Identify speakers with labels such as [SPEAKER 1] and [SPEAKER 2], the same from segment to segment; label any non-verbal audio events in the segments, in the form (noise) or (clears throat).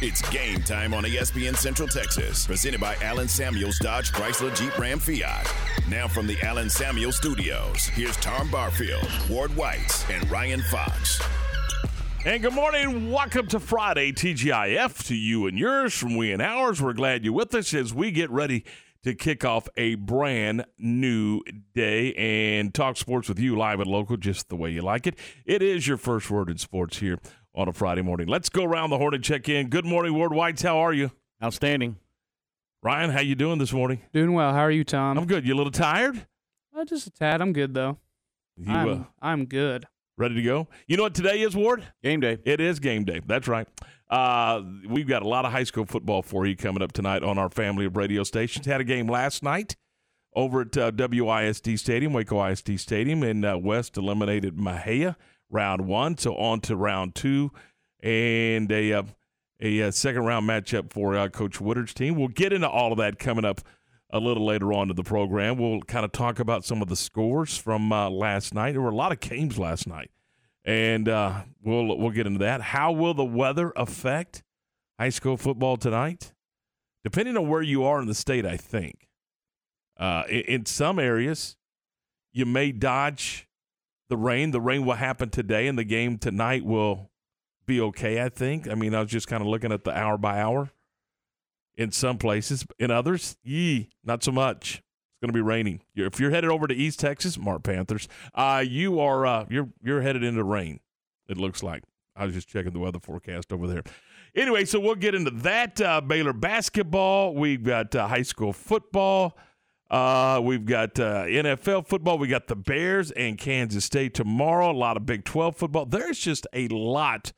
[SPEAKER 1] It's game time on ESPN Central Texas, presented by Allen Samuels Dodge Chrysler Jeep Ram Fiat. Now from the Allen Samuels Studios, here's Tom Barfield, Ward White, and Ryan Fox.
[SPEAKER 2] And good morning. Welcome to Friday TGIF to you and yours from we and ours. We're glad you're with us as we get ready to kick off a brand new day and talk sports with you live and local just the way you like it. It is your first word in sports here on a Friday morning. Let's go around the horn and check in. Good morning, Ward Whites. How are you?
[SPEAKER 3] Outstanding.
[SPEAKER 2] Ryan, how you doing this morning?
[SPEAKER 4] Doing well. How are you, Tom?
[SPEAKER 2] I'm good. You a little tired?
[SPEAKER 4] Uh, just a tad. I'm good though.
[SPEAKER 2] You
[SPEAKER 4] I'm,
[SPEAKER 2] uh,
[SPEAKER 4] I'm good.
[SPEAKER 2] ready to go? You know what today is, Ward?
[SPEAKER 3] Game day.
[SPEAKER 2] It is game day. That's right. Uh, we've got a lot of high school football for you coming up tonight on our family of radio stations. Had a game last night over at uh, WISD Stadium, Waco ISD Stadium, and uh, West eliminated Mexia round one. So on to round two, and a uh, a, uh second round matchup for uh, Coach Woodard's team. We'll get into all of that coming up a little later on in the program. We'll kind of talk about some of the scores from uh, last night. There were a lot of games last night and uh, we'll we'll get into that. How will the weather affect high school football tonight? Depending on where you are in the state, I think. Uh, in, in some areas, you may dodge the rain. The rain will happen today, and the game tonight will be okay. I think. I mean, I was just kind of looking at the hour by hour. In some places, in others, yee, not so much it's going to be raining. If you're headed over to East Texas, Mart Panthers, uh, you are uh, you're you're headed into rain. It looks like. I was just checking the weather forecast over there. Anyway, so we'll get into that. Uh, Baylor basketball. We've got uh, high school football. Uh, we've got uh, NFL football. We got the Bears and Kansas State tomorrow. A lot of Big 12 football. There's just a lot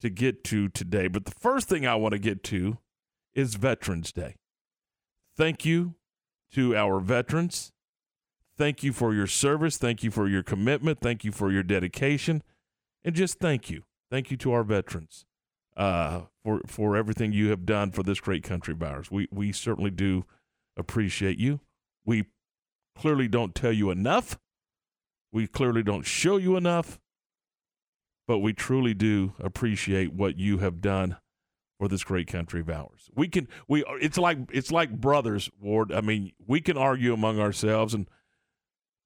[SPEAKER 2] to get to today. But the first thing I want to get to is Veterans Day. Thank you to our veterans. Thank you for your service. Thank you for your commitment. Thank you for your dedication. And just thank you. Thank you to our veterans uh, for, for everything you have done for this great country of ours. We, we certainly do appreciate you. We clearly don't tell you enough. We clearly don't show you enough. But we truly do appreciate what you have done for this great country of ours. We can we it's like it's like brothers, Ward. I mean, we can argue among ourselves and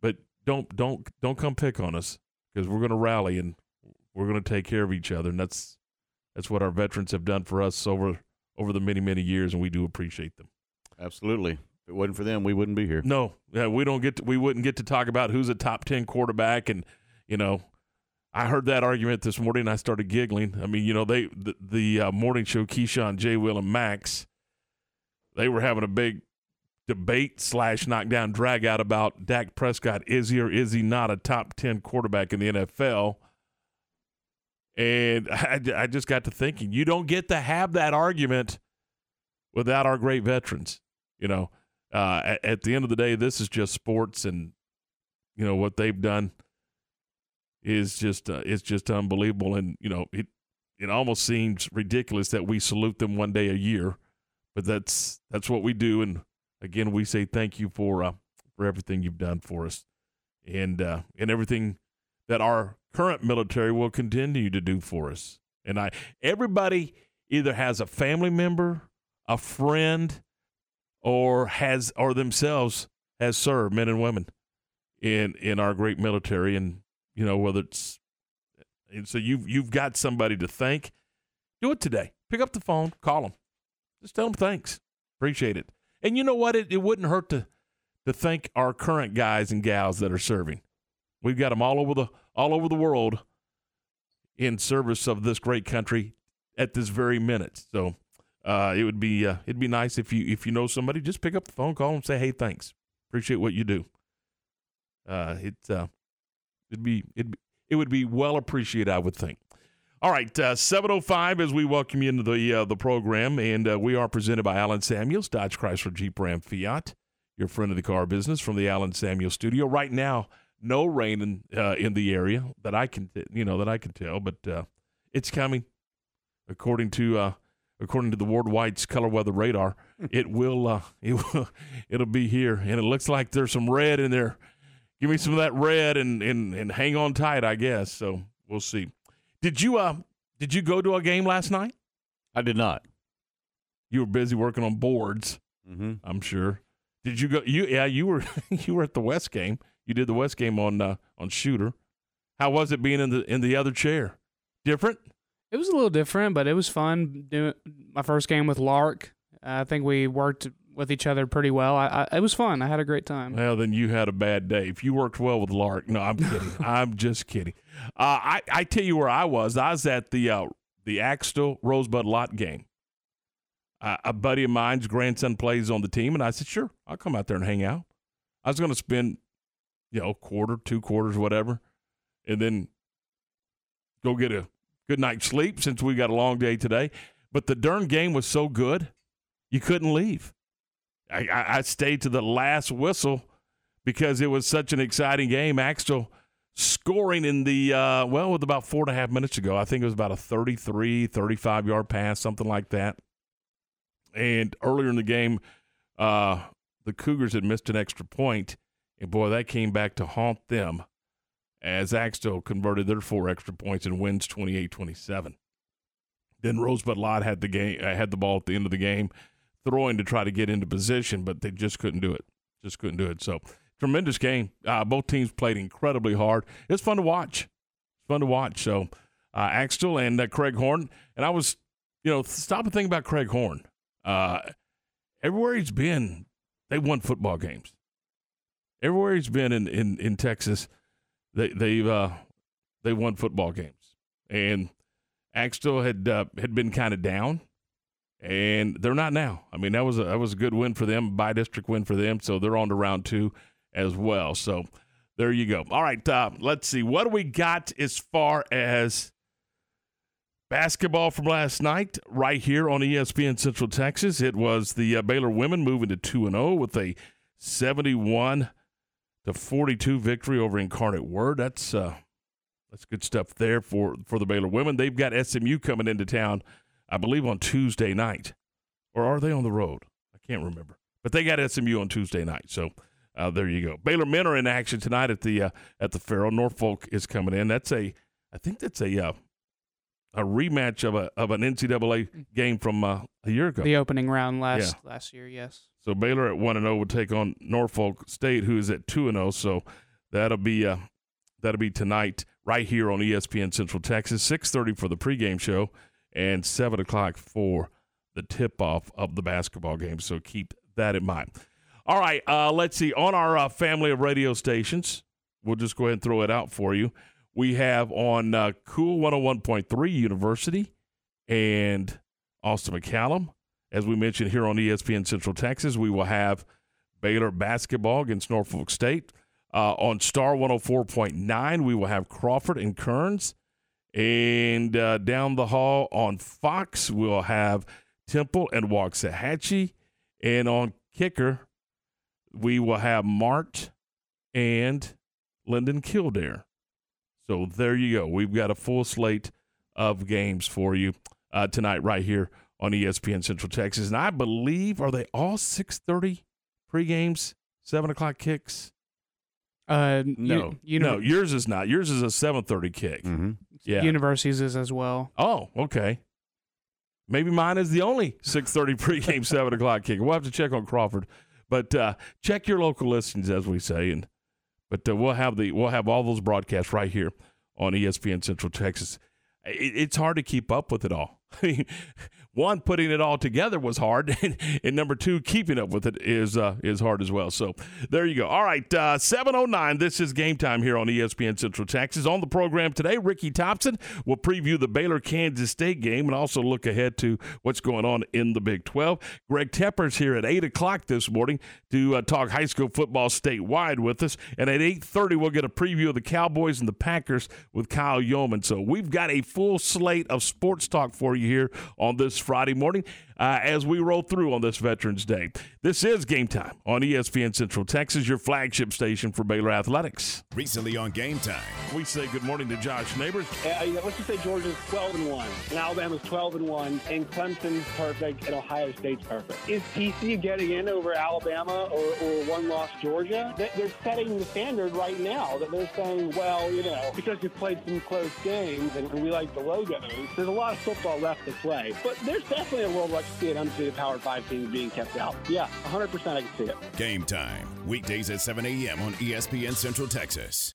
[SPEAKER 2] but don't don't don't come pick on us because we're going to rally and we're going to take care of each other and that's that's what our veterans have done for us over over the many many years and we do appreciate them.
[SPEAKER 3] Absolutely. It wasn't for them, we wouldn't be here.
[SPEAKER 2] No, yeah, we don't get to, we wouldn't get to talk about who's a top 10 quarterback and you know I heard that argument this morning and I started giggling. I mean, you know, they the, the uh, morning show Keyshawn, J. Will and Max they were having a big debate slash knockdown drag out about Dak Prescott. Is he or is he not a top 10 quarterback in the NFL? And (laughs) I, I just got to thinking, you don't get to have that argument without our great veterans. You know, uh, at, at the end of the day, this is just sports, and you know what they've done is just uh, it's just unbelievable. And you know, it it almost seems ridiculous that we salute them one day a year, but that's that's what we do. And again, we say thank you for uh, for everything you've done for us, and uh, and everything that our current military will continue to do for us. And I everybody either has a family member, a friend, or has or themselves has served men and women in in our great military. And you know whether it's and so you've you've got somebody to thank. Do it today. Pick up the phone call them just tell them thanks. Appreciate it. And you know what? It, it wouldn't hurt to to thank our current guys and gals that are serving. We've got them all over the all over the world in service of this great country at this very minute. So uh, it would be uh, it'd be nice if you if you know somebody, just pick up the phone, call them, say, "Hey, thanks, appreciate what you do." Uh, it uh, it'd be it it would be well appreciated, I would think. All right, seven oh five as we welcome you into the uh, the program, and uh, we are presented by Allen Samuels, Dodge Chrysler Jeep Ram Fiat, your friend of the car business from the Allen Samuels studio. Right now, No rain in uh, in the area that I can you know that I can tell, but uh, it's coming. According to uh, according to the Ward White's color weather radar, (laughs) it will uh, it will (laughs) it'll be here, and it looks like there's some red in there. Give me some of that red and and and hang on tight, I guess. So we'll see. Did you uh did you go to a game last night?
[SPEAKER 3] I did not.
[SPEAKER 2] You were busy working on boards.
[SPEAKER 3] Mm-hmm.
[SPEAKER 2] I'm sure. Did you go? You yeah, you were (laughs) you were at the West game. You did the West game on uh, on shooter. How was it being in the in the other chair? Different.
[SPEAKER 4] It was a little different, but it was fun doing my first game with Lark. I think we worked with each other pretty well. I, I, it was fun. I had a great time.
[SPEAKER 2] Well, then you had a bad day. If you worked well with Lark, no, I'm kidding. (laughs) I'm just kidding. Uh, I I tell you where I was. I was at the uh, the Axtell Rosebud Lott game. Uh, a buddy of mine's grandson plays on the team, and I said, "Sure, I'll come out there and hang out." I was going to spend, you know, quarter, two quarters, whatever, and then go get a good night's sleep since we got a long day today. But the darn game was so good, you couldn't leave. I, I, I stayed to the last whistle because it was such an exciting game. Axtell scoring in the, uh, well, with about four and a half minutes ago. I think it was about a 33, 35 yard pass, something like that. And earlier in the game, uh, the Cougars had missed an extra point, and boy, that came back to haunt them as Axtell converted their four extra points and wins 28-27. Then Rosebud Lott had the game uh, had the ball at the end of the game, throwing to try to get into position, but they just couldn't do it. Just couldn't do it. So tremendous game. Uh, both teams played incredibly hard. It's fun to watch. It's fun to watch. So uh, Axtell and uh, Craig Horn, and I was, you know, stop and think about Craig Horn. Uh, everywhere he's been, they won football games. Everywhere he's been in in, in Texas, they they've uh, they won football games, and Axtell had uh, had been kind of down, and they're not now. I mean that was a that was a good win for them, by district win for them, so they're on to round two as well. So there you go. All right, uh, let's see what do we got as far as basketball from last night right here on ESPN Central Texas. It was the uh, Baylor women moving to two and zero with a seventy one to 42 victory over Incarnate Word. That's uh, that's good stuff there for for the Baylor women. They've got SMU coming into town, I believe, on Tuesday night, or are they on the road? I can't remember, but they got SMU on Tuesday night. So uh, there you go. Baylor men are in action tonight at the uh, at the Ferrell. Norfolk is coming in. That's a I think that's a uh, a rematch of a of an NCAA game from uh, a year ago.
[SPEAKER 4] The opening round last last year, yes.
[SPEAKER 2] So Baylor at one and zero would take on Norfolk State, who is at two and zero. So that'll be uh, that'll be tonight right here on ESPN Central Texas. Six thirty for the pregame show, and seven o'clock for the tip off of the basketball game. So keep that in mind. All right, uh, let's see. On our uh, family of radio stations, we'll just go ahead and throw it out for you. We have on uh, Cool 101.3 University and Austin McCallum. As we mentioned here on ESPN Central Texas, we will have Baylor basketball against Norfolk State. Uh, on Star 104.9, we will have Crawford and Kerens. And uh, down the hall on Fox, we'll have Temple and Waxahachie. And on Kicker, we will have Mart and Linden Kildare. So there you go. We've got a full slate of games for you uh, tonight, right here on ESPN Central Texas. And I believe are they all six thirty pre games, seven o'clock kicks?
[SPEAKER 4] Uh,
[SPEAKER 2] No,
[SPEAKER 4] you,
[SPEAKER 2] no, yours is not. Yours is a seven thirty kick.
[SPEAKER 3] Mm-hmm.
[SPEAKER 2] Yeah.
[SPEAKER 4] universities is as well.
[SPEAKER 2] oh, okay. Maybe mine is the only six thirty pregame, (laughs) seven o'clock kick. We'll have to check on Crawford, but uh, check your local listings, as we say, and but uh, we'll have the we'll have all those broadcasts right here on ESPN Central Texas. It, it's hard to keep up with it all. (laughs) One putting it all together was hard, (laughs) and, and number two keeping up with it is uh, is hard as well. So there you go. All right, uh, seven oh nine. This is game time here on ESPN Central Texas. On the program today, Ricky Thompson will preview the Baylor Kansas State game and also look ahead to what's going on in the Big Twelve. Greg Tepper's here at eight o'clock this morning to uh, talk high school football statewide with us, and at eight thirty we'll get a preview of the Cowboys and the Packers with Kyle Youmans. So we've got a full slate of sports talk for you here on this Friday morning. Uh, as we roll through on this Veterans Day. This is Game Time on ESPN Central Texas, your flagship station for Baylor Athletics.
[SPEAKER 1] Recently on Game Time,
[SPEAKER 2] we say good morning to Josh Neighbors.
[SPEAKER 5] Uh, let's just say Georgia's 12 and 1, and Alabama's 12 and 1, and Clemson's perfect, and Ohio State's perfect. Is TCU getting in over Alabama or, or one loss Georgia? They're setting the standard right now that they're saying, well, you know, because we played some close games and we like the logos, there's a lot of football left to play. But there's definitely a world where I can see an undefeated Power 5 team being kept out. Yeah, 100% I can see it.
[SPEAKER 1] Game time, weekdays at 7 a.m. on ESPN Central Texas.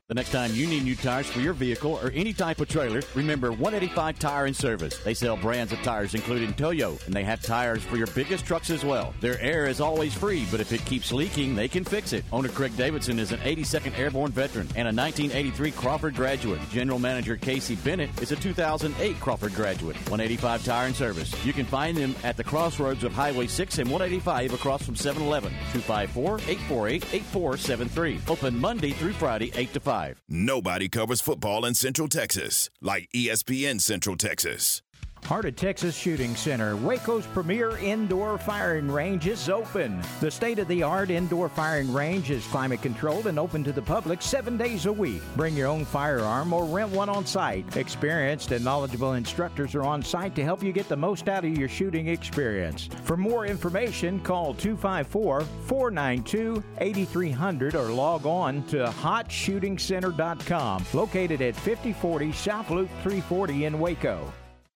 [SPEAKER 3] The next time you need new tires for your vehicle or any type of trailer, remember 185 Tire and Service. They sell brands of tires including Toyo, and they have tires for your biggest trucks as well. Their air is always free, but if it keeps leaking, they can fix it. Owner Craig Davidson is an 82nd Airborne veteran and a 1983 Crawford graduate. General Manager Casey Bennett is a 2008 Crawford graduate. 185 Tire and Service. You can find them at the crossroads of Highway 6 and 185 across from 7 Eleven. 254 848 8473. Open Monday through Friday, 8 to 5.
[SPEAKER 1] Nobody covers football in Central Texas like ESPN Central Texas.
[SPEAKER 6] Heart of Texas Shooting Center, Waco's premier indoor firing range is open. The state of the art indoor firing range is climate controlled and open to the public seven days a week. Bring your own firearm or rent one on site. Experienced and knowledgeable instructors are on site to help you get the most out of your shooting experience. For more information, call 254 492 8300 or log on to hotshootingcenter.com, located at 5040 South Loop 340 in Waco.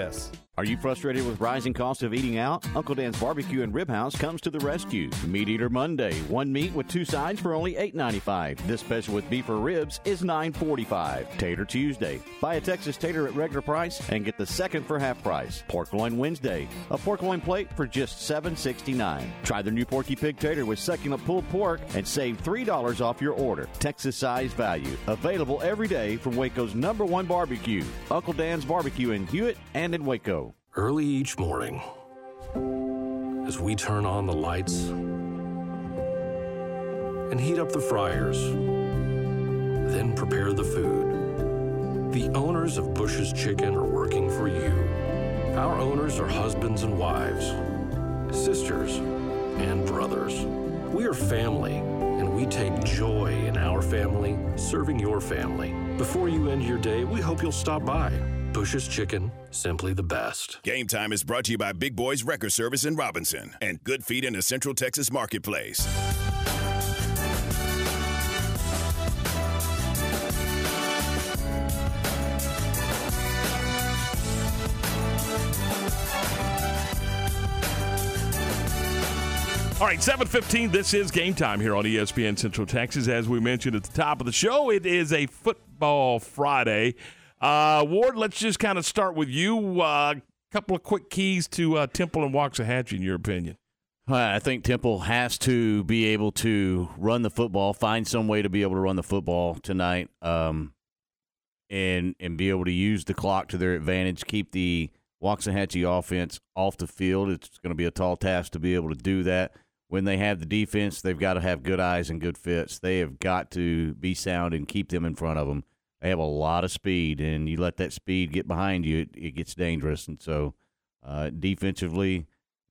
[SPEAKER 7] U.S.
[SPEAKER 3] Are you frustrated with rising costs of eating out? Uncle Dan's Barbecue and Rib House comes to the rescue. Meat Eater Monday, one meat with two sides for only $8.95. This special with beef or ribs is $9.45. Tater Tuesday, buy a Texas tater at regular price and get the second for half price. Pork loin Wednesday, a pork loin plate for just $7.69. Try the new Porky Pig Tater with succulent pulled pork and save $3 off your order. Texas size value. Available every day from Waco's number one barbecue. Uncle Dan's Barbecue in Hewitt and in Waco.
[SPEAKER 8] Early each morning, as we turn on the lights and heat up the fryers, then prepare the food, the owners of Bush's Chicken are working for you. Our owners are husbands and wives, sisters and brothers. We are family, and we take joy in our family serving your family. Before you end your day, we hope you'll stop by. Bush's Chicken, simply the best.
[SPEAKER 1] Game Time is brought to you by Big Boys Record Service in Robinson and Good Feet in the Central Texas Marketplace.
[SPEAKER 2] All right, 7:15. This is game time here on ESPN Central Texas. As we mentioned at the top of the show, it is a football Friday. Uh, Ward, let's just kind of start with you. A uh, couple of quick keys to uh, Temple and Waxahachie, in your opinion.
[SPEAKER 3] I think Temple has to be able to run the football, find some way to be able to run the football tonight, um, and and be able to use the clock to their advantage. Keep the Waxahachie offense off the field. It's going to be a tall task to be able to do that. When they have the defense, they've got to have good eyes and good fits. They have got to be sound and keep them in front of them. They have a lot of speed, and you let that speed get behind you, it, it gets dangerous. And so, uh, defensively,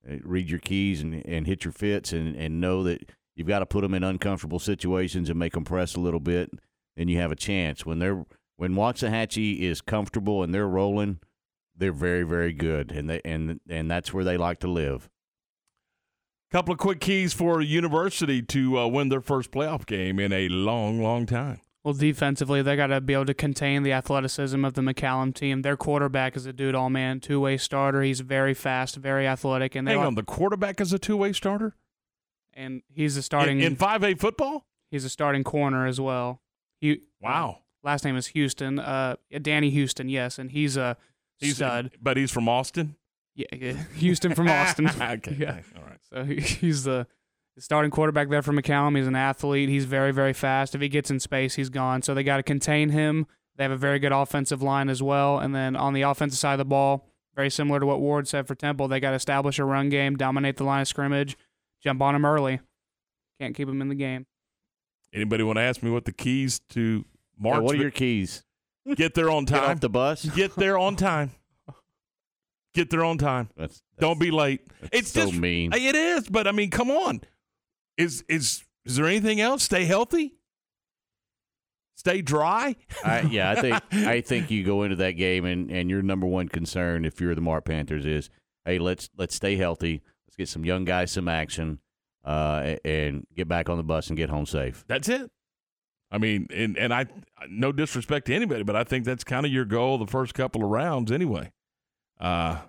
[SPEAKER 3] uh, read your keys and, and hit your fits and, and know that you've got to put them in uncomfortable situations and make them press a little bit, and you have a chance. When they're when Waxahachie is comfortable and they're rolling, they're very very good, and they and and that's where they like to live.
[SPEAKER 2] Couple of quick keys for a University to uh, win their first playoff game in a long, long time.
[SPEAKER 4] Well, defensively, they got to be able to contain the athleticism of the McCallum team. Their quarterback is a dude all man, two way starter. He's very fast, very athletic, and they
[SPEAKER 2] Hang
[SPEAKER 4] like-
[SPEAKER 2] on, the quarterback is a two way starter
[SPEAKER 4] and he's a starting
[SPEAKER 2] in five A football.
[SPEAKER 4] He's a starting corner as well. He,
[SPEAKER 2] Wow.
[SPEAKER 4] last name is Houston. Uh, Danny Houston, yes, and he's a
[SPEAKER 2] He's
[SPEAKER 4] stud.
[SPEAKER 2] but he's from Austin.
[SPEAKER 4] Yeah, yeah, (laughs) Houston from Austin. (laughs)
[SPEAKER 2] okay,
[SPEAKER 4] yeah.
[SPEAKER 2] all right.
[SPEAKER 4] So he, he's the starting quarterback there for McCallum. He's an athlete. He's very, very fast. If he gets in space, he's gone. So they got to contain him. They have a very good offensive line as well. And then on the offensive side of the ball, very similar to what Ward said for Temple, they got to establish a run game, dominate the line of scrimmage, jump on him early. Can't keep him in the game.
[SPEAKER 2] Anybody want to ask me what the keys to March?
[SPEAKER 3] Yeah, what are your keys?
[SPEAKER 2] Get there on
[SPEAKER 3] Get
[SPEAKER 2] time.
[SPEAKER 3] off the bus.
[SPEAKER 2] Get there on time. Get there on time.
[SPEAKER 3] That's,
[SPEAKER 2] Don't be late. It's
[SPEAKER 3] so
[SPEAKER 2] just
[SPEAKER 3] mean.
[SPEAKER 2] It is, but I mean, come on. Is is is there anything else? Stay healthy. Stay dry.
[SPEAKER 3] I, yeah, I think (laughs) I think you go into that game and, and your number one concern if you're the Mart Panthers is, hey, let's let's stay healthy. Let's get some young guys some action, uh, and get back on the bus and get home safe.
[SPEAKER 2] That's it. I mean, and and I no disrespect to anybody, but I think that's kind of your goal the first couple of rounds anyway. Uh,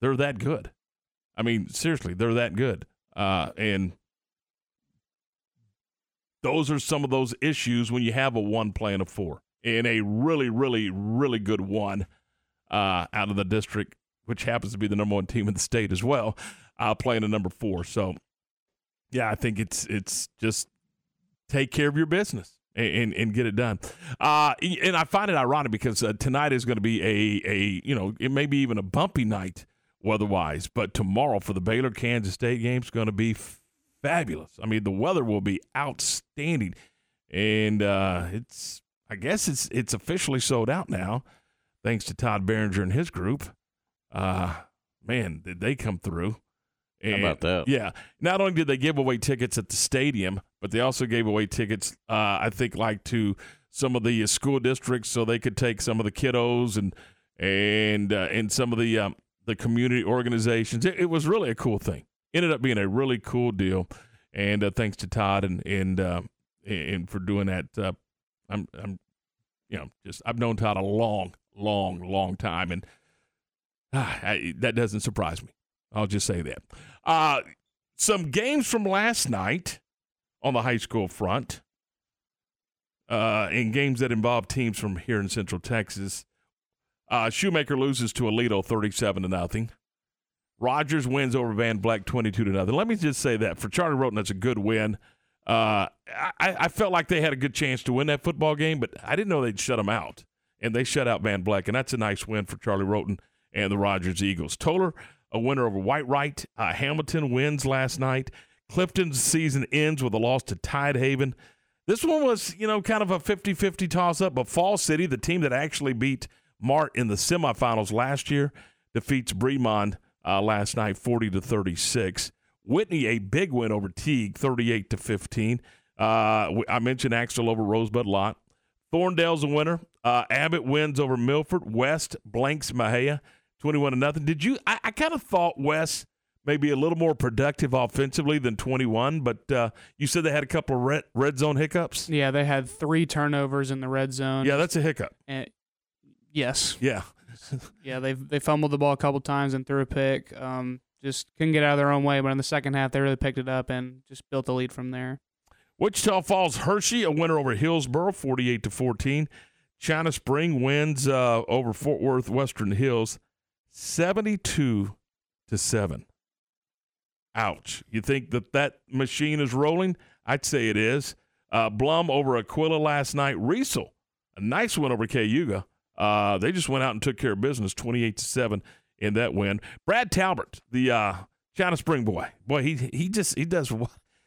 [SPEAKER 2] they're that good. I mean, seriously, they're that good. Uh, and those are some of those issues when you have a one playing a four and a really, really, really good one uh, out of the district, which happens to be the number one team in the state as well, uh, playing a number four. So, yeah, I think it's it's just take care of your business and, and, get it done. Uh, and I find it ironic because uh, tonight is going to be a, a, you know, it may be even a bumpy night weather-wise, but tomorrow for the Baylor-Kansas State game is going to be fabulous. I mean, the weather will be outstanding. And uh, it's, I guess it's it's officially sold out now, thanks to Todd Behringer and his group. Uh, man, did they come through.
[SPEAKER 3] How about that?
[SPEAKER 2] Yeah. Not only did they give away tickets at the stadium, but they also gave away tickets, uh, I think, like to some of the school districts, so they could take some of the kiddos and and uh, and some of the um, the community organizations. It, it was really a cool thing. Ended up being a really cool deal, and uh, thanks to Todd and and uh, and for doing that. Uh, I'm I'm you know just I've known Todd a long, long, long time, and (sighs) I, that doesn't surprise me. I'll just say that. Uh, some games from last night on the high school front, uh, in games that involve teams from here in Central Texas. Uh, Shoemaker loses to Aledo 37 to nothing. Rogers wins over Van Black 22 to nothing. Let me just say that for Charlie Roten, that's a good win. Uh, I, I felt like they had a good chance to win that football game, but I didn't know they'd shut them out. And they shut out Van Black, and that's a nice win for Charlie Roten and the Rogers Eagles. Tolar, a winner over Whitewright. Uh, Hamilton wins last night. Clifton's season ends with a loss to Tidehaven. This one was, you know, kind of a 50 50 toss up, but Fall City, the team that actually beat Mart in the semifinals last year, defeats Bremond uh, last night 40 to 36. Whitney, a big win over Teague 38 to 15. Uh, I mentioned Axtell over Rosebud Lott. Thorndale's a winner. Uh, Abbott wins over Milford. West blanks Mexia 21 to nothing. Did you? I, I kind of thought West maybe a little more productive offensively than 21, but uh, you said they had a couple of red, red zone hiccups.
[SPEAKER 4] Yeah, they had three turnovers in the red zone.
[SPEAKER 2] Yeah, that's a hiccup.
[SPEAKER 4] And, yes.
[SPEAKER 2] Yeah. (laughs)
[SPEAKER 4] yeah, they they fumbled the ball a couple times and threw a pick. Um, just couldn't get out of their own way. But in the second half, they really picked it up and just built the lead from there.
[SPEAKER 2] Wichita Falls Hirschi, a winner over Hillsboro, 48 to 14. China Spring wins uh, over Fort Worth Western Hills, 72 to 7. Ouch. You think that that machine is rolling? I'd say it is. Uh, Blum over Aquilla last night. Riesel, a nice win over Cayuga. Uh, they just went out and took care of business, 28 to 7 in that win. Brad Talbert, the uh, China Spring boy. Boy, he he just he does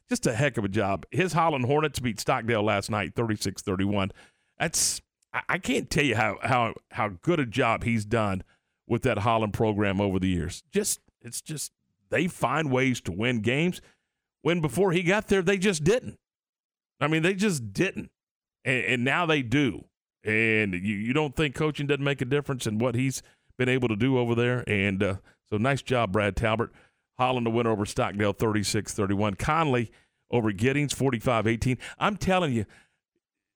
[SPEAKER 2] just a heck of a job. His Holland Hornets beat Stockdale last night, 36-31. That's I can't tell you how how how good a job he's done with that Holland program over the years. Just it's just they find ways to win games. When before he got there, they just didn't. I mean, they just didn't, and, and now they do. And you, you don't think coaching doesn't make a difference in what he's been able to do over there? And uh, so, nice job, Brad Talbert. Holland to win over Stockdale 36 31. Connally over Giddings 45 18. I'm telling you,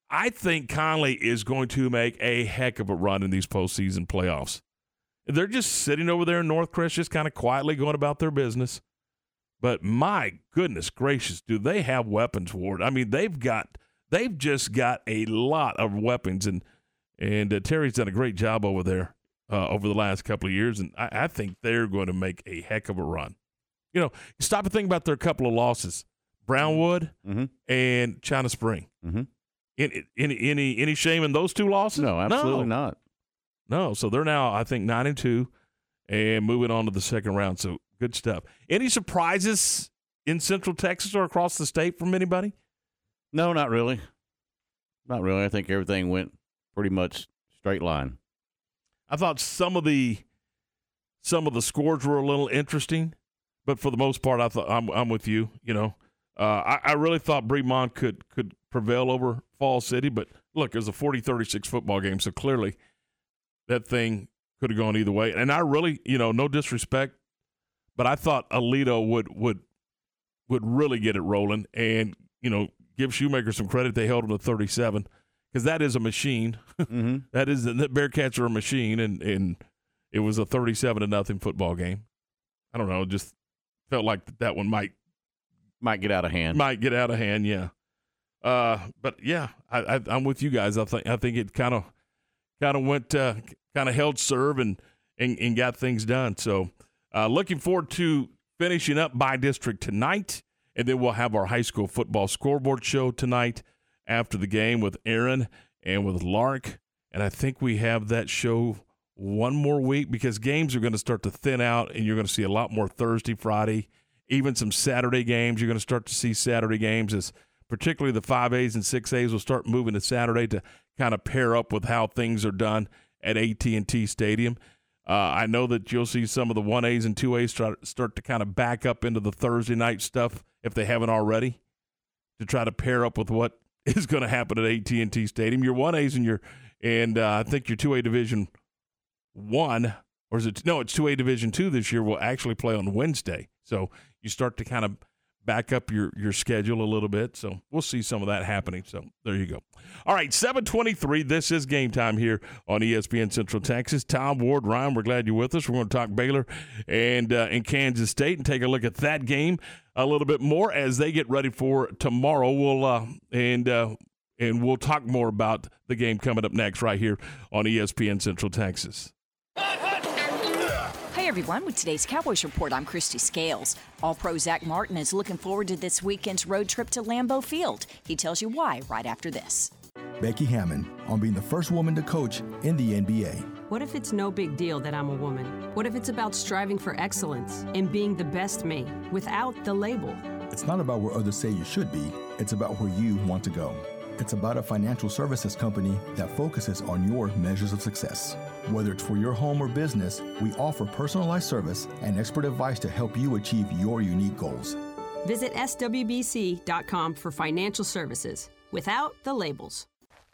[SPEAKER 2] I think Connally is going to make a heck of a run in these postseason playoffs. They're just sitting over there in Northcrest, just kind of quietly going about their business. But my goodness gracious, do they have weapons, Ward? I mean, they've got they've just got a lot of weapons, and and uh, Terry's done a great job over there uh, over the last couple of years, and I, I, think they're going to make a heck of a run. You know, stop and think about their couple of losses: Brownwood
[SPEAKER 3] mm-hmm.
[SPEAKER 2] and China Spring.
[SPEAKER 3] Mm-hmm.
[SPEAKER 2] Any, any any any shame in those two losses?
[SPEAKER 3] No, absolutely
[SPEAKER 2] no.
[SPEAKER 3] not.
[SPEAKER 2] No, so they're now I think nine and two, and moving on to the second round. So good stuff. Any surprises in Central Texas or across the state from anybody?
[SPEAKER 3] No, not really. Not really. I think everything went pretty much straight line.
[SPEAKER 2] I thought some of the some of the scores were a little interesting, but for the most part, I thought I'm I'm with you. You know, uh, I, I really thought Bremond could could prevail over Fall City, but look, it was a 40-36 football game, so clearly that thing could have gone either way. And I really, you know, no disrespect, but I thought Aledo would would would really get it rolling and you know give Shoemaker some credit. They held him to 37 because that is a machine.
[SPEAKER 3] Mm-hmm. (laughs)
[SPEAKER 2] that is the Bearcats are a machine, and and it was a 37 to nothing football game. I don't know, just felt like that one might
[SPEAKER 3] might get out of hand.
[SPEAKER 2] Might get out of hand, yeah. Uh, but yeah, I, I, am with you guys. I think I think it kind of kind of went uh, kind of held serve and, and and got things done. So uh, looking forward to finishing up by district tonight, and then we'll have our high school football scoreboard show tonight after the game with Aaron and with Lark. And I think we have that show one more week because games are going to start to thin out, and you're going to see a lot more Thursday, Friday, even some Saturday games. You're going to start to see Saturday games as particularly the 5As and 6As will start moving to Saturday to kind of pair up with how things are done at AT&T Stadium. Uh, I know that you'll see some of the 1As and 2As start, start to kind of back up into the Thursday night stuff if they haven't already to try to pair up with what (laughs) is going to happen at AT&T Stadium. Your 1As and your and uh, I think your 2A Division 1 or is it no, it's 2A Division 2 this year will actually play on Wednesday. So you start to kind of back up your your schedule a little bit. So we'll see some of that happening. So there you go. All right, 723. This is game time here on ESPN Central Texas. Tom Ward, Ryan, we're glad you're with us. We're going to talk Baylor and uh, in Kansas State and take a look at that game a little bit more as they get ready for tomorrow. We'll uh, and uh, and we'll talk more about the game coming up next right here on ESPN Central Texas.
[SPEAKER 9] Hey everyone, with today's Cowboys Report, I'm Kristi Scales. All pro Zach Martin is looking forward to this weekend's road trip to Lambeau Field. He tells you why right after this.
[SPEAKER 10] Becky Hammon on being the first woman to coach in the NBA.
[SPEAKER 11] What if it's no big deal that I'm a woman? What if it's about striving for excellence and being the best me without the label?
[SPEAKER 10] It's not about where others say you should be, it's about where you want to go. It's about a financial services company that focuses on your measures of success. Whether it's for your home or business, we offer personalized service and expert advice to help you achieve your unique goals.
[SPEAKER 11] Visit swbc.com for financial services without the labels.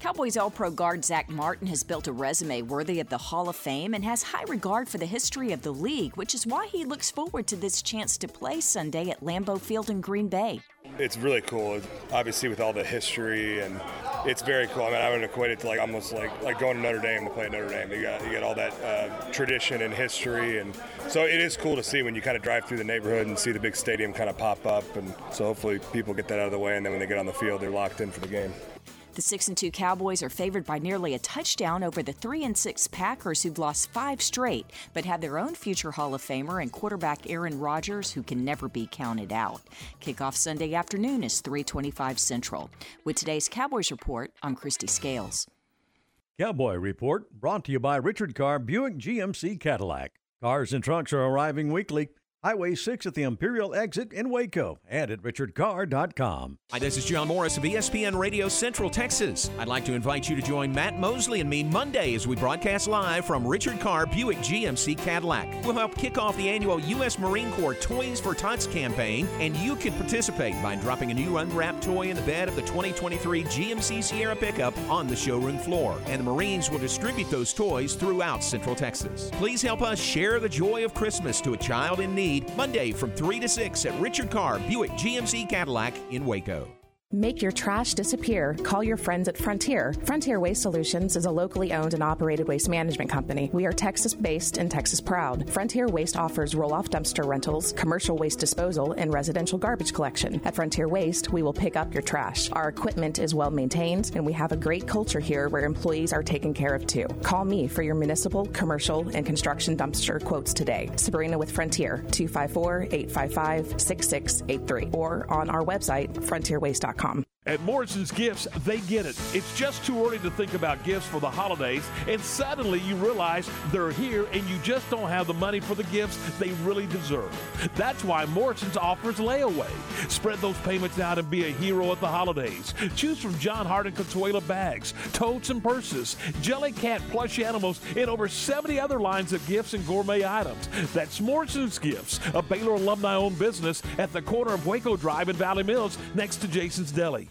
[SPEAKER 9] Cowboys All Pro guard Zach Martin has built a resume worthy of the Hall of Fame and has high regard for the history of the league, which is why he looks forward to this chance to play Sunday at Lambeau Field in Green Bay.
[SPEAKER 12] It's really cool, obviously, with all the history, and it's very cool. I mean, I would equate it to like almost like like going to Notre Dame to play at Notre Dame. You got you got all that uh, tradition and history, and so it is cool to see when you kind of drive through the neighborhood and see the big stadium kind of pop up, and so hopefully people get that out of the way, and then when they get on the field, they're locked in for the game.
[SPEAKER 9] The 6 and 2 Cowboys are favored by nearly a touchdown over the 3 and 6 Packers who've lost 5 straight but have their own future Hall of Famer and quarterback Aaron Rodgers who can never be counted out. Kickoff Sunday afternoon is 3:25 Central. With today's Cowboys report, I'm Kristi Scales.
[SPEAKER 13] Cowboy Report brought to you by Richard Carr Buick GMC Cadillac. Cars and trucks are arriving weekly. Highway 6 at the Imperial exit in Waco and at richardcarr.com.
[SPEAKER 14] Hi, this is John Morris of ESPN Radio Central Texas. I'd like to invite you to join Matt Mosley and me Monday as we broadcast live from Richard Carr Buick GMC Cadillac. We'll help kick off the annual U.S. Marine Corps Toys for Tots campaign, and you can participate by dropping a new unwrapped toy in the bed of the 2023 GMC Sierra pickup on the showroom floor. And the Marines will distribute those toys throughout Central Texas. Please help us share the joy of Christmas to a child in need Monday from 3 to 6 at Richard Carr Buick GMC Cadillac in Waco.
[SPEAKER 15] Make your trash disappear. Call your friends at Frontier. Frontier Waste Solutions is a locally owned and operated waste management company. We are Texas based and Texas proud. Frontier Waste offers roll off dumpster rentals, commercial waste disposal, and residential garbage collection. At Frontier Waste, we will pick up your trash. Our equipment is well maintained, and we have a great culture here where employees are taken care of too. Call me for your municipal, commercial, and construction dumpster quotes today. Sabrina with Frontier, 254 855 6683, or on our website, frontierwaste.com com.
[SPEAKER 2] At Morrison's Gifts, they get it. It's just too early to think about gifts for the holidays, and suddenly you realize they're here and you just don't have the money for the gifts they really deserve. That's why Morrison's offers layaway. Spread those payments out and be a hero at the holidays. Choose from Jon Hart and Consuela bags, totes and purses, Jellycat plush animals, and over 70 other lines of gifts and gourmet items. That's Morrison's Gifts, a Baylor alumni owned business at the corner of Waco Drive in Valley Mills next to Jason's Deli.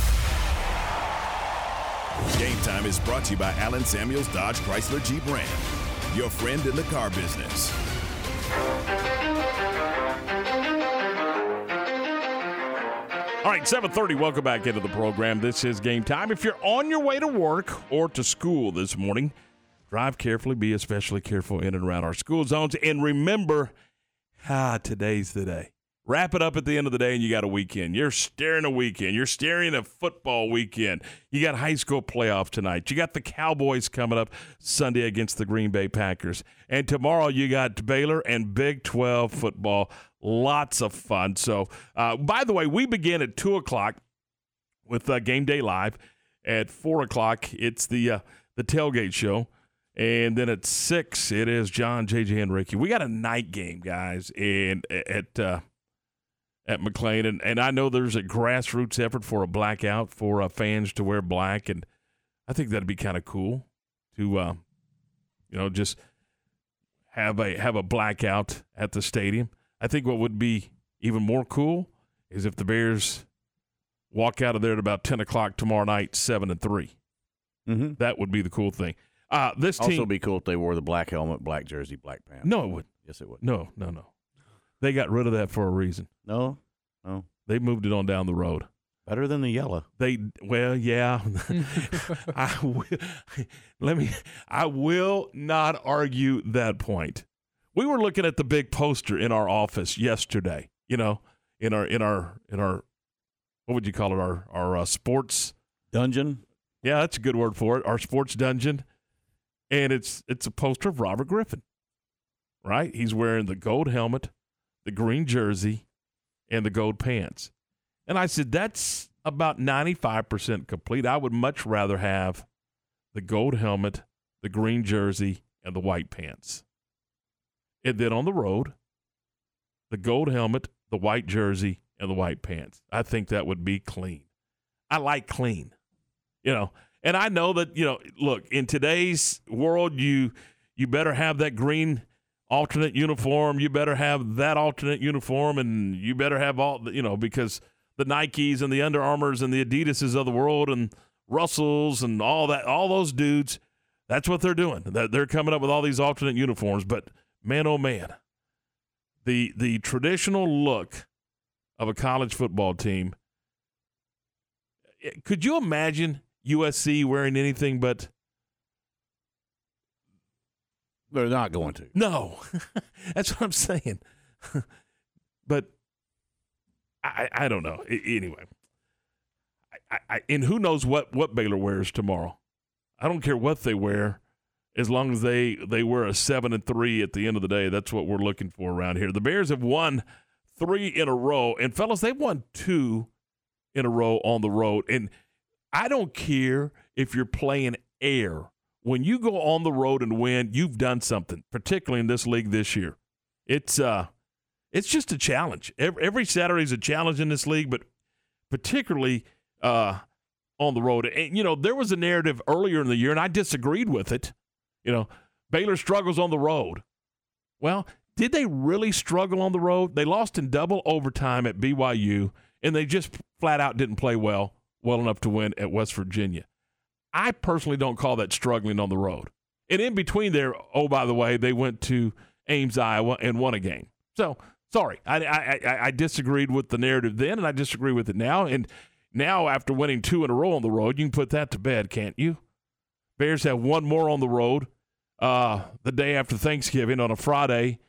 [SPEAKER 1] Game Time is brought to you by Allen Samuels Dodge Chrysler Jeep Ram, your friend in the car business.
[SPEAKER 2] All right, 7:30. Welcome back into the program. This is game time. If you're on your way to work or to school this morning, drive carefully. Be especially careful in and around our school zones, and remember, ah, today's the day. Wrap it up at the end of the day, and you got a weekend. You're staring a weekend. You're staring a football weekend. You got high school playoff tonight. You got the Cowboys coming up Sunday against the Green Bay Packers. And tomorrow you got Baylor and Big 12 football. Lots of fun. So, uh, by the way, we begin at 2 o'clock with uh, Game Day Live. At 4 o'clock, it's the, uh, the tailgate show. And then at 6, it is John, JJ, and Ricky. We got a night game, guys, and at. Uh, at McLane, and, and I know there's a grassroots effort for a blackout for uh, fans to wear black, and I think that'd be kind of cool to, uh, you know, just have a have a blackout at the stadium. I think what would be even more cool is if the Bears walk out of there at about ten o'clock tomorrow night, seven and 3
[SPEAKER 3] Mm-hmm.
[SPEAKER 2] That would be the cool thing. Uh, this team
[SPEAKER 3] also be cool if they wore the black helmet, black jersey, black pants.
[SPEAKER 2] no, it would
[SPEAKER 3] Yes, it would.
[SPEAKER 2] no, no, no. They got rid of that for a reason.
[SPEAKER 3] No, no.
[SPEAKER 2] They moved it on down the road.
[SPEAKER 3] Better than the yellow.
[SPEAKER 2] They well, yeah. (laughs) (laughs) I will, let me. I will not argue that point. We were looking at the big poster in our office yesterday. You know, in our in our in our what would you call it? Our our uh, sports
[SPEAKER 3] dungeon.
[SPEAKER 2] Yeah, that's a good word for it. Our sports dungeon, and it's it's a poster of Robert Griffin. Right, he's wearing the gold helmet, the green jersey, and the gold pants. And I said, that's about 95% complete. I would much rather have the gold helmet, the green jersey, and the white pants. And then on the road, the gold helmet, the white jersey, and the white pants. I think that would be clean. I like clean, you know. And I know that, you know, look, in today's world, you you better have that green alternate uniform. You better have that alternate uniform, and you better have all, you know, because the Nikes and the Under Armours and the Adidases of the world and Russells and all that, all those dudes, that's what they're doing. They're coming up with all these alternate uniforms. But man, oh man, the the traditional look of a college football team. Eh, could you imagine USC wearing anything but
[SPEAKER 3] They're not going to.
[SPEAKER 2] No, (laughs) that's what I'm saying. (laughs) but I, I don't know. I, anyway, I, I, and who knows what what Baylor wears tomorrow? I don't care what they wear, as long as they they wear a seven and three at the end of the day. That's what we're looking for around here. The Bears have won three in a row, and fellas, they've won two in a row on the road. And I don't care if you're playing air when you go on the road and win, you've done something, particularly in this league this year. It's uh it's just a challenge. Every, every Saturday is a challenge in this league, but particularly uh on the road. And you know, there was a narrative earlier in the year and I disagreed with it. You know, Baylor struggles on the road. Well, did they really struggle on the road? They lost in double overtime at BYU and they just flat out didn't play well, well enough to win at West Virginia. I personally don't call that struggling on the road. And in between there, oh by the way, they went to Ames, Iowa, and won a game. So sorry, I, I, I disagreed with the narrative then, and I disagree with it now. And now, after winning two in a row on the road, you can put that to bed, can't you? Bears have one more on the road uh, the day after Thanksgiving on a Friday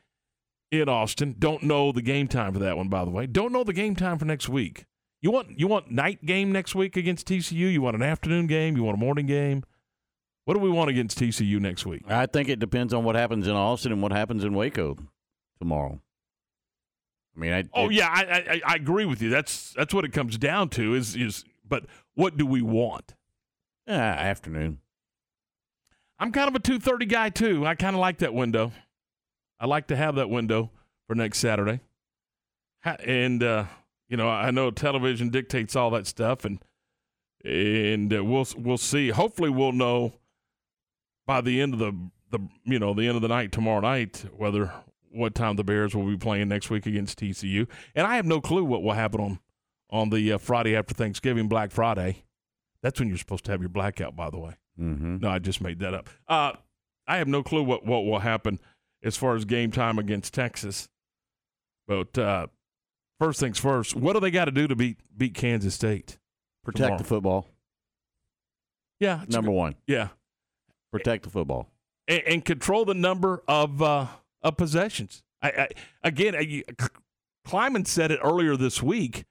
[SPEAKER 2] in Austin. Don't know the game time for that one, by the way. Don't know the game time for next week. You want you want night game next week against TCU? You want an afternoon game? You want a morning game? What do we want against TCU next week?
[SPEAKER 3] I think it depends on what happens in Austin and what happens in Waco tomorrow. I mean, I,
[SPEAKER 2] oh yeah, I, I I agree with you. That's that's what it comes down to. Is is but what do we want?
[SPEAKER 3] Yeah, afternoon.
[SPEAKER 2] I'm kind of a two thirty guy too. I kind of like that window. I like to have that window for next Saturday. And uh, you know, I know television dictates all that stuff, and and uh, we'll we'll see. Hopefully, we'll know by the end of the the you know the end of the night tomorrow night whether what time the Bears will be playing next week against TCU. And I have no clue what will happen on on the uh, Friday after Thanksgiving, Black Friday. That's when you're supposed to have your blackout, by the way.
[SPEAKER 3] Mm-hmm.
[SPEAKER 2] No, I just made that up. Uh, I have no clue what what will happen as far as game time against Texas, but. First things first, what do they got to do to beat beat Kansas State?
[SPEAKER 3] Protect
[SPEAKER 2] tomorrow?
[SPEAKER 3] the football.
[SPEAKER 2] Yeah,
[SPEAKER 3] number
[SPEAKER 2] good,
[SPEAKER 3] one.
[SPEAKER 2] Yeah,
[SPEAKER 3] protect the football
[SPEAKER 2] and, and control the number of uh, of possessions. I, I again, I, Klieman said it earlier this week.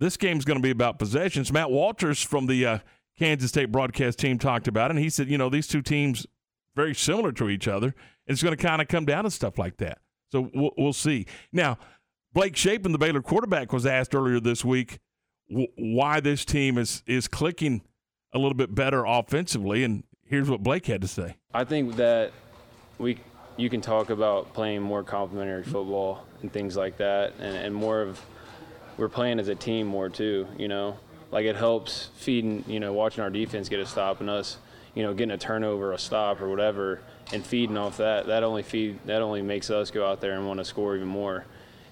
[SPEAKER 2] This game's going to be about possessions. Matt Walters from the uh, Kansas State broadcast team talked about it, and he said, you know, these two teams very similar to each other. It's going to kind of come down to stuff like that. So we'll, we'll see. Now, Blake Shapen, the Baylor quarterback, was asked earlier this week w- why this team is is clicking a little bit better offensively, and here's what Blake had to say.
[SPEAKER 16] I think that we you can talk about playing more complementary football and things like that, and, and more of we're playing as a team more too. You know, like it helps feeding. You know, watching our defense get a stop and us, you know, getting a turnover, a stop, or whatever, and feeding off that. That only feed that only makes us go out there and want to score even more.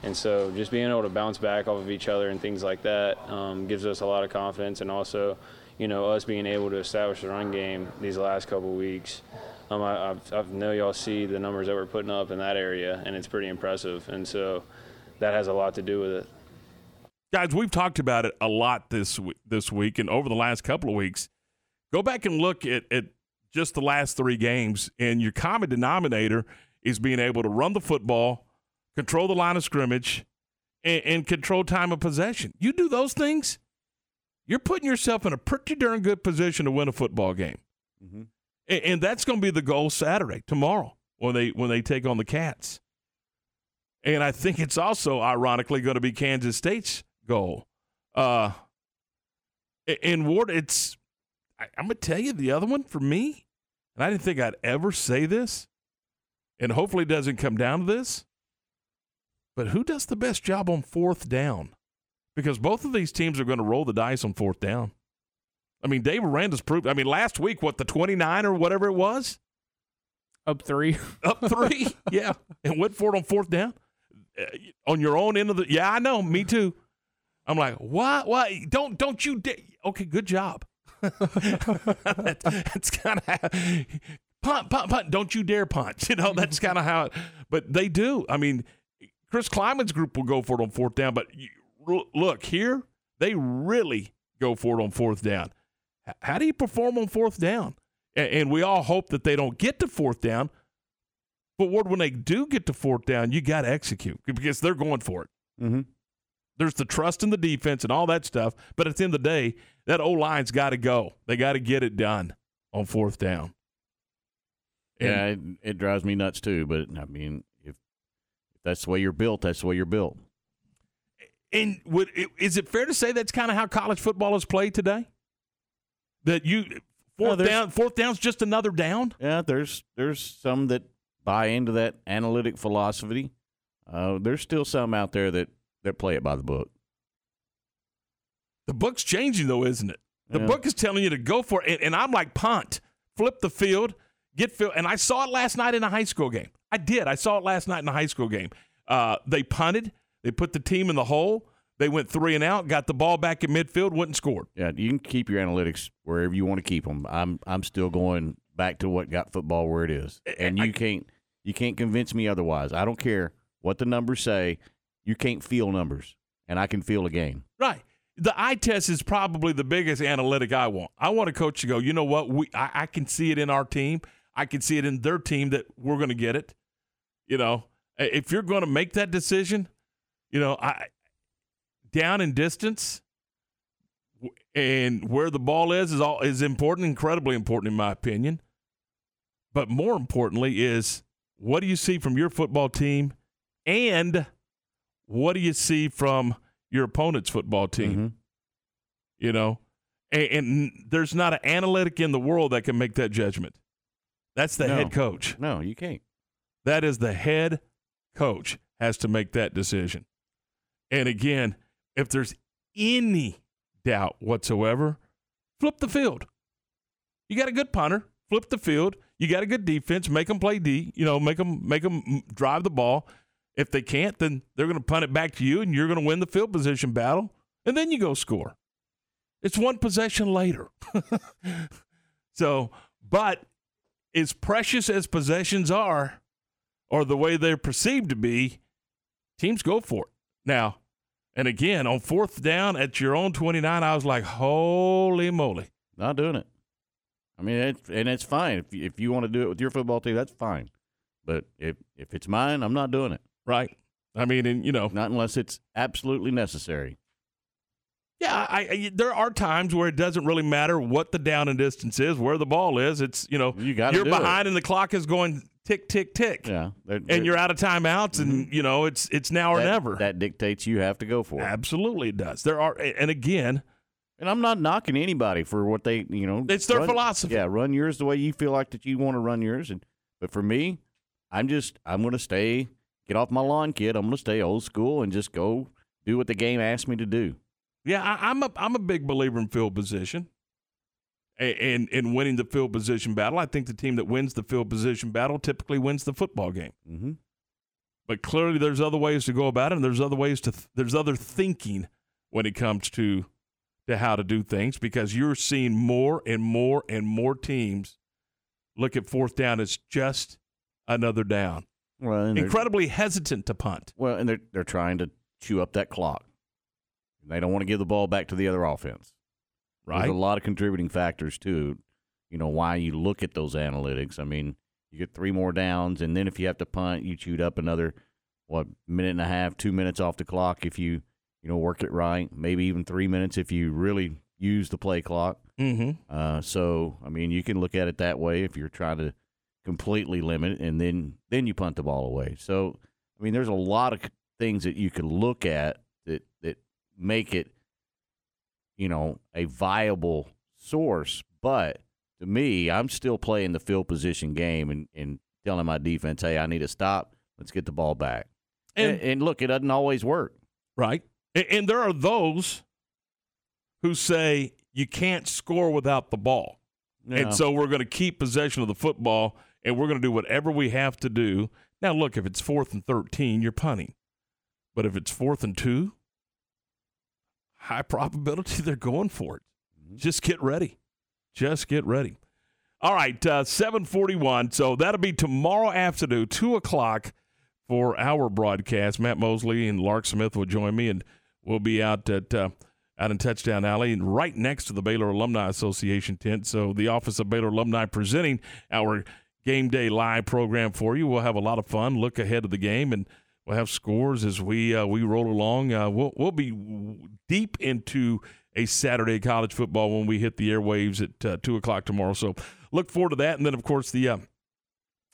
[SPEAKER 16] And so, just being able to bounce back off of each other and things like that um, gives us a lot of confidence, and also you know, us being able to establish the run game these last couple weeks. Um, I, I know y'all see the numbers that we're putting up in that area, and it's pretty impressive. And so that has a lot to do with it.
[SPEAKER 2] Guys, we've talked about it a lot this this week and over the last couple of weeks. Go back and look at, at just the last three games, and your common denominator is being able to run the football, control the line of scrimmage, and, and control time of possession. You do those things, you're putting yourself in a pretty darn good position to win a football game. Mm-hmm. And, and, that's going to be the goal Saturday, tomorrow, when they when they take on the Cats. And I think it's also ironically going to be Kansas State's goal. Uh, in Ward, it's I, I'm going to tell you the other one for me, and I didn't think I'd ever say this, and hopefully it doesn't come down to this. But who does the best job on fourth down? because both of these teams are going to roll the dice on fourth down. I mean, Dave Aranda's proved. I mean, last week, what the twenty nine or whatever it was,
[SPEAKER 4] up three, (laughs)
[SPEAKER 2] up three, yeah, and went for it on fourth down uh, on your own end of the. Yeah, I know, me too. I'm like, what? What? Don't don't you? Da-? Okay, good job. that, (laughs) that's kind of punt, punt, punt. Don't you dare punt. You know, that's kind of how. It, but they do. I mean, Chris Klieman's group will go for it on fourth down, but look here, they really go for it on fourth down. How do you perform on fourth down? And we all hope that they don't get to fourth down. But Ward, when they do get to fourth down, you got to execute because they're going for it.
[SPEAKER 3] Mm-hmm.
[SPEAKER 2] There's the trust in the defense and all that stuff. But at the end of the day, that O line's got to go. They got to get it done on fourth down.
[SPEAKER 3] And yeah, it, it drives me nuts too. But I mean, that's the way you're built, that's the way you're built.
[SPEAKER 2] And would is it fair to say that's kind of how college football is played today? That you fourth no, down, fourth down's just another down.
[SPEAKER 3] Yeah, there's there's some that buy into that analytic philosophy. Uh, there's still some out there that that play it by the book.
[SPEAKER 2] The book's changing though, isn't it? The yeah. book is telling you to go for it, and, and I'm like punt, flip the field, get field. And I saw it last night in a high school game. I did. I saw it last night in a high school game. Uh, they punted they put the team in the hole. They went three and out, got the ball back in midfield, went and scored.
[SPEAKER 3] Yeah, you can keep your analytics wherever you want to keep them. I'm I'm still going back to what got football where it is, and you I, can't you can't convince me otherwise. I don't care what the numbers say. You can't feel numbers, and I can feel a game.
[SPEAKER 2] Right. The eye test is probably the biggest analytic I want. I want a coach to go. You know what? We I, I can see it in our team. I can see it in their team that we're going to get it. You know, if you're going to make that decision, you know, I down in distance and where the ball is is all is important, incredibly important in my opinion. But more importantly is what do you see from your football team and what do you see from your opponent's football team?
[SPEAKER 3] Mm-hmm.
[SPEAKER 2] You know, and, and, there's not an analytic in the world that can make that judgment. That's the
[SPEAKER 3] no.
[SPEAKER 2] head coach.
[SPEAKER 3] No, you can't.
[SPEAKER 2] That is the head coach has to make that decision. And again, if there's any doubt whatsoever, flip the field. You got a good punter, flip the field. You got a good defense, make them play D, you know, make them make them drive the ball. If they can't, then they're going to punt it back to you and you're going to win the field position battle and then you go score. It's one possession later. (laughs) so, but as precious as possessions are or the way they're perceived to be, teams go for it. Now, and again, on fourth down at your own 29, I was like, holy moly.
[SPEAKER 3] Not doing it. I mean, it, and it's fine. If, if you want to do it with your football team, that's fine. But if, if it's mine, I'm not doing it.
[SPEAKER 2] Right. I mean, and you know,
[SPEAKER 3] not unless it's absolutely necessary.
[SPEAKER 2] Yeah, I, I, there are times where it doesn't really matter what the down and distance is, where the ball is. It's you know
[SPEAKER 3] you
[SPEAKER 2] you're behind
[SPEAKER 3] it.
[SPEAKER 2] and the clock is going tick tick tick.
[SPEAKER 3] Yeah, they're-
[SPEAKER 2] and
[SPEAKER 3] they're-
[SPEAKER 2] you're out of timeouts, and mm-hmm. you know it's it's now or
[SPEAKER 3] that,
[SPEAKER 2] never.
[SPEAKER 3] That dictates you have to go for it.
[SPEAKER 2] Absolutely, it does. There are, and again,
[SPEAKER 3] and I'm not knocking anybody for what they, you know,
[SPEAKER 2] It's their
[SPEAKER 3] run-
[SPEAKER 2] philosophy.
[SPEAKER 3] Yeah, run yours the way you feel like that you want to run yours. And but for me, I'm just I'm going to stay, get off my lawn, kid. I'm going to stay old school and just go do what the game asked me to do.
[SPEAKER 2] Yeah, I, I'm a I'm a big believer in field position, and, and and winning the field position battle. I think the team that wins the field position battle typically wins the football game.
[SPEAKER 3] Mm-hmm.
[SPEAKER 2] But clearly, there's other ways to go about it, and there's other ways to th- there's other thinking when it comes to to how to do things because you're seeing more and more and more teams look at fourth down as just another down.
[SPEAKER 3] Well,
[SPEAKER 2] Incredibly hesitant to punt.
[SPEAKER 3] Well, and they're they're trying to chew up that clock. They don't want to give the ball back to the other offense.
[SPEAKER 2] Right.
[SPEAKER 3] There's a lot of contributing factors too. You know why you look at those analytics. I mean, you get three more downs, and then if you have to punt, you chewed up another what minute and a half, two minutes off the clock if you you know work it right. Maybe even three minutes if you really use the play clock.
[SPEAKER 2] Mm-hmm.
[SPEAKER 3] Uh, so I mean, you can look at it that way if you're trying to completely limit it, and then then you punt the ball away. So I mean, there's a lot of things that you could look at that that make it, you know, a viable source. But to me, I'm still playing the field position game and, and telling my defense, hey, I need to stop. Let's get the ball back.
[SPEAKER 2] And-
[SPEAKER 3] And, and look, it doesn't always work.
[SPEAKER 2] Right. And, and there are those who say you can't score without the ball. And so we're going to keep possession of the football and we're going to do whatever we have to do. Now, look, if it's fourth and 13, you're punting. But if it's fourth and two, high probability they're going for it. Just get ready. Just get ready. All right, uh, 741. So that'll be tomorrow afternoon, 2 o'clock for our broadcast. Matt Mosley and Lark Smith will join me, and we'll be out at uh, out in Touchdown Alley and right next to the Baylor Alumni Association tent. So the Office of Baylor Alumni presenting our game day live program for you. We'll have a lot of fun. Look ahead of the game, and we'll have scores as we uh, we roll along. Uh, we'll we'll be deep into a Saturday college football when we hit the airwaves at uh, two o'clock tomorrow. So look forward to that, and then of course the uh,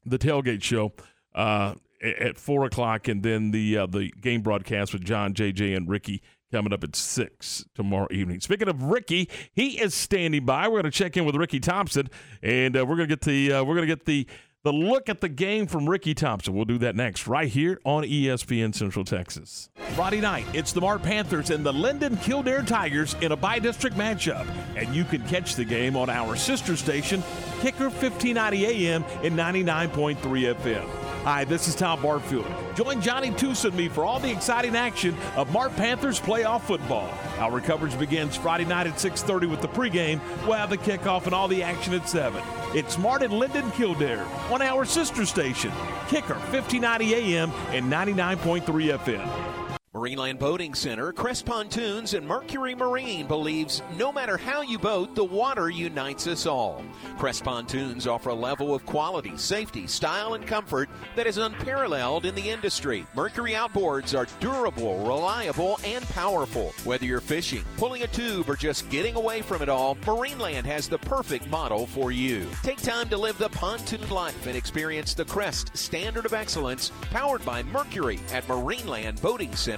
[SPEAKER 2] the tailgate show uh, at four o'clock, and then the uh, the game broadcast with John, JJ, and Ricky coming up at six tomorrow evening. Speaking of Ricky, he is standing by. We're going to check in with Ricky Thompson, and we're going to get the we're going to get the the look at the game from Ricky Thompson. We'll do that next, right here on ESPN Central Texas. Friday night, it's the Mart Panthers and the Linden Kildare Tigers in a bi-district matchup, and you can catch the game on our sister station, Kicker 1590 AM and 99.3 FM. Hi, this is Tom Barfield. Join Johnny Toos and me for all the exciting action of Mart Panthers playoff football. Our coverage begins Friday night at 6.30 with the pregame. We'll have the kickoff and all the action at 7. It's Mart and Linden Kildare on our sister station, Kicker 1590 AM and 99.3 FM.
[SPEAKER 14] Marineland Boating Center, Crest Pontoons, and Mercury Marine believes no matter how you boat, the water unites us all. Crest Pontoons offer a level of quality, safety, style, and comfort that is unparalleled in the industry. Mercury outboards are durable, reliable, and powerful. Whether you're fishing, pulling a tube, or just getting away from it all, Marineland has the perfect model for you. Take time to live the pontoon life and experience the Crest standard of excellence powered by Mercury at Marineland Boating Center,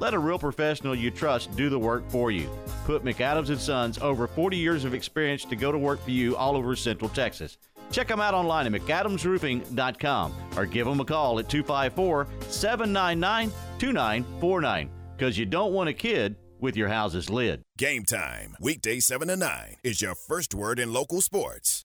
[SPEAKER 3] Let a real professional you trust do the work for you. Put McAdams and Sons over 40 years of experience to go to work for you all over Central Texas. Check them out online at McAdamsRoofing.com or give them a call at 254 799 2949 because you don't want a kid with your house's lid.
[SPEAKER 1] Game time, weekday 7 to 9, is your first word in local sports.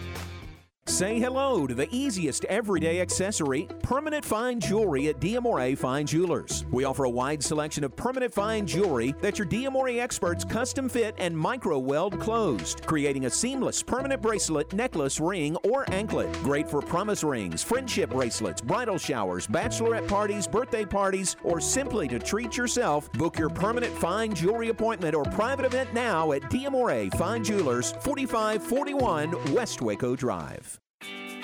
[SPEAKER 17] Say hello to the easiest everyday accessory, permanent fine jewelry at Diamore Fine Jewelers. We offer a wide selection of permanent fine jewelry that your Diamore experts custom fit and micro weld closed, creating a seamless permanent bracelet, necklace, ring, or anklet. Great for promise rings, friendship bracelets, bridal showers, bachelorette parties, birthday parties, or simply to treat yourself. Book your permanent fine jewelry appointment or private event now at Diamore Fine Jewelers, 4541 West Waco Drive.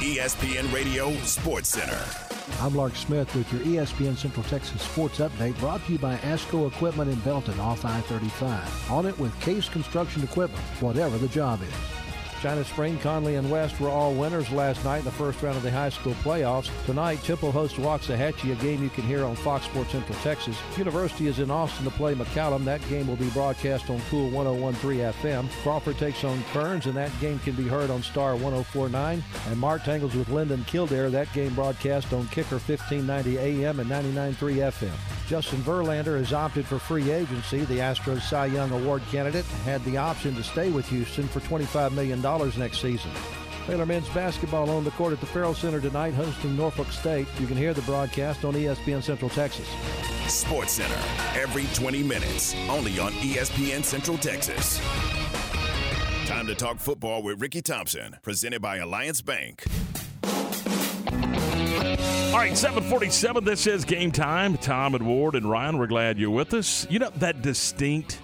[SPEAKER 1] ESPN Radio Sports Center.
[SPEAKER 18] I'm Lark Smith with your ESPN Central Texas Sports Update brought to you by ASCO Equipment in Belton off I-35. On it with Case Construction Equipment, whatever the job is. China Spring, Connally, and West were all winners last night in the first round of the high school playoffs. Tonight, Temple hosts Waxahachie, a game you can hear on Fox Sports Central Texas. University is in Austin to play McCallum. That game will be broadcast on Cool 1013 FM. Crawford takes on Kerens, and that game can be heard on Star 1049. And Mart tangles with Linden Kildare. That game broadcast on Kicker 1590 AM and 99.3 FM. Justin Verlander has opted for free agency. The Astros Cy Young Award candidate had the option to stay with Houston for $25 million next season. Baylor men's basketball on the court at the Ferrell Center tonight, hosting Norfolk State. You can hear the broadcast on ESPN Central Texas.
[SPEAKER 1] Sports Center, every 20 minutes, only on ESPN Central Texas. Time to talk football with Ricky Thompson, presented by Alliance Bank.
[SPEAKER 2] All right, 747. This is game time. Tom and Ward and Ryan, we're glad you're with us. You know, that distinct,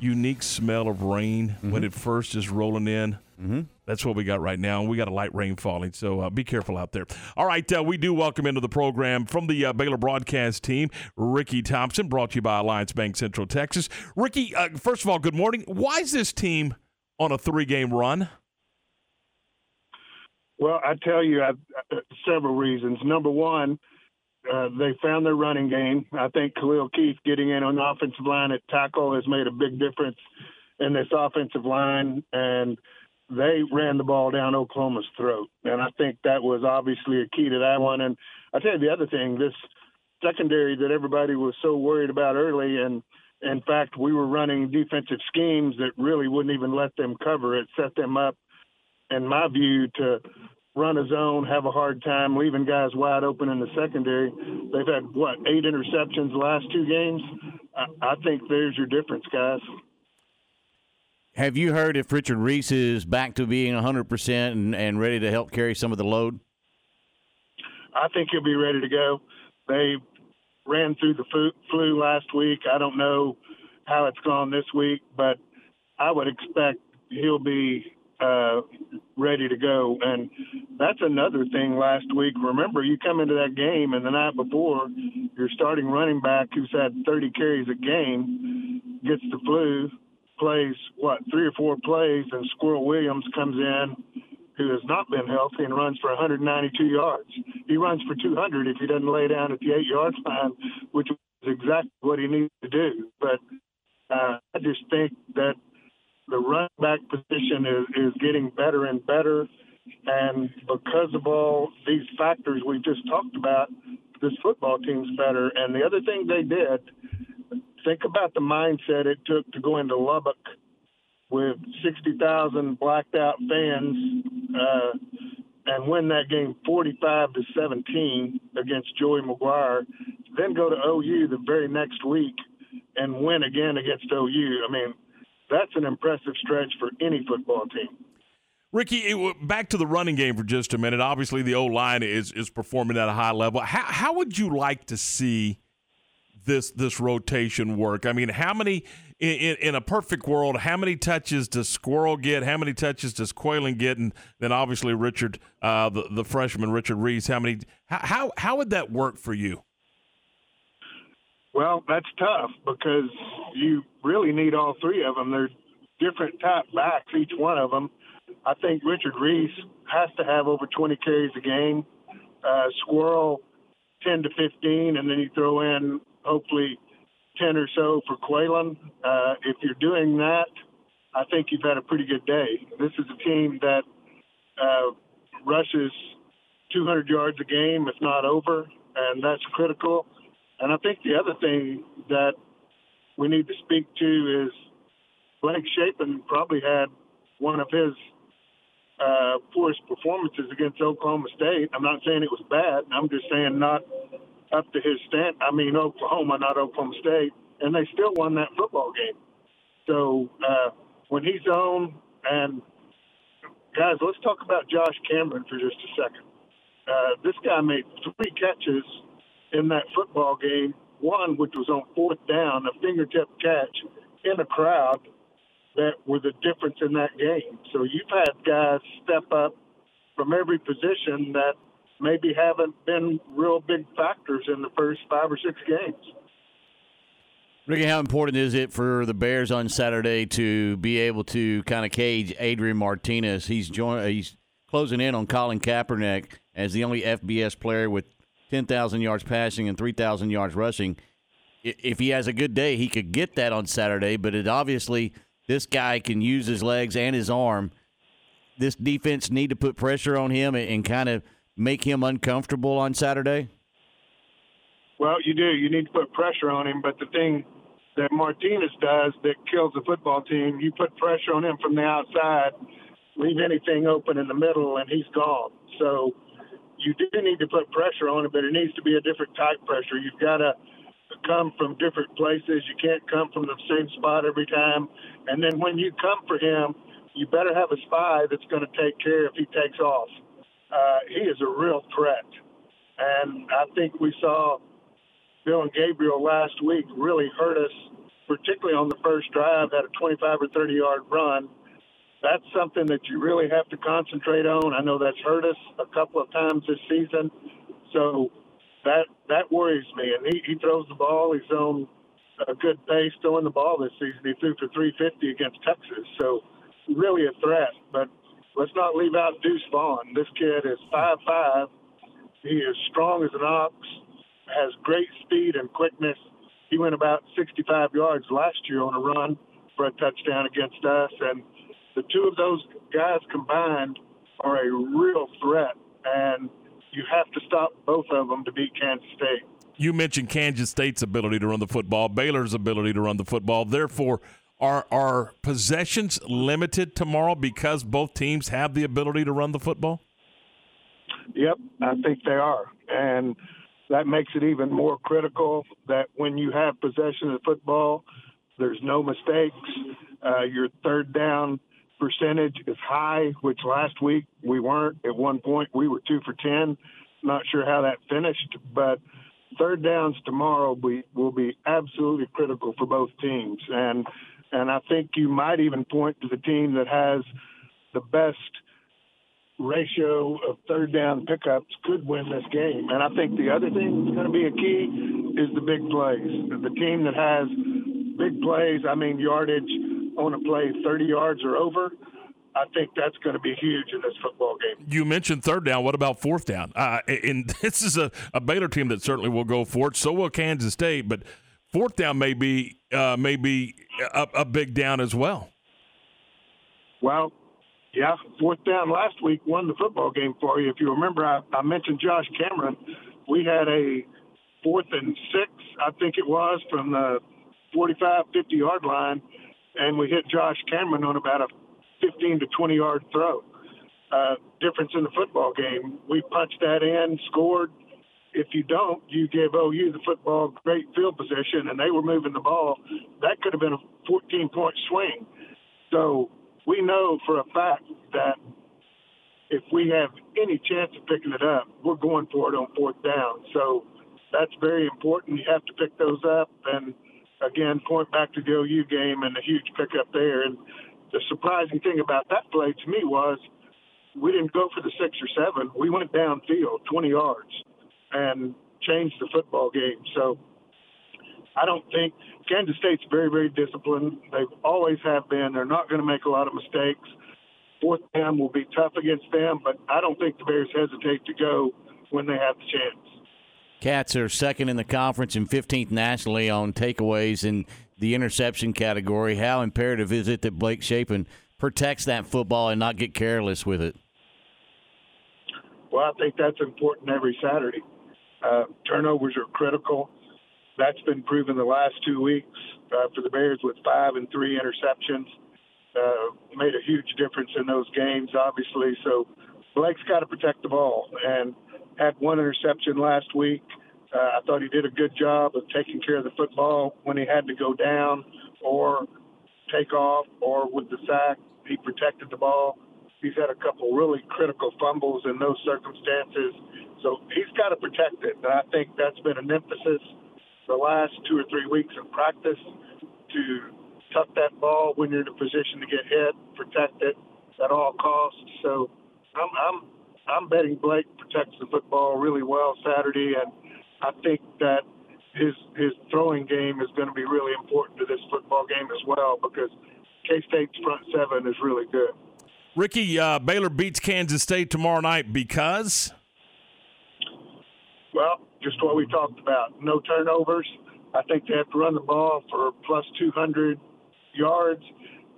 [SPEAKER 2] unique smell of rain mm-hmm. when it first is rolling in? Mm-hmm. That's what we got right now. We got a light rain falling, so uh, be careful out there. All right, uh, we do welcome into the program from the uh, Baylor broadcast team, Ricky Thompson, brought to you by Alliance Bank Central Texas. Ricky, uh, first of all, good morning. Why is this team on a three game run?
[SPEAKER 19] Well, I tell you, I've, uh, several reasons. Number one, uh, they found their running game. I think Khalil Keith getting in on the offensive line at tackle has made a big difference in this offensive line, and they ran the ball down Oklahoma's throat. And I think that was obviously a key to that one. And I tell you the other thing, this secondary that everybody was so worried about early, and in fact, we were running defensive schemes that really wouldn't even let them cover it, set them up in my view, to run a zone, have a hard time leaving guys wide open in the secondary. They've had what eight interceptions the last two games. I, I think there's your difference, guys.
[SPEAKER 3] Have you heard if Richard Reese is back to being 100% and, and ready to help carry some of the load?
[SPEAKER 19] I think he'll be ready to go. They ran through the flu last week. I don't know how it's gone this week, but I would expect he'll be uh, ready to go. And that's another thing last week. Remember, you come into that game, and the night before, your starting running back who's had 30 carries a game gets the flu, plays what three or four plays, and Squirrel Williams comes in, who has not been healthy, and runs for 192 yards. He runs for 200 if he doesn't lay down at the eight yard line, which is exactly what he needs to do. But uh, I just think that the running back position is, is getting better and better. And because of all these factors we just talked about, this football team's better. And the other thing they did, think about the mindset it took to go into Lubbock with 60,000 blacked out fans uh, and win that game 45 to 17 against Joey McGuire, then go to OU the very next week and win again against OU. I mean, that's an impressive stretch for any football team.
[SPEAKER 2] Ricky, back to the running game for just a minute. Obviously, the O line is is performing at a high level. How, how would you like to see this this rotation work? I mean, how many in, in, a perfect world? How many touches does Squirrel get? How many touches does Qualan get? And then obviously Richard, uh, the the freshman Richard Reese. How many? How, how how would that work for you?
[SPEAKER 19] Well, that's tough because you really need all three of them. They're different type backs, each one of them. I think Richard Reese has to have over 20 carries a game. Uh, Squirrel, 10 to 15, and then you throw in hopefully 10 or so for Qualan. Uh, if you're doing that, I think you've had a pretty good day. This is a team that uh, rushes 200 yards a game, if not over, and that's critical. And I think the other thing that we need to speak to is Blake Shapen probably had one of his uh, poorest performances against Oklahoma State. I'm not saying it was bad. I'm just saying not up to his stand. I mean Oklahoma, not Oklahoma State, and they still won that football game. So uh, when he's on, and guys, let's talk about Josh Cameron for just a second. Uh, this guy made three catches in that football game. One, which was on fourth down, a fingertip catch in a crowd that were the difference in that game. So you've had guys step up from every position that maybe haven't been real big factors in the first five or six games.
[SPEAKER 3] Ricky, how important is it for the Bears on Saturday to be able to kind of cage Adrian Martinez? He's join, he's closing in on Colin Kaepernick as the only FBS player with 10,000 yards passing and 3,000 yards rushing. If he has a good day, he could get that on Saturday, but it obviously this guy can use his legs and his arm. This defense need to put pressure on him and, kind of make him uncomfortable on Saturday.
[SPEAKER 19] Well, you do. You need to put pressure on him, but the thing that Martinez does that kills the football team, you put pressure on him from the outside, leave anything open in the middle, and he's gone. So you do need to put pressure on him, but it needs to be a different type pressure. You've got to come from different places. You can't come from the same spot every time. And then when you come for him, you better have a spy that's going to take care if he takes off. Uh, he is a real threat. And I think we saw Dillon Gabriel last week really hurt us, particularly on the first drive, had a 25 or 30 yard run that's something that you really have to concentrate on. I know that's hurt us a couple of times this season, so that that worries me. And he, he throws the ball. He's on a good pace throwing the ball this season. He threw for 350 against Texas, so really a threat. But let's not leave out Deuce Vaughn. This kid is five five. He is strong as an ox, has great speed and quickness. He went about 65 yards last year on a run for a touchdown against us, and the two of those guys combined are a real threat, and you have to stop both of them to beat Kansas State.
[SPEAKER 2] You mentioned Kansas State's ability to run the football, Baylor's ability to run the football. Therefore, are are possessions limited tomorrow because both teams have the ability to run the football?
[SPEAKER 19] Yep, I think they are, and that makes it even more critical that when you have possession of the football, there's no mistakes. Uh, your third down percentage is high, which last week we weren't. At one point, we were two for 10. Not sure how that finished, but third downs tomorrow we, will be absolutely critical for both teams. And, and I think you might even point to the team that has the best ratio of third down pickups could win this game. And I think the other thing that's going to be a key is the big plays. The team that has big plays, I mean yardage on a play 30 yards or over, I think that's going to be huge in this football game.
[SPEAKER 2] You mentioned third down. What about fourth down? Uh, and (laughs) this is a, a Baylor team that certainly will go for it. So will Kansas State, but fourth down may be uh, may be a, a big down as well.
[SPEAKER 19] Well, yeah, fourth down last week won the football game for you. If you remember, I, I mentioned Josh Cameron. We had a fourth and six, I think it was, from the 45, 50 yard line, and we hit Josh Cameron on about a 15 to 20 yard throw. Uh, difference in the football game. We punched that in, scored. If you don't, you give OU the football great field position, and they were moving the ball. That could have been a 14 point swing. So we know for a fact that if we have any chance of picking it up, we're going for it on fourth down. So that's very important. You have to pick those up. And again, point back to the OU game and the huge pickup there. And the surprising thing about that play to me was we didn't go for the six or seven. We went downfield 20 yards and changed the football game. So I don't think Kansas State's very, very disciplined. They always have been. They're not going to make a lot of mistakes. Fourth down will be tough against them, but I don't think the Bears hesitate to go when they have the chance.
[SPEAKER 3] Cats are second in the conference and 15th nationally on takeaways in the interception category. How imperative is it that Blake Shapen protects that football and not get careless with it?
[SPEAKER 19] Well, I think that's important every Saturday. Uh, turnovers are critical. That's been proven the last two weeks uh, for the Bears with five and three interceptions. Uh, made a huge difference in those games, obviously. So Blake's got to protect the ball and had one interception last week. Uh, I thought he did a good job of taking care of the football when he had to go down or take off or with the sack. He protected the ball. He's had a couple really critical fumbles in those circumstances. So he's got to protect it. And I think that's been an emphasis the last two or three weeks in practice to tuck that ball when you're in a position to get hit, protect it at all costs. So I'm I'm I'm betting Blake protects the football really well Saturday, and I think that his his throwing game is going to be really important to this football game as well because K State's front seven is really good.
[SPEAKER 2] Ricky, uh, Baylor beats Kansas State tomorrow night because.
[SPEAKER 19] Well, just what we talked about. No turnovers. I think they have to run the ball for plus 200 yards,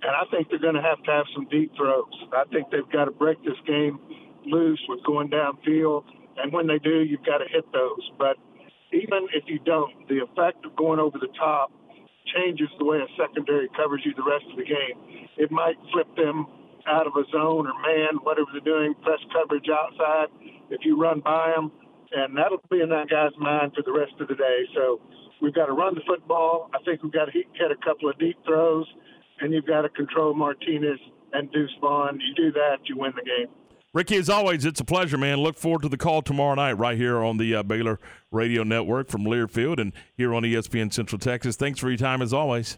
[SPEAKER 19] and I think they're going to have to have some deep throws. I think they've got to break this game loose with going downfield, and when they do, you've got to hit those. But even if you don't, the effect of going over the top changes the way a secondary covers you the rest of the game. It might flip them out of a zone or man, whatever they're doing, press coverage outside. If you run by them, and that'll be in that guy's mind for the rest of the day. So we've got to run the football. I think we've got to hit a couple of deep throws, and you've got to control Martinez and Deuce Vaughn. You do that, you win the game.
[SPEAKER 2] Ricky, as always, it's a pleasure, man. Look forward to the call tomorrow night right here on the uh, Baylor Radio Network from Learfield and here on ESPN Central Texas. Thanks for your time, as always.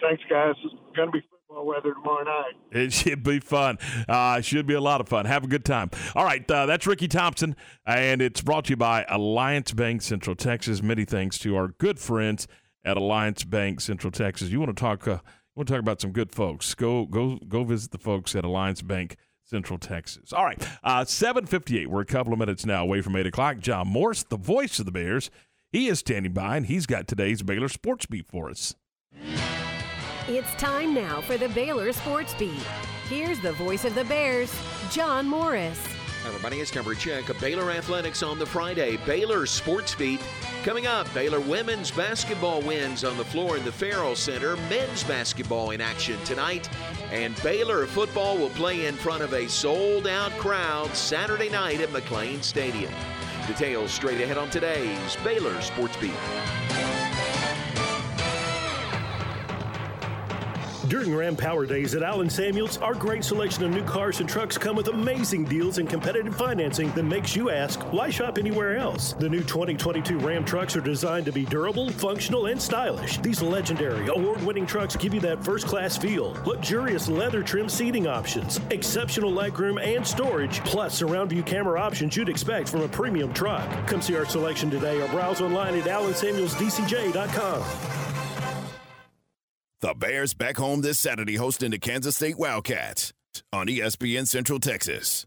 [SPEAKER 19] Thanks, guys. It's going to be football weather tomorrow night.
[SPEAKER 2] It should be fun. Uh, it should be a lot of fun. Have a good time. All right, uh, that's Ricky Thompson, and it's brought to you by Alliance Bank Central Texas. Many thanks to our good friends at Alliance Bank Central Texas. You want to talk? Uh, you want to talk about some good folks? Go go go visit the folks at Alliance Bank. Central Texas. All right, uh, 758. We're a couple of minutes now away from 8 o'clock. John Morris, the voice of the Bears, he is standing by, and he's got today's Baylor Sports Beat for us.
[SPEAKER 20] It's time now for the Baylor Sports Beat. Here's the voice of the Bears, John Morris.
[SPEAKER 21] Everybody, it's Number Check. Baylor Athletics on the Friday. Baylor Sports Beat. Coming up, Baylor women's basketball wins on the floor in the Ferrell Center. Men's basketball in action tonight. And Baylor football will play in front of a sold out crowd Saturday night at McLane Stadium. Details straight ahead on today's Baylor Sports Beat.
[SPEAKER 22] During Ram Power Days at Allen Samuels, our great selection of new cars and trucks come with amazing deals and competitive financing that makes you ask, why shop anywhere else? The new 2022 Ram trucks are designed to be durable, functional, and stylish. These legendary, award winning trucks give you that first class feel. Luxurious leather trim seating options, exceptional legroom and storage, plus surround view camera options you'd expect from a premium truck. Come see our selection today or browse online at allensamuelsdcj.com.
[SPEAKER 1] The Bears back home this Saturday hosting the Kansas State Wildcats on ESPN Central Texas.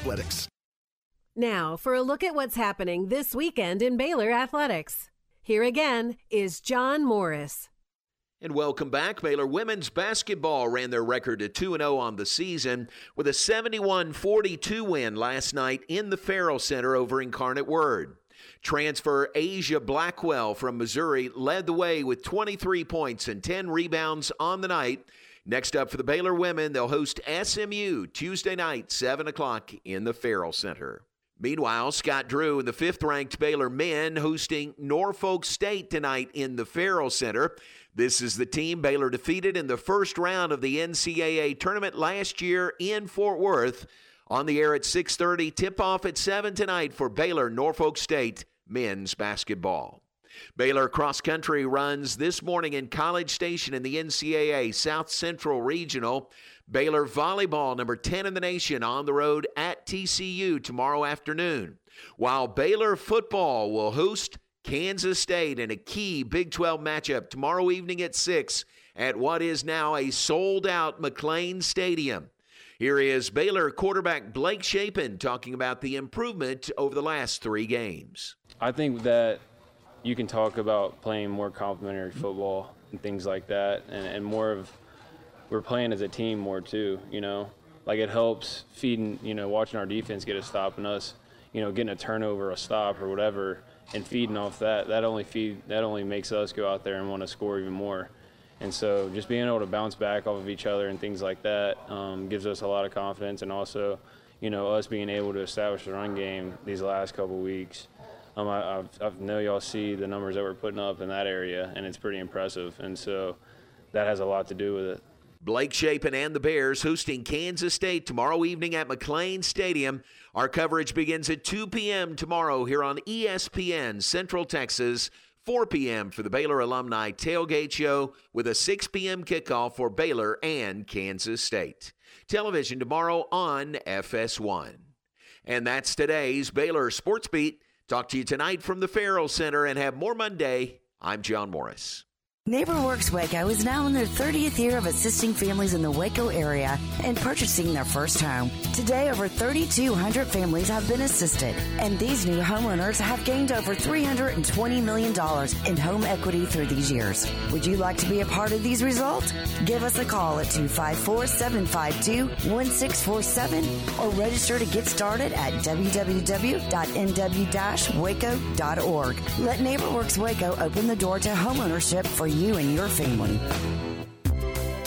[SPEAKER 23] Athletics.
[SPEAKER 20] Now, for a look at what's happening this weekend in Baylor Athletics. Here again is John Morris.
[SPEAKER 14] And welcome back. Baylor women's basketball ran their record to 2 0 on the season with a 71 42 win last night in the Ferrell Center over Incarnate Word. Transfer Aijha Blackwell from Missouri led the way with 23 points and 10 rebounds on the night Next up for the Baylor women, they'll host SMU Tuesday night, 7 o'clock in the Ferrell Center. Meanwhile, Scott Drew and the fifth ranked Baylor men hosting Norfolk State tonight in the Ferrell Center. This is the team Baylor defeated in the first round of the NCAA tournament last year in Fort Worth. On the air at 6:30, tip off at 7 tonight for Baylor Norfolk State men's basketball. Baylor cross country runs this morning in College Station in the NCAA South Central Regional. Baylor volleyball, number 10 in the nation, on the road at TCU tomorrow afternoon. While Baylor football will host Kansas State in a key Big 12 matchup tomorrow evening at 6 at what is now a sold out McLane Stadium. Here is Baylor quarterback Blake Shapen talking about the improvement over the last three games.
[SPEAKER 16] I think that you can talk about playing more complementary football and things like that, and, and more of we're playing as a team more too. You know, like it helps feeding. You know, watching our defense get a stop and us, you know, getting a turnover, a stop, or whatever, and feeding off that. That only feed that only makes us go out there and want to score even more. And so, just being able to bounce back off of each other and things like that um, gives us a lot of confidence, and also, you know, us being able to establish the run game these last couple weeks. Um, I, I've, I know y'all see the numbers that we're putting up in that area, and it's pretty impressive. And so that has a lot to do with it.
[SPEAKER 14] Blake Shapen and the Bears hosting Kansas State tomorrow evening at McLane Stadium. Our coverage begins at 2 p.m. tomorrow here on ESPN Central Texas. 4 p.m. for the Baylor Alumni Tailgate Show with a 6 p.m. kickoff for Baylor and Kansas State. Television tomorrow on FS1. And that's today's Baylor Sports Beat. Talk to you tonight from the Ferrell Center and have more Monday. I'm John Morris.
[SPEAKER 24] NeighborWorks Waco is now in their 30th year of assisting families in the Waco area and purchasing their first home. Today, over 3,200 families have been assisted, and these new homeowners have gained over $320 million in home equity through these years. Would you like to be a part of these results? Give us a call at 254 752 1647 or register to get started at www.nw waco.org. Let NeighborWorks Waco open the door to homeownership for you and your family.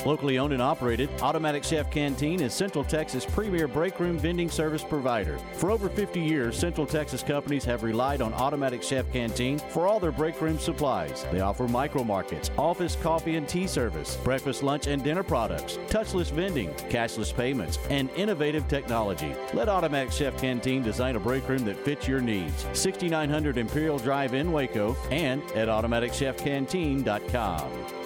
[SPEAKER 3] Locally owned and operated, Automatic Chef Canteen is Central Texas' premier break room vending service provider. For over 50 years, Central Texas companies have relied on Automatic Chef Canteen for all their break room supplies. They offer micro markets, office coffee and tea service, breakfast, lunch, and dinner products, touchless vending, cashless payments, and innovative technology. Let Automatic Chef Canteen design a break room that fits your needs. 6900 Imperial Drive in Waco and at AutomaticChefCanteen.com.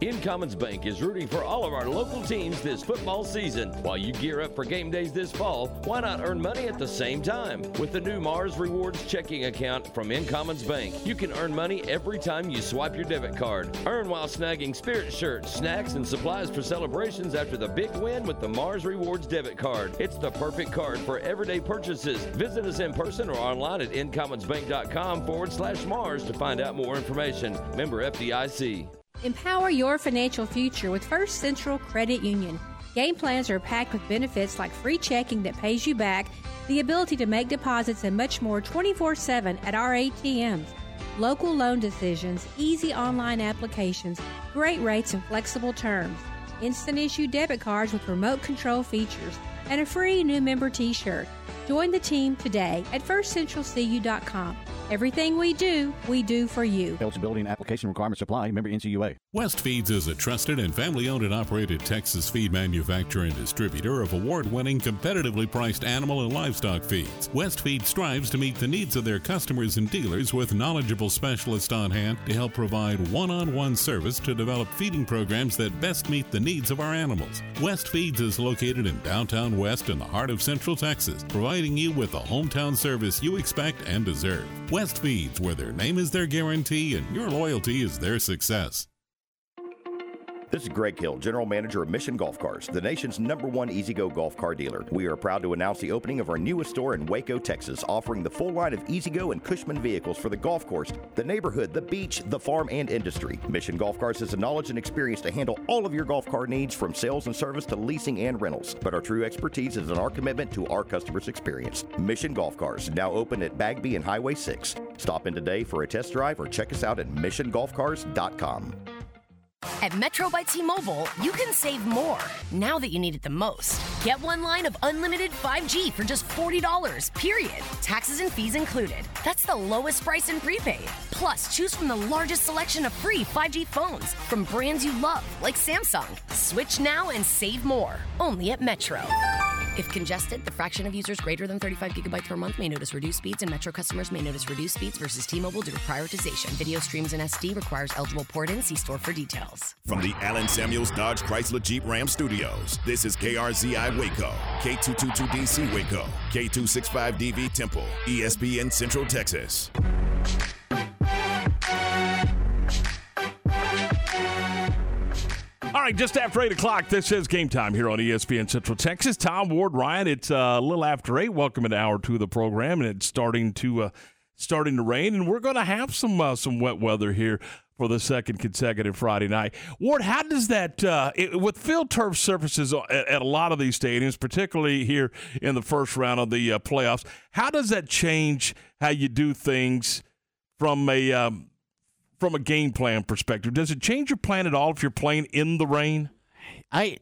[SPEAKER 25] Incommons Bank is rooting for all of our local teams this football season. While you gear up for game days this fall, why not earn money at the same time? With the new Mars Rewards checking account from Incommons Bank, you can earn money every time you swipe your debit card. Earn while snagging spirit shirts, snacks, and supplies for celebrations after the big win with the Mars Rewards debit card. It's the perfect card for everyday purchases. Visit us in person or online at incommonsbank.com forward slash Mars to find out more information. Member FDIC.
[SPEAKER 26] Empower your financial future with First Central Credit Union. Game plans are packed with benefits like free checking that pays you back, the ability to make deposits, and much more 24 7 at our ATMs. Local loan decisions, easy online applications, great rates and flexible terms, instant issue debit cards with remote control features, and a free new member t shirt. Join the team today at firstcentralcu.com. Everything we do, we do for you.
[SPEAKER 3] Eligibility and application requirements apply. Member NCUA.
[SPEAKER 27] West Feeds is a trusted and family owned and operated Texas feed manufacturer and distributor of award winning, competitively priced animal and livestock feeds. West Feed strives to meet the needs of their customers and dealers with knowledgeable specialists on hand to help provide one on one service to develop feeding programs that best meet the needs of our animals. West Feeds is located in downtown West in the heart of Central Texas, providing you with the hometown service you expect and deserve. West Feeds, where their name is their guarantee and your loyalty is their success.
[SPEAKER 28] This is Greg Hill, General Manager of Mission Golf Cars, the nation's number one E-Z-GO golf car dealer. We are proud to announce the opening of our newest store in Waco, Texas, offering the full line of E-Z-GO and Cushman vehicles for the golf course, the neighborhood, the beach, the farm, and industry. Mission Golf Cars has the knowledge and experience to handle all of your golf car needs from sales and service to leasing and rentals. But our true expertise is in our commitment to our customers' experience. Mission Golf Cars, now open at Bagby and Highway 6. Stop in today for a test drive or check us out at missiongolfcars.com.
[SPEAKER 29] At Metro by T-Mobile, you can save more now that you need it the most. Get one line of unlimited 5G for just $40, period. Taxes and fees included. That's the lowest price in prepaid. Plus, choose from the largest selection of free 5G phones from brands you love, like Samsung. Switch now and save more. Only at Metro. If congested, the fraction of users greater than 35 gigabytes per month may notice reduced speeds, and Metro customers may notice reduced speeds versus T-Mobile due to prioritization. Video streams in SD requires eligible port-in. See store for details.
[SPEAKER 1] From the Allen Samuels Dodge Chrysler Jeep Ram Studios, this is KRZI Waco, K222DC Waco, K265DV Temple, ESPN Central Texas.
[SPEAKER 2] All right, just after 8 o'clock, this is game time here on ESPN Central Texas. Tom Ward Ryan, it's uh, a little after 8. Welcome to hour two of the program, and it's starting to uh, starting to rain, and we're going to have some uh, some wet weather here for the second consecutive Friday night. Ward, how does that, uh, it, with field turf surfaces at, at, a lot of these stadiums, particularly here in the first round of the uh, playoffs, how does that change how you do things from a um, from a game plan perspective? Does it change your plan at all if you're playing in the rain?
[SPEAKER 3] I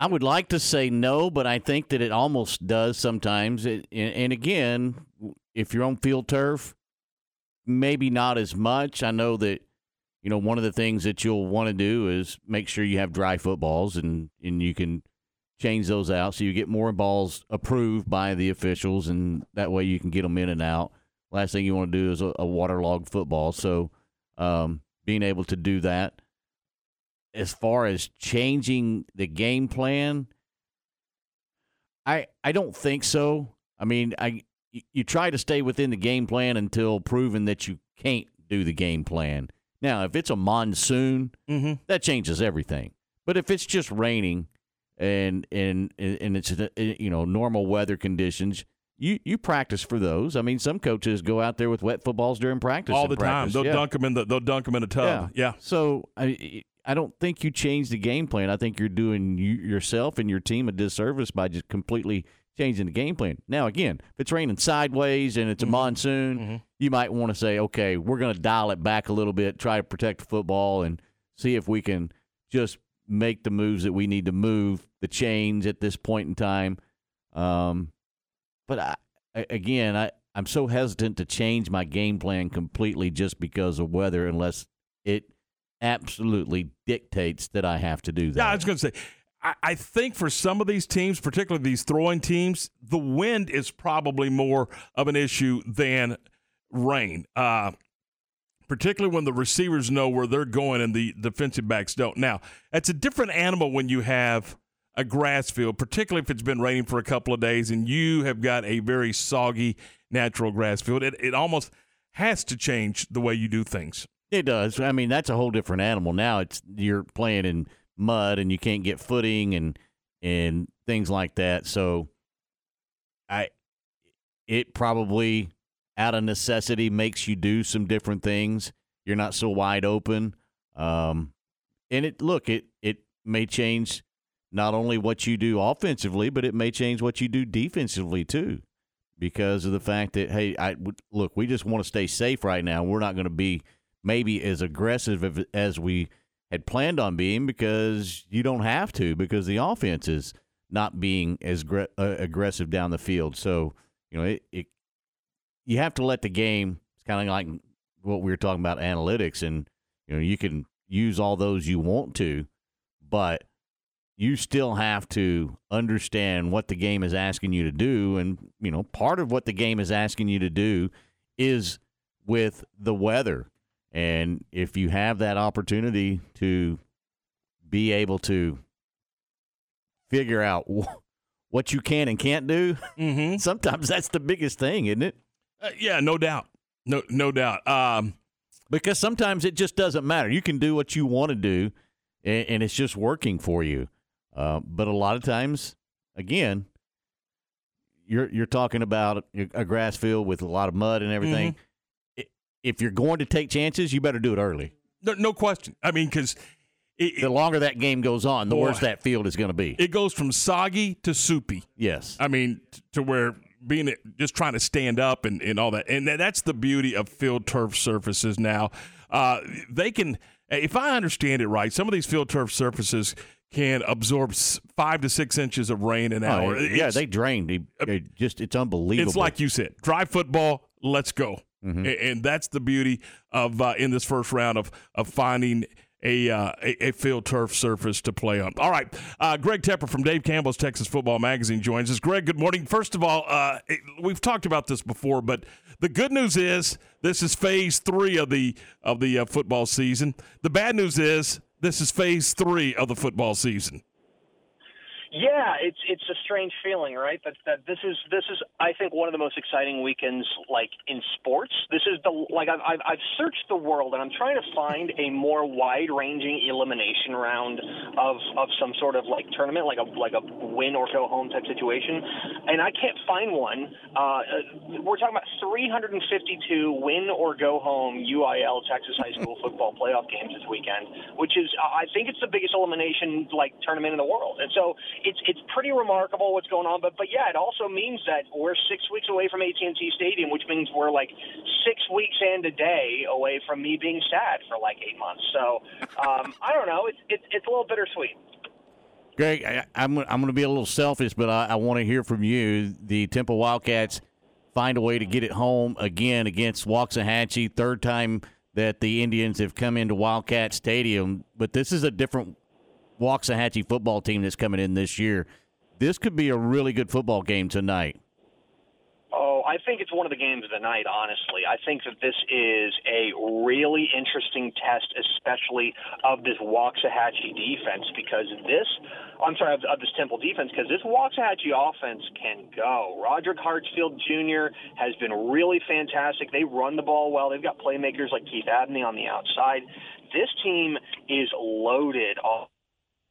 [SPEAKER 3] I would like to say no, but I think that it almost does sometimes. It, and, and again, if you're on field turf, maybe not as much. I know that you know one of the things that you'll want to do is make sure you have dry footballs and and you can change those out so you get more balls approved by the officials and that way you can get them in and out. Last thing you want to do is a, a waterlogged football. So um, being able to do that. As far as changing the game plan, I I don't think so. I mean, I you try to stay within the game plan until proven that you can't do the game plan. Now, if it's a monsoon,
[SPEAKER 2] mm-hmm.
[SPEAKER 3] that changes everything. But if it's just raining and and and it's you know normal weather conditions, you you practice for those. I mean, some coaches go out there with wet footballs during practice
[SPEAKER 2] all the
[SPEAKER 3] practice.
[SPEAKER 2] time. They'll
[SPEAKER 3] yeah.
[SPEAKER 2] dunk them in the they'll dunk them in a tub. Yeah.
[SPEAKER 3] yeah. So I I don't think you change the game plan. I think you're doing you, yourself and your team a disservice by just completely changing the game plan. Now, again, if it's raining sideways and it's a
[SPEAKER 2] Mm-hmm.
[SPEAKER 3] monsoon,
[SPEAKER 2] Mhm.
[SPEAKER 3] you might want to say, okay, we're going to dial it back a little bit, try to protect the football, and see if we can just make the moves that we need to move the chains at this point in time. Um, but I- again, I, I'm so hesitant to change my game plan completely just because of weather, unless it absolutely dictates that I have to do that.
[SPEAKER 2] Yeah, I was going to say, I, I think for some of these teams, particularly these throwing teams, the wind is probably more of an issue than rain. Uh, particularly when the receivers know where they're going and the defensive backs don't. Now, it's a different animal when you have a grass field, particularly if it's been raining for a couple of days and you have got a very soggy natural grass field. It, it almost has to change the way you do things.
[SPEAKER 3] It does. I mean, that's a whole different animal. Now it's you're playing in mud and you can't get footing and and things like that. So I it probably out of necessity makes you do some different things. You're not so wide open. Um and it look, it it may change not only what you do offensively, but it may change what you do defensively too. Because of the fact that hey, I look, we just want to stay safe right now. We're not going to be maybe as aggressive as- we had planned on being because you don't have to because the offense is not being as gre- uh, aggressive down the field. So you know it, it you have to let the game. It's kind of like what we were talking about analytics, and you know you can use all those you want to, but you still have to understand what the game is asking you to do, and you know part of what the game is asking you to do is with the weather, and if you have that opportunity to be able to figure out what you can and can't do.
[SPEAKER 2] Mm-hmm. (laughs)
[SPEAKER 3] Sometimes that's the biggest thing, isn't it?
[SPEAKER 2] Uh, yeah, no doubt. No, no doubt. Um,
[SPEAKER 3] because sometimes it just doesn't matter. You can do what you want to do, and, and it's just working for you. Uh, but a lot of times, again, you're you're talking about a grass field with a lot of mud and everything.
[SPEAKER 2] Mm-hmm.
[SPEAKER 3] If you're going to take chances, you better do it early.
[SPEAKER 2] No, no question. I mean, because
[SPEAKER 3] the longer that game goes on, the
[SPEAKER 2] Boy.
[SPEAKER 3] worse that field is going to be.
[SPEAKER 2] it goes from soggy to soupy.
[SPEAKER 3] Yes.
[SPEAKER 2] I mean, t- to where being just trying to stand up and, and all that. And that's the beauty of field turf surfaces now. Uh, they can, if I understand it right, some of these field turf surfaces can absorb five to six inches of rain an hour.
[SPEAKER 3] Oh, yeah,
[SPEAKER 2] It's-
[SPEAKER 3] they drain. They, just it's unbelievable.
[SPEAKER 2] It's like you said, dry football. Let's go,
[SPEAKER 3] Mm-hmm.
[SPEAKER 2] And, that's the beauty of uh, in this first round of of finding. A, uh, a a field turf surface to play on. All right, uh, Greg Tepper from Dave Campbell's Texas Football Magazine joins us. Greg, good morning. First of all, uh, it- we've talked about this before, but the good news is this is phase three of the of the uh, football season. The bad news is this is phase three of the football season.
[SPEAKER 30] Yeah, it's it's a strange feeling, right? That that this is this is I think one of the most exciting weekends like in sports. This is the like I've I've, I've searched the world and I'm trying to find a more wide-ranging elimination round of of some sort of like tournament, like a like a win or go home type situation, and I can't find one. Uh, we're talking about 352 win or go home UIL Texas high school (laughs) football playoff games this weekend, which is I think it's the biggest elimination like tournament in the world, and so it's it's pretty remarkable what's going on. But but yeah, it also means that we're six weeks away from AT&T Stadium, which means we're like six weeks and a day away from me being sad for like eight months. So um, (laughs) I don't know. It's it's it's a little bittersweet.
[SPEAKER 3] Greg, I, I'm I'm going to be a little selfish, but I, I want to hear from you. The Temple Wildcats find a way to get it home again against Waxahachie. Third time that the Indians have come into Wildcat Stadium, but this is a different Waxahachie football team that's coming in this year. This could be a really good football game tonight.
[SPEAKER 30] Oh, I think it's one of the games of the night, honestly. I think that this is a really interesting test, especially of this Waxahachie defense, because this, I'm sorry, of, of this Temple defense, because this Waxahachie offense can go. Roderick Hartsfield Jr. has been really fantastic. They run the ball well. They've got playmakers like Keith Abney on the outside. This team is loaded off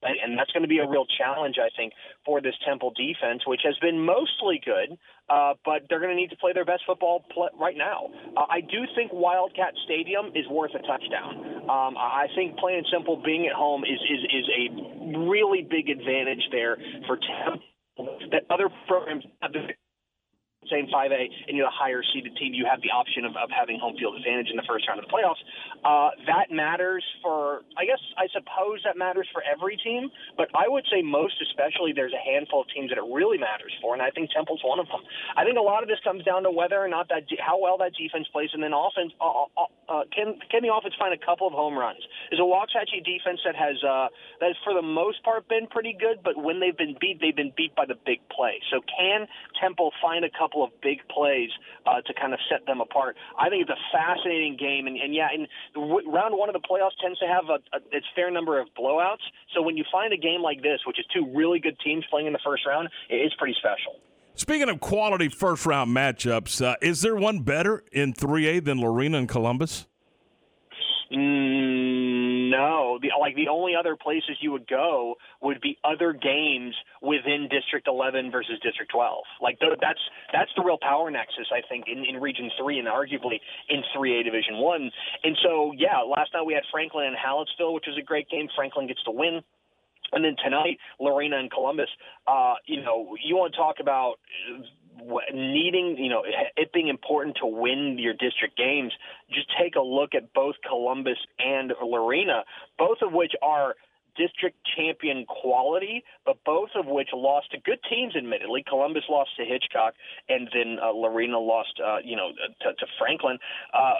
[SPEAKER 30] and, that's going to be a real challenge, I think, for this Temple defense, which has been mostly good, uh, but they're going to need to play their best football pl- right now. Uh, I do think Wildcat Stadium is worth a touchdown. Um, I think plain and simple, being at home is is is a really big advantage there for Temple that other programs have the same 5A and you're a higher seeded team, you have the option of, of having home field advantage in the first round of the playoffs. Uh, that matters for, I guess, I suppose that matters for every team, but I would say most especially there's a handful of teams that it really matters for, and I think Temple's one of them. I think a lot of this comes down to whether or not that how well that defense plays, and then offense. Uh, uh, uh, can can the offense find a couple of home runs? Is a Waxahachie defense that has uh, that has for the most part been pretty good, but when they've been beat, they've been beat by the big play. So can Temple find a couple of big plays uh, to kind of set them apart? I think it's a fascinating game, and, and yeah, and w- round one of the playoffs tends to have a, a its fair number of blowouts. So when you find a game like this, which is two really good teams playing in the first round, it- it's pretty special.
[SPEAKER 2] Speaking of quality first round matchups, uh, is there one better in 3A than Lorena and Columbus?
[SPEAKER 30] Mm, no, the, like the only other places you would go would be other games within District 11 versus District 12. Like th- that's that's the real power nexus, I think, in, in Region Three and arguably in 3A Division One. And so, yeah, last night we had Franklin and Hallettsville, which was a great game. Franklin gets to win. And then tonight, Lorena and Columbus. Uh, you know, you want to talk about needing, you know, it being important to win your district games. Just take a look at both Columbus and Lorena, both of which are district champion quality, but both of which lost to good teams. Admittedly, Columbus lost to Hitchcock, and then uh, Lorena lost, uh, you know, to, to Franklin. Uh,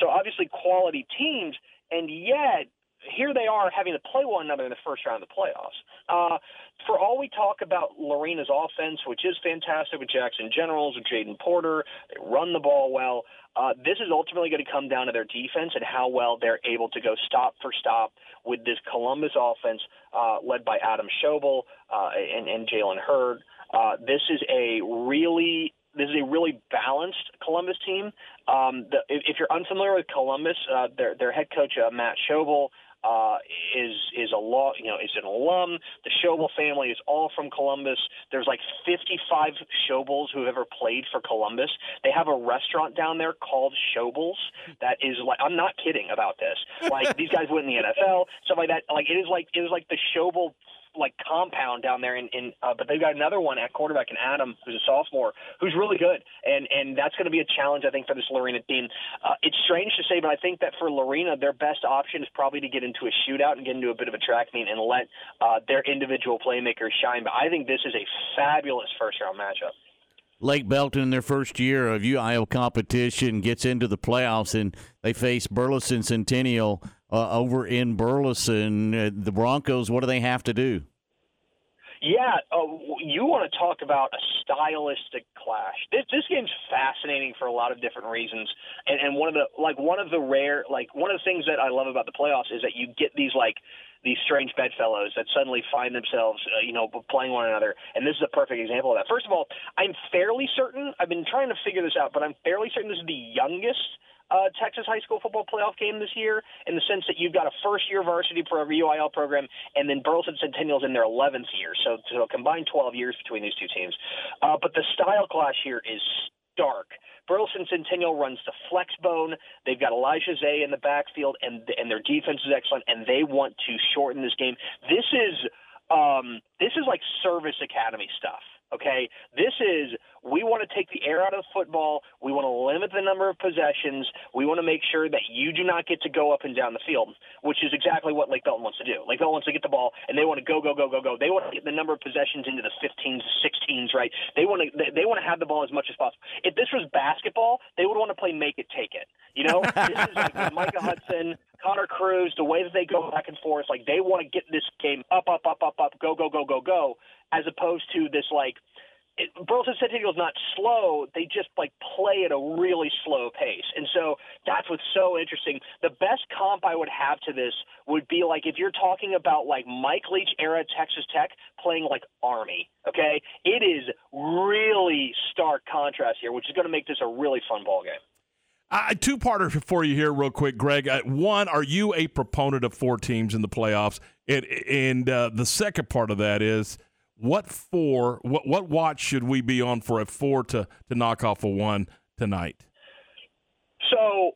[SPEAKER 30] so obviously quality teams, and yet here they are having to play one another in the first round of the playoffs. Uh, for all we talk about Lorena's offense, which is fantastic with Jackson Generals, with Jaden Porter, they run the ball well. Uh, this is ultimately going to come down to their defense and how well they're able to go stop for stop with this Columbus offense uh, led by Adam Schobel uh, and, and Jalen Hurd. Uh, this is a really this is a really balanced Columbus team. Um, the, if, if you're unfamiliar with Columbus, uh, their their head coach uh, Matt Schobel uh, is is a law, you know, is an alum. The Schobel family is all from Columbus. There's like 55 Schobels who have ever played for Columbus. They have a restaurant down there called Schobels that is like I'm not kidding about this. Like these guys went in the NFL, stuff like that. Like it is like it is like the Schobel like compound down there in, in uh, but they've got another one at quarterback in Adam who's a sophomore who's really good and and that's going to be a challenge I think for this Lorena team. Uh, it's strange to say, but I think that for Lorena their best option is probably to get into a shootout and get into a bit of a track meet and let uh, their individual playmakers shine. But I think this is a fabulous first round matchup.
[SPEAKER 3] Lake Belton in their first year of UIL competition gets into the playoffs and they face Burleson Centennial uh, over in Burleson. Uh, the Broncos, what do they have to do?
[SPEAKER 30] Yeah, uh, you want to talk about a stylistic clash. This this game's fascinating for a lot of different reasons, and, and one of the like one of the rare like one of the things that I love about the playoffs is that you get these like these strange bedfellows that suddenly find themselves, uh, you know, playing one another. And this is a perfect example of that. First of all, I'm fairly certain. I've been trying to figure this out, but I'm fairly certain this is the youngest uh, Texas high school football playoff game this year in the sense that you've got a first year varsity pro UIL program and then Burleson Centennials in their 11th year. So, so combined 12 years between these two teams. Uh, but the style clash here is stark. Burleson Centennial runs the flex bone. They've got Elijah Zay in the backfield, and and their defense is excellent, and they want to shorten this game. This is um, this is like service academy stuff. Okay, this is we want to take the air out of football. We want to limit the number of possessions. We want to make sure that you do not get to go up and down the field, which is exactly what Lake Belton wants to do. Lake Belton wants to get the ball and they want to go, go, go, go, go. They want to get the number of possessions into the 15s, 16s, right? They want to they, they want to have the ball as much as possible. If this was basketball, they would want to play make it, take it. You know, (laughs) this is like Micah Hudson, Connor Cruz, the way that they go back and forth. Like they want to get this game up, up, up, up, up, go, go, go, go, go as opposed to this like it, Burleson Centennial is not slow. They just like play at a really slow pace, and so that's what's so interesting. The best comp I would have to this would be like if you're talking about like Mike Leach era Texas Tech playing like Army. Okay, it is really stark contrast here, which is going to make this a really fun ball game.
[SPEAKER 2] Uh, two parter for you here, real quick, Greg. Uh, one, are you a proponent of four teams in the playoffs? And, and uh, the second part of that is what four, what what watch should we be on for a four to to knock off a one tonight?
[SPEAKER 30] So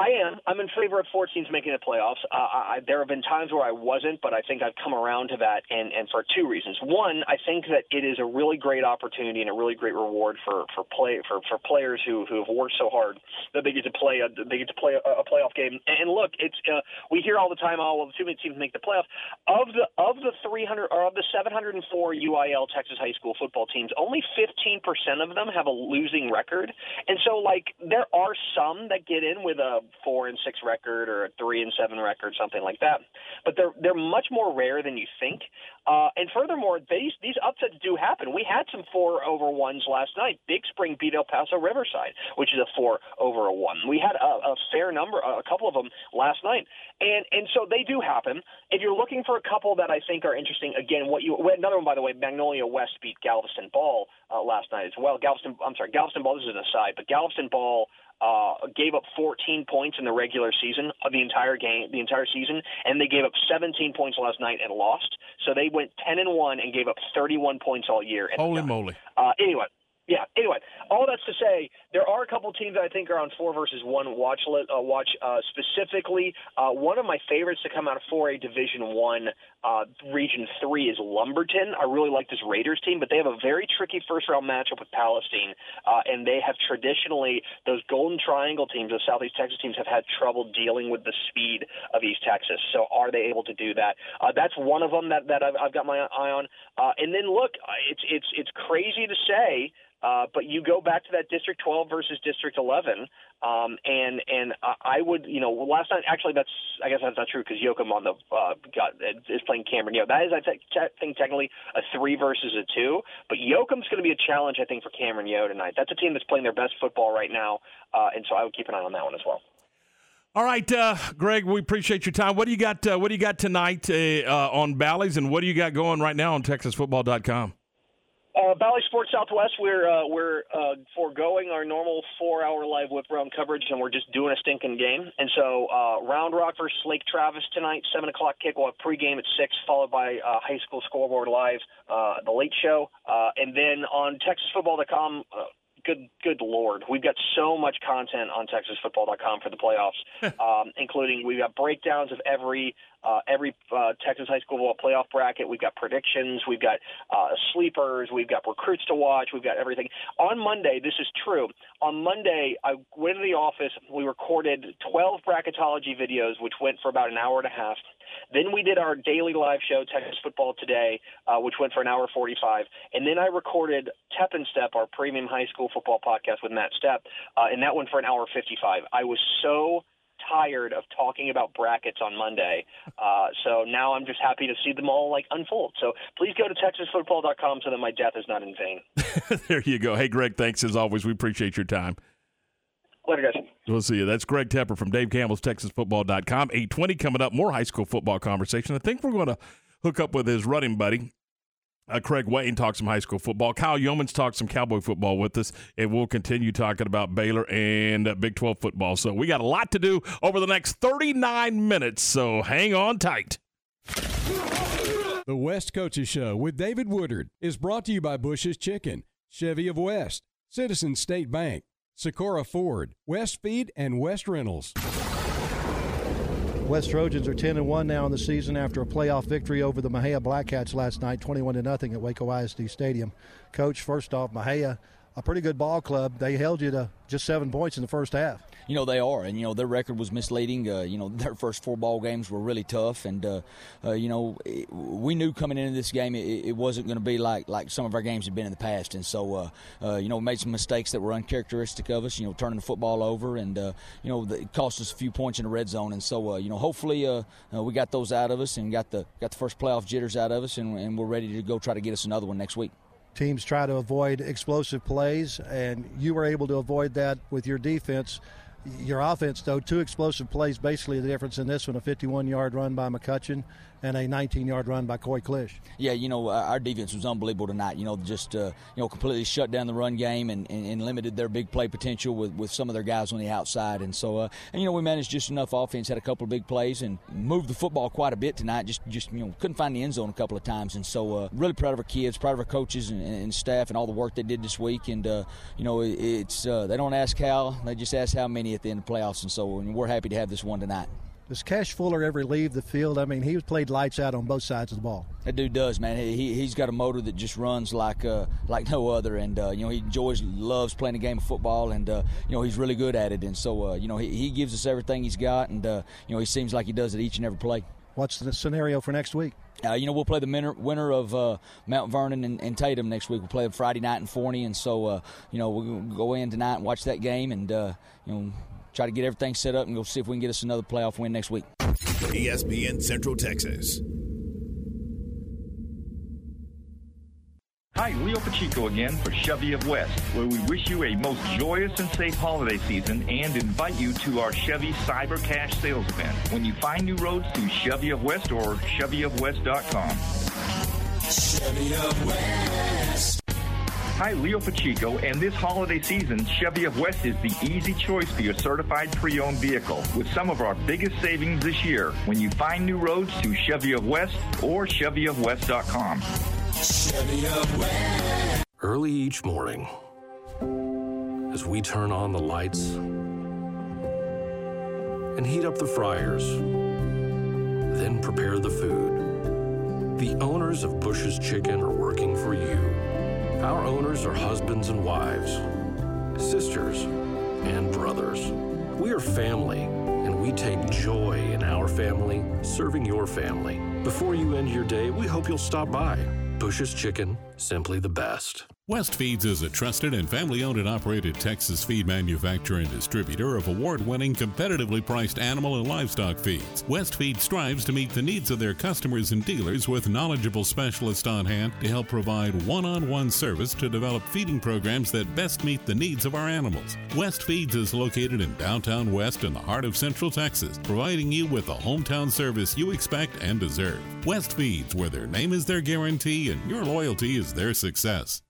[SPEAKER 30] I am. I'm in favor of four teams making the playoffs. Uh, I, there have been times where I wasn't, but I think I've come around to that, and, and for two reasons. One, I think that it is a really great opportunity and a really great reward for for play for, for players who who have worked so hard that they get to play a they get to play a, a playoff game. And look, it's uh, we hear all the time, oh well, too many teams make the playoffs. Of the of the 300 or of the 704 UIL Texas high school football teams, only 15 percent of them have a losing record, and so like there are some that get in with a four and six record or a three and seven record, something like that. But they're they're much more rare than you think. Uh, and furthermore, these these upsets do happen. We had some four over ones last night. Big Spring beat El Paso Riverside, which is a four over a one. We had a, a fair number, a couple of them last night, and and so they do happen. If you're looking for a couple that I think are interesting, again, what you another one by the way, Magnolia West beat Galveston Ball uh, last night as well. Galveston, I'm sorry, Galveston Ball. This is an aside, but Galveston Ball uh, gave up 14 points in the regular season of the entire game, the entire season, and they gave up 17 points last night and lost. So they went 10 and one and gave up 31 points all year.
[SPEAKER 2] Holy moly!
[SPEAKER 30] Uh, anyway, yeah. Anyway, all that's to say, there are a couple teams that I think are on four versus one watch uh, watch uh, specifically. Uh, one of my favorites to come out of 4A Division One, uh, Region Three, is Lumberton. I really like this Raiders team, but they have a very tricky first round matchup with Palestine, uh, and they have traditionally those Golden Triangle teams, those Southeast Texas teams, have had trouble dealing with the speed of East Texas. So, are they able to do that? Uh, that's one of them that that I've, I've got my eye on. Uh, and then look, it's it's it's crazy to say. Uh, but you go back to that District 12 versus District 11, um, and and I would, you know, last night actually that's I guess that's not true because Yoakum on the uh, got is playing Cameron. Know, that is I think technically a three versus a two, but Yoakum's going to be a challenge I think for Cameron Yoe tonight. That's a team that's playing their best football right now, uh, and so I would keep an eye on that one as well.
[SPEAKER 2] All right, uh, Greg, we appreciate your time. What do you got? Uh, what do you got tonight uh, uh, on Bally's, and what do you got going right now on TexasFootball.com?
[SPEAKER 30] Uh, Sports Southwest, we're uh, we're uh, foregoing our normal four-hour live whip round coverage, and we're just doing a stinking game. And so, uh, Round Rock versus Lake Travis tonight, seven o'clock kick. We'll have pregame at six, followed by uh, High School Scoreboard Live, uh, the Late Show, uh, and then on TexasFootball.com. Uh, good good lord we've got so much content on texasfootball.com for the playoffs (laughs) um, including we've got breakdowns of every uh, every uh, Texas high school football playoff bracket. We've got predictions. We've got uh, sleepers. We've got recruits to watch. We've got everything. On Monday, this is true. On Monday, I went to the office. We recorded 12 bracketology videos, which went for about an hour and a half. Then we did our daily live show, Texas Football Today, uh, which went for an hour 45. And then I recorded Tep and Step, our premium high school football podcast with Matt Stepp, uh, and that went for an hour 55. I was so tired of talking about brackets on Monday. Uh, so now I'm just happy to see them all like unfold. So please go to texasfootball.com so that my death is not in vain. (laughs)
[SPEAKER 2] there you go. Hey, Greg, thanks as always. We appreciate your time.
[SPEAKER 30] Later, guys.
[SPEAKER 2] We'll see you. That's Greg Tepper from Dave Campbell's TexasFootball.com. 820 coming up, more high school football conversation. I think we're going to hook up with his running buddy, uh, Craig Wayne talks some high school football. Kyle Youmans talks some Cowboy football with us, and we'll continue talking about Baylor and uh, Big 12 football. So we got a lot to do over the next 39 minutes, so hang on tight.
[SPEAKER 31] The West Coaches Show with David Woodard is brought to you by Bush's Chicken, Chevy of West, Citizen State Bank, Socorro Ford, West Feed, and West Rentals.
[SPEAKER 18] West Trojans are 10 and 1 now in the season after a playoff victory over the Mexia Blackcats last night, 21 to nothing at Waco ISD Stadium. Coach, first off, Mexia, a pretty good ball club. They held you to just seven points in the first half
[SPEAKER 32] you know they are, and you know their record was misleading. Uh, you know (laughs) their first four ball games were really tough, and uh, uh, you know it, we knew coming into this game it, it wasn't going to be like like some of our games had been in the past, and so uh, uh, you know we made some mistakes that were uncharacteristic of us. You know turning the football over, and uh, you know it cost us a few points in the red zone, and so you know hopefully we got those out of us and got the got the first playoff jitters out of us, and, and we're ready to go try to get us another one next week.
[SPEAKER 18] Teams try to avoid explosive plays, and you were able to avoid that with your defense your offense, though, two explosive plays basically the difference in this one a 51 yard run by McCutcheon and a 19-yard run by Coy Klish.
[SPEAKER 32] Yeah, you know our defense was unbelievable tonight. You know, just uh, you know completely shut down the run game and, and, and, limited their big play potential with, with some of their guys on the outside. And so, uh, and you know, we managed just enough offense, had a couple of big plays, and moved the football quite a bit tonight. Just just you know couldn't find the end zone a couple of times. And so, uh, really proud of our kids, proud of our coaches and, and, staff, and all the work they did this week. And uh, you know, it's uh, they don't ask how, they just ask how many at the end of the playoffs. And so, and we're happy to have this one tonight.
[SPEAKER 18] Does Cash Fuller ever leave the field? I mean, he played lights out on both sides of the ball.
[SPEAKER 32] That dude does, man. He he's got a motor that just runs like uh, like no other, and uh, you know he enjoys, loves playing the game of football, and uh, you know he's really good at it. And so uh, you know he, he gives us everything he's got, and uh, you know he seems like he does it each and every play.
[SPEAKER 18] What's the scenario for next week?
[SPEAKER 32] Uh, you know, we'll play the winner, winner of uh, Mount Vernon and, and, Tatum next week. We'll play them Friday night in Forney, and so uh, you know we'll go in tonight and watch that game, and you know try to get everything set up and go see if we can get us another playoff win next week.
[SPEAKER 1] ESPN Central Texas.
[SPEAKER 33] Hi, Leo Pacheco again for Chevy of West, where we wish you a most joyous and safe holiday season and invite you to our Chevy Cyber Cash sales event when you find new roads to Chevy of West or ChevyofWest.com. Chevy of West. Hi, Leo Pacheco, and this holiday season, Chevy of West is the easy choice for your certified pre-owned vehicle with some of our biggest savings this year when you find new roads to Chevy of West or ChevyofWest.com. Chevy
[SPEAKER 34] of West. Early each morning,
[SPEAKER 8] as we turn on the lights and heat up the fryers, then prepare the food. The owners of Bush's Chicken are working for you. Our owners are husbands and wives, sisters and brothers. We are family, and we take joy in our family serving your family. Before you end your day, we hope you'll stop by. Bush's Chicken, simply the best.
[SPEAKER 35] West Feeds is a trusted and family owned and operated Texas feed manufacturer and distributor of award winning, competitively priced animal and livestock feeds. West Feed strives to meet the needs of their customers and dealers with knowledgeable specialists on hand to help provide one on one service to develop feeding programs that best meet the needs of our animals. West Feeds is located in downtown West in the heart of Central Texas, providing you with the hometown service you expect and deserve. West Feeds, where their name is their guarantee and your loyalty is their success.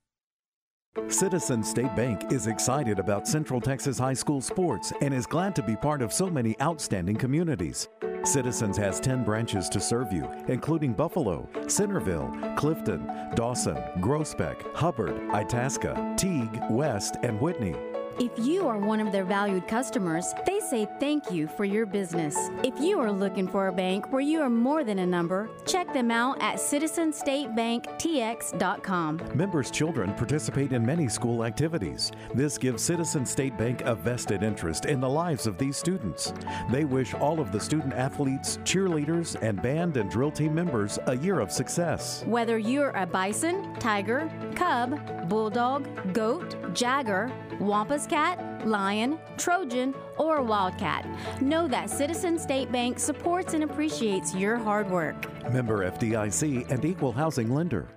[SPEAKER 36] Citizen State Bank is excited about Central Texas high school sports and is glad to be part of so many outstanding communities. Citizens has 10 branches to serve you, including Buffalo, Centerville, Clifton, Dawson, Groesbeck, Hubbard, Itasca, Teague, West, and Whitney.
[SPEAKER 26] If you are one of their valued customers, they say thank you for your business. If you are looking for a bank where you are more than a number, check them out at citizenstatebanktx.com.
[SPEAKER 36] Members' children participate in many school activities. This gives Citizen State Bank a vested interest in the lives of these students. They wish all of the student athletes, cheerleaders, and band and drill team members a year of success.
[SPEAKER 26] Whether you're a bison, tiger, cub, bulldog, goat, jagger, Wampus cat, lion, Trojan, or wildcat, know that Citizen State Bank supports and appreciates your hard work.
[SPEAKER 36] Member FDIC and equal housing lender.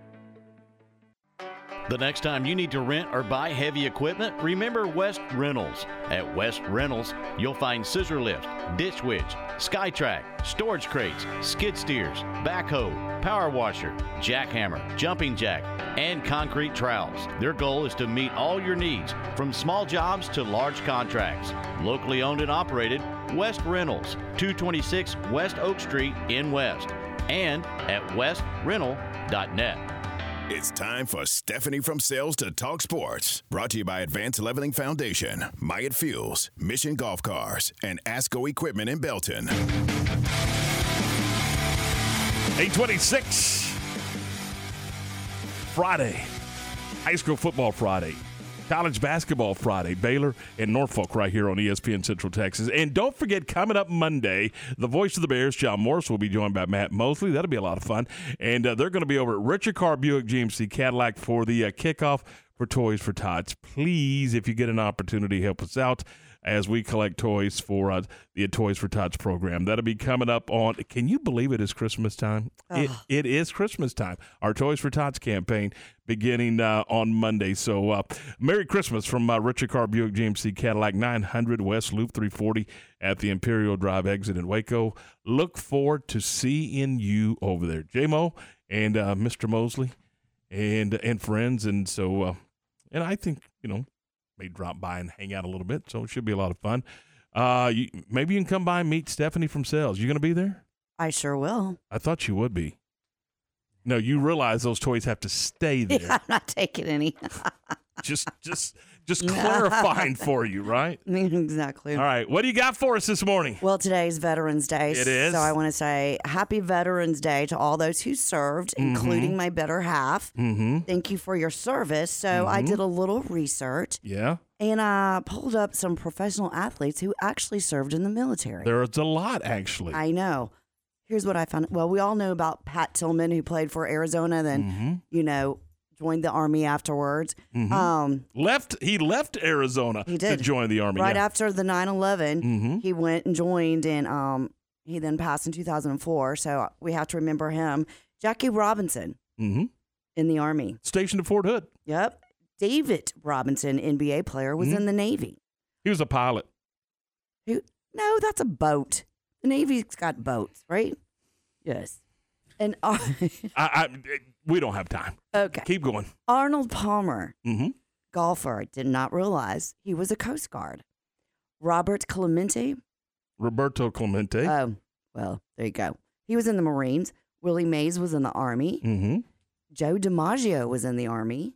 [SPEAKER 3] The next time you need to rent or buy heavy equipment, remember West Rentals. At West Rentals, you'll find scissor lift, ditch witch, SkyTrak, storage crates, skid steers, backhoe, power washer, jackhammer, jumping jack, and concrete trowels. Their goal is to meet all your needs, from small jobs to large contracts. Locally owned and operated, West Rentals, 226 West Oak Street in West, and at westrental.net.
[SPEAKER 1] It's time for Stephanie from Sales to Talk Sports. Brought to you by Advanced Leveling Foundation, Myatt Fuels, Mission Golf Cars, and Asco Equipment in Belton.
[SPEAKER 2] 826 Friday, high school football Friday, college basketball Friday, Baylor and Norfolk right here on ESPN Central Texas. And don't forget, coming up Monday, the voice of the Bears, John Morris, will be joined by Matt Mosley. That'll be a lot of fun. And uh, they're going to be over at Richard Carr Buick GMC Cadillac for the uh, kickoff for Toys for Tots. Please, if you get an opportunity, help us out as we collect toys for uh, the Toys for Tots program. That'll be coming up on. Can you believe it is Christmas time? It, it is Christmas time. Our Toys for Tots campaign beginning uh, on Monday. So, uh, Merry Christmas from uh, Richard Carr Buick GMC Cadillac 900 West Loop 340 at the Imperial Drive exit in Waco. Look forward to seeing you over there, JMO and uh, Mr. Mosley and and friends. And so, uh, and I think you know may drop by and hang out a little bit. So it should be a lot of fun. Uh, you, maybe you can come by and meet Stephanie from Sales. You going to be there?
[SPEAKER 34] I sure will.
[SPEAKER 2] I thought you would be. No, you realize those toys have to stay (laughs) there.
[SPEAKER 34] Yeah, I'm not taking any.
[SPEAKER 2] just, just, just (laughs) clarifying for you, right? (laughs)
[SPEAKER 34] exactly.
[SPEAKER 2] All right. What do you got for us this morning?
[SPEAKER 34] Well, today is Veterans Day.
[SPEAKER 2] It is.
[SPEAKER 34] So I want to say happy Veterans Day to all those who served, including my better half.
[SPEAKER 2] Mm-hmm.
[SPEAKER 34] Thank you for your service. So I
[SPEAKER 2] Mhm.
[SPEAKER 34] did a little research
[SPEAKER 2] Yeah.
[SPEAKER 34] and I pulled up some professional athletes who actually served in the military.
[SPEAKER 2] There's a lot actually.
[SPEAKER 34] I know. Here's what I found. Well, we all know about Pat Tillman, who played for Arizona, then,
[SPEAKER 2] Mhm.
[SPEAKER 34] you know, joined the Army afterwards.
[SPEAKER 2] Mhm.
[SPEAKER 34] Um,
[SPEAKER 2] left. He left Arizona
[SPEAKER 34] He did.
[SPEAKER 2] to join the army.
[SPEAKER 34] right
[SPEAKER 2] yeah.
[SPEAKER 34] after the 9 11,
[SPEAKER 2] Mhm.
[SPEAKER 34] he went and joined, and um, he then passed in 2004. So we have to remember him. Jackie Robinson
[SPEAKER 2] Mm-hmm.
[SPEAKER 34] in the Army.
[SPEAKER 2] Stationed at Fort Hood.
[SPEAKER 34] Yep. David Robinson, NBA player, was in the Navy.
[SPEAKER 2] He was a pilot.
[SPEAKER 34] Who? No, that's a boat. The Navy's got boats, right? Yes. And Ar- (laughs)
[SPEAKER 2] I, I, we don't have time.
[SPEAKER 34] okay,
[SPEAKER 2] Keep going.
[SPEAKER 34] Arnold Palmer,
[SPEAKER 2] Mm-hmm.
[SPEAKER 34] golfer, did not realize he was a Coast Guard. Robert Clemente.
[SPEAKER 2] Roberto Clemente.
[SPEAKER 34] Oh, well, there you go. He was in the Marines. Willie Mays was in the Army.
[SPEAKER 2] mm-hmm.
[SPEAKER 34] Joe DiMaggio was in the Army.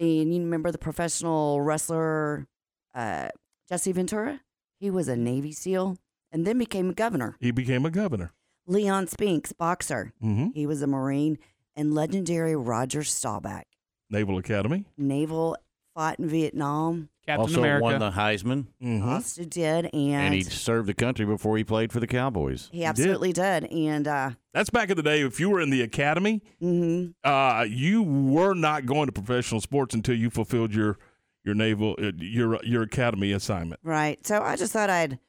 [SPEAKER 34] And you remember the professional wrestler uh, Jesse Ventura, he was a Navy SEAL and then became a governor.
[SPEAKER 2] He became a governor.
[SPEAKER 34] Leon Spinks, boxer,
[SPEAKER 2] hmm
[SPEAKER 34] he was a Marine, and legendary Roger Staubach,
[SPEAKER 2] Naval Academy.
[SPEAKER 34] naval, fought in Vietnam. Captain America.
[SPEAKER 3] also won the Heisman.
[SPEAKER 34] Also did, and,
[SPEAKER 3] And he served the country before he played for the Cowboys.
[SPEAKER 34] he absolutely did. And uh,
[SPEAKER 2] That's back in the day. If you were in the academy,
[SPEAKER 34] mhm.
[SPEAKER 2] uh, you were not going to professional sports until you fulfilled your your naval uh, your your academy assignment.
[SPEAKER 34] Right. So I just thought I'd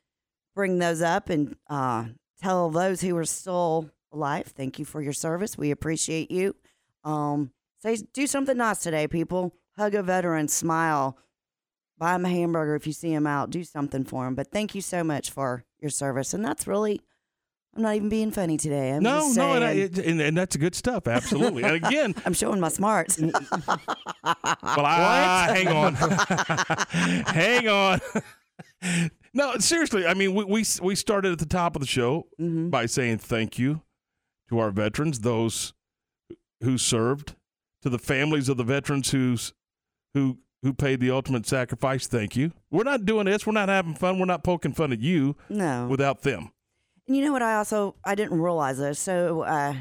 [SPEAKER 34] bring those up and uh, tell those who are still alive, thank you for your service. We appreciate you. Um, say do something nice today, people. Hug a veteran, smile, buy him a hamburger if you see him out. Do something for him. But thank you so much for your service. And that's really, I'm not even being funny today. I'm
[SPEAKER 2] no,
[SPEAKER 34] just
[SPEAKER 2] no, and, I, it- and, and that's good stuff. Absolutely. and again, (laughs)
[SPEAKER 34] I'm showing my smarts. (laughs)
[SPEAKER 2] well, I, hang on, (laughs) hang on. no, seriously. I mean, we, we we started at the top of the show
[SPEAKER 34] Mm-hmm.
[SPEAKER 2] by saying thank you to our veterans, those who served, to the families of the veterans who's who who paid the ultimate sacrifice. Thank you. We're not doing this. We're not having fun. We're not poking fun at you.
[SPEAKER 34] No.
[SPEAKER 2] Without them.
[SPEAKER 34] And you know what? I also I didn't realize this. So uh,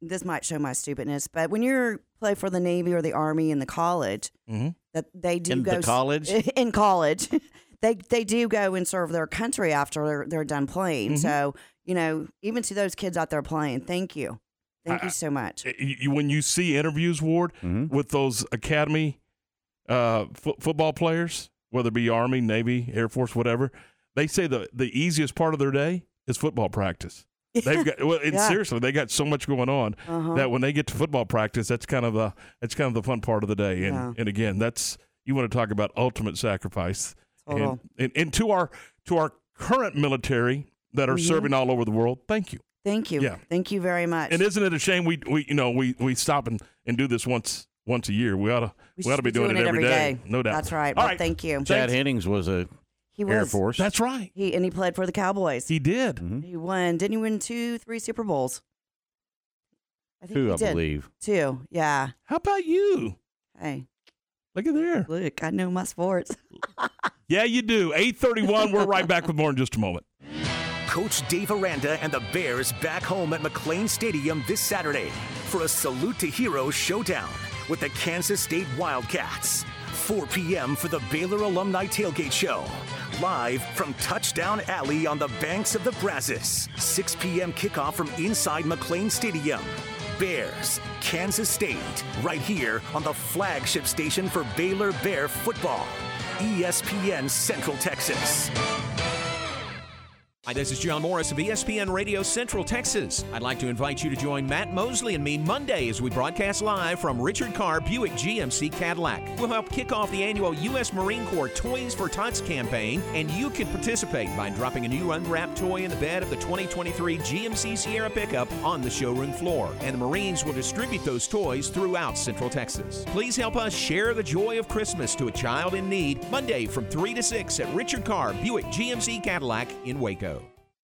[SPEAKER 34] this might show my stupidness, but when you play for the Navy or the Army in the college,
[SPEAKER 2] Mhm.
[SPEAKER 34] that they do
[SPEAKER 3] In
[SPEAKER 34] go
[SPEAKER 3] the
[SPEAKER 34] s-
[SPEAKER 3] college? (laughs)
[SPEAKER 34] in college, (laughs) they they do go and serve their country after they're they're done playing.
[SPEAKER 2] Mhm.
[SPEAKER 34] So you know, even to those kids out there playing, thank you, thank
[SPEAKER 2] I-
[SPEAKER 34] you so much.
[SPEAKER 2] you, you- when you see interviews, Ward, with those academy uh, fo- football players, whether it be Army, Navy, Air Force, whatever, they say the the easiest part of their day is football practice. (laughs) They've got well, and
[SPEAKER 34] Yeah.
[SPEAKER 2] seriously, they got so much going on
[SPEAKER 34] Uh-huh.
[SPEAKER 2] that when they get to football practice, that's kind of the that's kind of the fun part of the day. And
[SPEAKER 34] Yeah.
[SPEAKER 2] and again, that's you want to talk about ultimate sacrifice. And, and and to our to our current military that are
[SPEAKER 34] Mhm.
[SPEAKER 2] serving all over the world, thank you.
[SPEAKER 34] Thank you,
[SPEAKER 2] Yeah.
[SPEAKER 34] thank you very much.
[SPEAKER 2] And isn't it a shame we we you know we we stop and, and do this once once a year? We ought to we, ought to be doing, it every day. No doubt.
[SPEAKER 34] That's right.
[SPEAKER 2] All
[SPEAKER 34] well,
[SPEAKER 2] right.
[SPEAKER 34] thank you.
[SPEAKER 3] Chad Hennings was a
[SPEAKER 34] He was, Air.
[SPEAKER 3] Force.
[SPEAKER 2] That's right.
[SPEAKER 34] He and he played for the Cowboys.
[SPEAKER 2] He did.
[SPEAKER 3] Mm-hmm.
[SPEAKER 34] He won. Didn't he win two, three Super Bowls? I think
[SPEAKER 3] Two,
[SPEAKER 34] he
[SPEAKER 3] I
[SPEAKER 34] did.
[SPEAKER 3] believe.
[SPEAKER 34] Two. Yeah.
[SPEAKER 2] How about you?
[SPEAKER 34] Hey,
[SPEAKER 2] Look at there.
[SPEAKER 34] look, I know my sports.
[SPEAKER 2] Yeah, you do. (laughs) Eight thirty one. We're right back with more in just a moment.
[SPEAKER 37] Coach Dave Aranda and the Bears back home at McLane Stadium this Saturday for a Salute to Heroes showdown with the Kansas State Wildcats. 4 p.m. for the Baylor Alumni Tailgate Show. Live from Touchdown Alley on the banks of the Brazos. 6 p.m. kickoff from inside McLane Stadium. Bears, Kansas State, right here on the flagship station for Baylor Bear football. ESPN Central Texas.
[SPEAKER 14] Hi, this is John Morris of ESPN Radio Central Texas. I'd like to invite you to join Matt Mosley and me Monday as we broadcast live from Richard Carr Buick GMC Cadillac. We'll help kick off the annual U.S. Marine Corps Toys for Tots campaign, and you can participate by dropping a new unwrapped toy in the bed of the 2023 GMC Sierra pickup on the showroom floor. And the Marines will distribute those toys throughout Central Texas. Please help us share the joy of Christmas to a child in need Monday from 3 to 6 at Richard Carr Buick GMC Cadillac in Waco.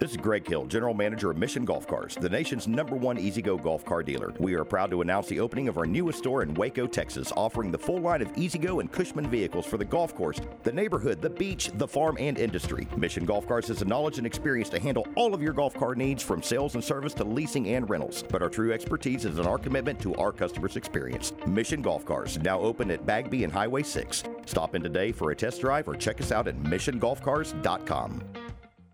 [SPEAKER 28] This is Greg Hill, General Manager of Mission Golf Cars, the nation's number one E-Z-GO golf car dealer. We are proud to announce the opening of our newest store in Waco, Texas, offering the full line of E-Z-GO and Cushman vehicles for the golf course, the neighborhood, the beach, the farm, and industry. Mission Golf Cars has the knowledge and experience to handle all of your golf car needs from sales and service to leasing and rentals. But our true expertise is in our commitment to our customers' experience. Mission Golf Cars, now open at Bagby and Highway 6. Stop in today for a test drive or check us out at missiongolfcars.com.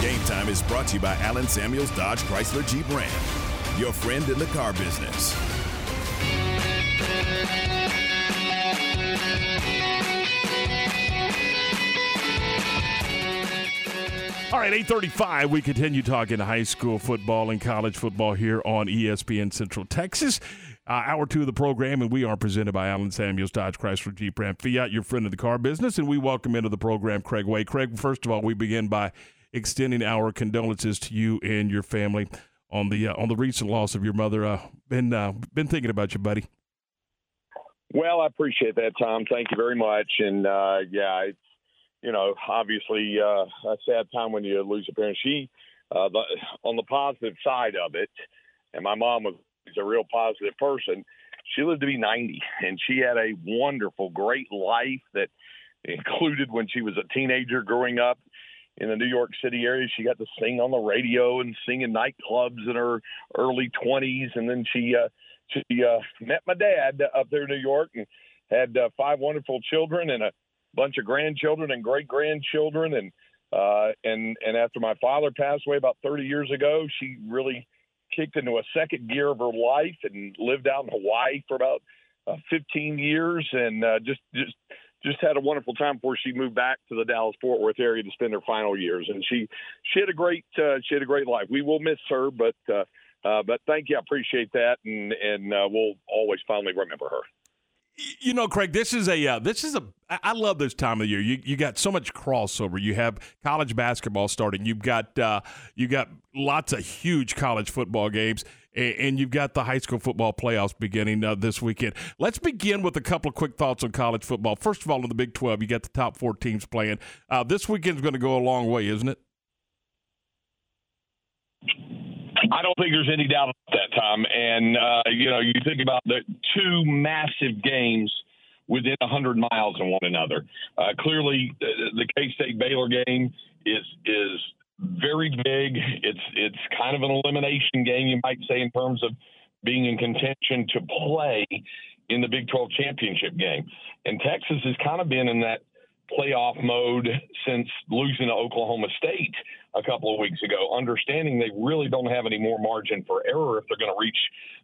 [SPEAKER 1] Game Time is brought to you by Allen Samuels Dodge Chrysler Jeep Ram, your friend in the car business.
[SPEAKER 2] All right, 835, we continue talking high school football and college football here on ESPN Central Texas. Uh, hour two of the program, and we are presented by Allen Samuels Dodge Chrysler Jeep Ram Fiat, your friend of the car business, and we welcome into the program Craig Way. Craig, first of all, we begin by extending our condolences to you and your family on the uh, on the recent loss of your mother. Uh, been uh, been thinking about you, buddy.
[SPEAKER 38] Well, I appreciate that, Tom. Thank you very much. And uh, yeah, it's you know obviously uh, a sad time when you lose a parent. She uh, the, on the positive side of it, and my mom was a real positive person. She lived to be 90, and she had a wonderful, great life that included when she was a teenager growing up in the New York City area. She got to sing on the radio and sing in nightclubs in her early 20s, and then she uh, she uh, met my dad up there in New York and had uh, five wonderful children and a bunch of grandchildren and great grandchildren and uh, and and after my father passed away about 30 years ago, she really kicked into a second gear of her life and lived out in Hawaii for about uh, 15 years. And uh, just just just had a wonderful time before she moved back to the Dallas Fort Worth area to spend her final years. And she she had a great uh, she had a great life. We will miss her, but uh, uh, but thank you, I appreciate that, and and uh, we'll always fondly remember her.
[SPEAKER 2] You know, Craig, this is a uh, this is a I love this time of year. You you got so much crossover. You have college basketball starting. You've got uh, you got lots of huge college football games, and you've got the high school football playoffs beginning uh, this weekend. Let's begin with a couple of quick thoughts on college football. First of all, in the Big Twelve, you got the top four teams playing. Uh, this weekend's going to go a long way, isn't it?
[SPEAKER 38] I don't think there's any doubt about that, Tom. And uh, you know, you think about the two massive games within 100 miles of one another. Uh, clearly, the, the K State Baylor game is is very big. It's it's kind of an elimination game, you might say, in terms of being in contention to play in the Big 12 championship game. And Texas has kind of been in that playoff mode since losing to Oklahoma State a couple of weeks ago, understanding they really don't have any more margin for error if they're going to reach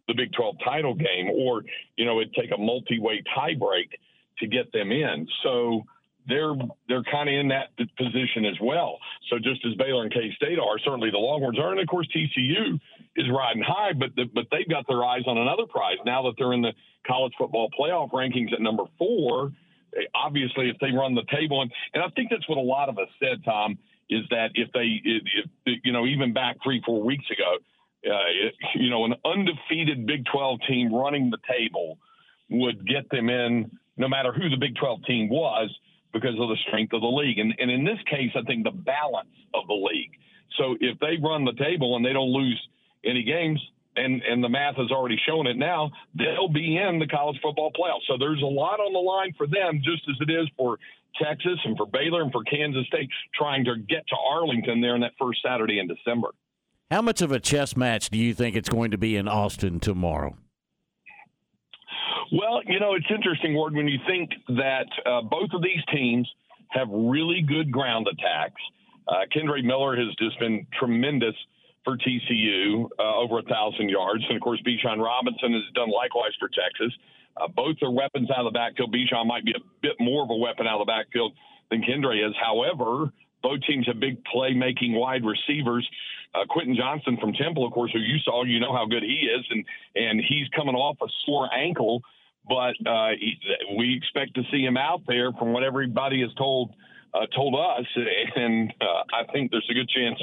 [SPEAKER 38] the Big 12 title game, or you know, it'd take a multi-way tiebreak to get them in. So they're they're kind of in that position as well. So just as Baylor and K State are, certainly the Longhorns are, and of course TCU is riding high, but the, but they've got their eyes on another prize now that they're in the college football playoff rankings at number four. Obviously, if they run the table, and, and I think that's what a lot of us said, Tom, is that if they, if, you know, even back three four weeks ago, uh, you know, an undefeated Big 12 team running the table would get them in, no matter who the Big 12 team was because of the strength of the league. And, and in this case, I think the balance of the league. So if they run the table and they don't lose any games, and, and the math has already shown it now, they'll be in the college football playoff. So there's a lot on the line for them, just as it is for Texas and for Baylor and for Kansas State trying to get to Arlington there in that first Saturday in December.
[SPEAKER 3] How much of a chess match do you think it's going to be in Austin tomorrow?
[SPEAKER 38] Well, you know, it's interesting, Ward, when you think that uh, both of these teams have really good ground attacks. Uh, Kendre Miller has just been tremendous for TCU, uh, over a thousand yards, and of course, Bijan Robinson has done likewise for Texas. Uh, both are weapons out of the backfield. Bijan might be a bit more of a weapon out of the backfield than Kendre is. However, both teams have big play-making wide receivers. Uh, Quentin Johnston from Temple, of course, who you saw, you know how good he is, and and he's coming off a sore ankle, but uh, we expect to see him out there from what everybody has told uh, told us, (laughs) and uh, I think there's a good chance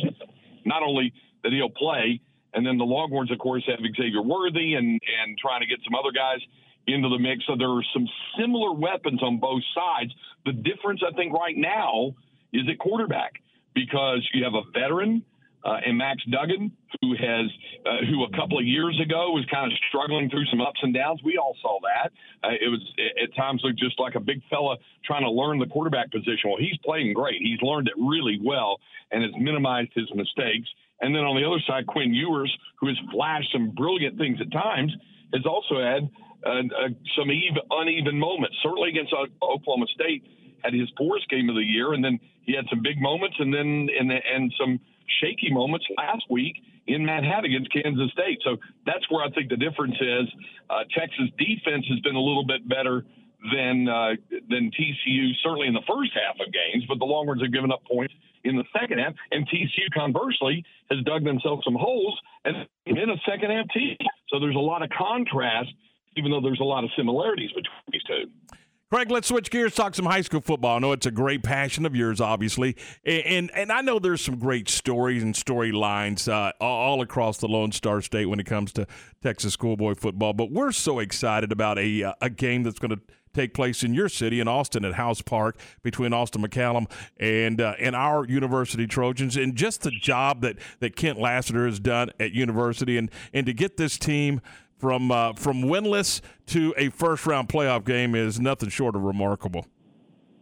[SPEAKER 38] not only that he'll play, and then the Longhorns, of course, have Xavier Worthy and and trying to get some other guys into the mix. So there are some similar weapons on both sides. The difference, I think, right now is at quarterback because you have a veteran uh, and Max Duggan, who has, uh, who a couple of years ago was kind of struggling through some ups and downs. We all saw that. Uh, it was at times looked just like a big fella trying to learn the quarterback position. Well, he's playing great. He's learned it really well and has minimized his mistakes. And then on the other side, Quinn Ewers, who has flashed some brilliant things at times, has also had uh, uh, some even, uneven moments. Certainly against Oklahoma State, had his poorest game of the year, and then he had some big moments, and then and and some shaky moments last week in Manhattan against Kansas State. So that's where I think the difference is. Uh, Texas defense has been a little bit better than uh, than TCU, certainly in the first half of games, but the Longhorns have given up points in the second half, and TCU conversely has dug themselves some holes and in a second half team. So there's a lot of contrast, even though there's a lot of similarities between these two.
[SPEAKER 2] Craig, let's switch gears, talk some high school football. I know it's a great passion of yours, obviously, and and, and I know there's some great stories and storylines uh, all across the Lone Star State when it comes to Texas schoolboy football. But we're so excited about a uh, a game that's going to take place in your city in Austin at House Park between Austin McCallum and uh, and our University Trojans, and just the job that that Kent Lassiter has done at University, and and to get this team from uh, from winless to a first round playoff game is nothing short of remarkable.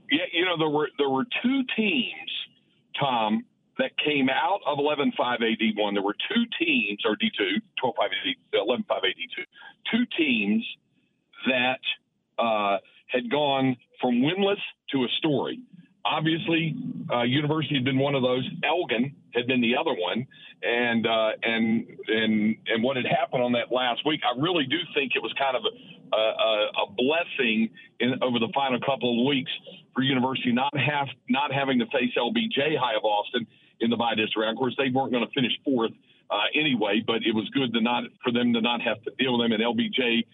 [SPEAKER 38] Yeah, you know there were there were two teams, Tom, that came out of 11-5 AD1. There were two teams, or D2, 12-5 AD, 11-5 AD2, two teams that uh, had gone from winless to a story. Obviously, uh, University had been one of those. Elgin had been the other one, and uh, and and and what had happened on that last week, I really do think it was kind of a, a, a blessing in, over the final couple of weeks for University not have not having to face LBJ High of Austin in the bi-district. Of course, they weren't going to finish fourth uh, anyway, but it was good to not for them to not have to deal with them. And LBJ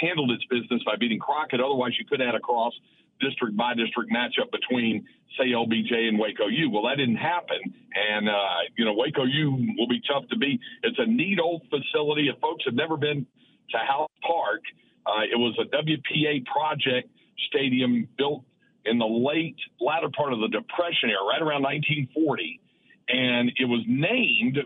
[SPEAKER 38] handled its business by beating Crockett. Otherwise, you could had a cross district bi-district matchup between, say, LBJ and Waco U. Well, that didn't happen. And, uh, you know, Waco U will be tough to beat. It's a neat old facility. If folks have never been to House Park, uh, it was a WPA project stadium built in the late, latter part of the Depression era, right around 1940. And it was named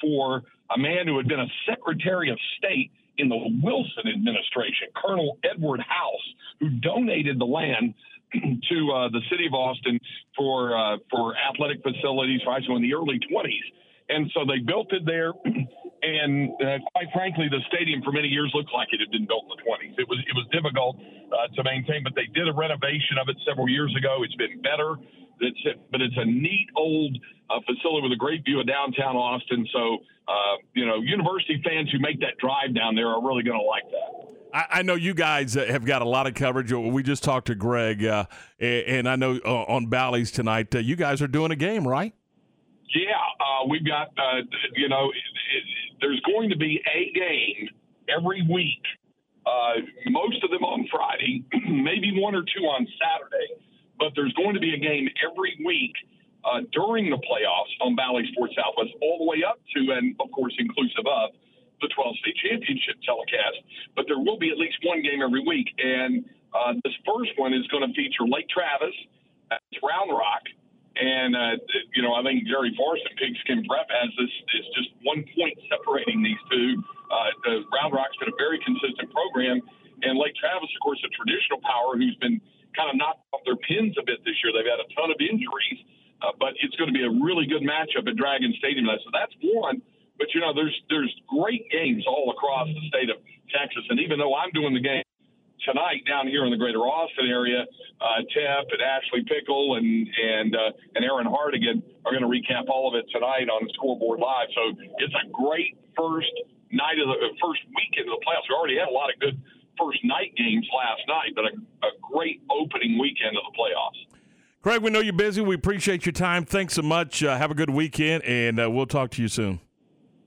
[SPEAKER 38] for a man who had been a Secretary of State in the Wilson administration, Colonel Edward House, who donated the land (clears throat) to uh, the city of Austin for uh, for athletic facilities high school in the early 20s. And so they built it there, (clears throat) and uh, quite frankly, the stadium for many years looked like it had been built in the 20s. It was it was difficult uh, to maintain, but they did a renovation of it several years ago. It's been better. It's but it's a neat old uh, facility with a great view of downtown Austin. So uh, you know, university fans who make that drive down there are really going to like that.
[SPEAKER 2] I, know you guys uh, have got a lot of coverage. We just talked to Greg, uh, and I know uh, on Bally's tonight, uh, you guys are doing a game, right?
[SPEAKER 38] Yeah, uh, we've got, uh, you know, it, it, there's going to be a game every week, most of them on Friday, (clears throat) maybe one or two on Saturday, but there's going to be a game every week uh, during the playoffs on Bally Sports Southwest, all the way up to, and of course, inclusive of the 12 state championship telecast. But there will be at least one game every week. And uh, this first one is going to feature Lake Travis, it's Round Rock. And, uh, you know, I think Jerry Forrest and Pigskin Prep has this, is just one point separating these two. Uh, Round Rock's been a very consistent program. And Lake Travis, of course, a traditional power who's been kind of knocked off their pins a bit this year. They've had a ton of injuries. Uh, but it's going to be a really good matchup at Dragon Stadium. So that's one. But you know, there's there's great games all across the state of Texas, and even though I'm doing the game tonight down here in the Greater Austin area, uh, Tep and Ashley Pickle and and uh, and Aaron Hardigan are going to recap all of it tonight on the Scoreboard Live. So it's a great first night of the first weekend of the playoffs. We already had a lot of good first night games last night, but a, a great opening weekend of the playoffs.
[SPEAKER 2] Craig, we know you're busy. We appreciate your time. Thanks so much. Uh, have a good weekend, and uh, we'll talk to you soon.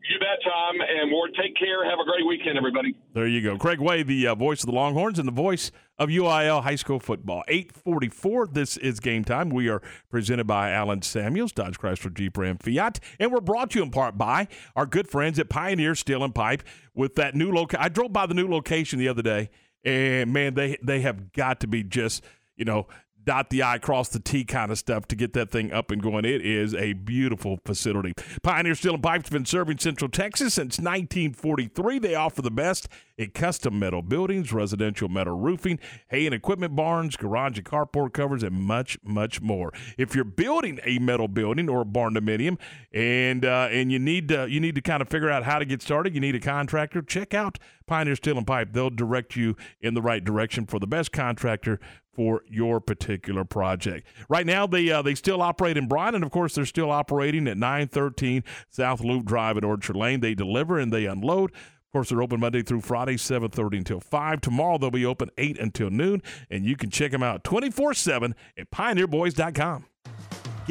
[SPEAKER 38] You bet, Tom. And Ward, take care. Have a great weekend, everybody.
[SPEAKER 2] There you go. Craig Way, the uh, voice of the Longhorns and the voice of UIL high school football. 844. This is game time. We are presented by Allen Samuels, Dodge Chrysler Jeep Ram Fiat. And we're brought to you in part by our good friends at Pioneer Steel and Pipe with that new location. I drove by the new location the other day, and man, they, they have got to be just, you know, dot the I, cross the T kind of stuff to get that thing up and going. It is a beautiful facility. Pioneer Steel and Pipe's been serving Central Texas since 1943. They offer the best in custom metal buildings, residential metal roofing, hay and equipment barns, garage and carport covers, and much, much more. If you're building a metal building or a barndominium, and uh, and you need to you need to kind of figure out how to get started, you need a contractor. Check out Pioneer Steel and Pipe. They'll direct you in the right direction for the best contractor for your particular project. Right now, they uh, they still operate in Bryan, and of course, they're still operating at 913 South Loop Drive at Orchard Lane. They deliver and they unload. Of course, they're open Monday through Friday, 7.30 until 5. Tomorrow, they'll be open 8 until noon, and you can check them out 24-7 at pioneerboys.com.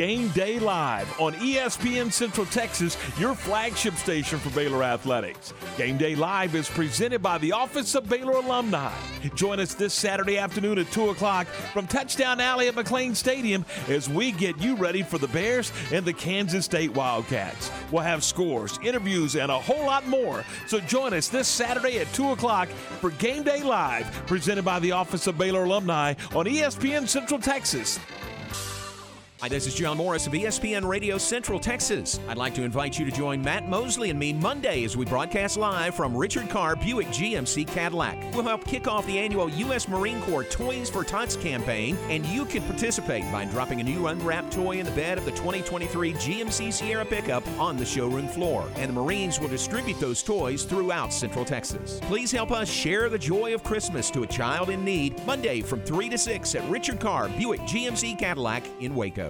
[SPEAKER 2] Game Day Live on ESPN Central Texas, your flagship station for Baylor Athletics. Game Day Live is presented by the Office of Baylor Alumni. Join us this Saturday afternoon at 2 o'clock from Touchdown Alley at McLane Stadium as we get you ready for the Bears and the Kansas State Wildcats. We'll have scores, interviews, and a whole lot more. So join us this Saturday at 2 o'clock for Game Day Live, presented by the Office of Baylor Alumni on ESPN Central Texas.
[SPEAKER 14] Hi, this is John Morris of ESPN Radio Central Texas. I'd like to invite you to join Matt Mosley and me Monday as we broadcast live from Richard Carr Buick GMC Cadillac. We'll help kick off the annual U.S. Marine Corps Toys for Tots campaign, and you can participate by dropping a new unwrapped toy in the bed of the 2023 GMC Sierra pickup on the showroom floor. And the Marines will distribute those toys throughout Central Texas. Please help us share the joy of Christmas to a child in need Monday from 3 to 6 at Richard Carr Buick GMC Cadillac in Waco.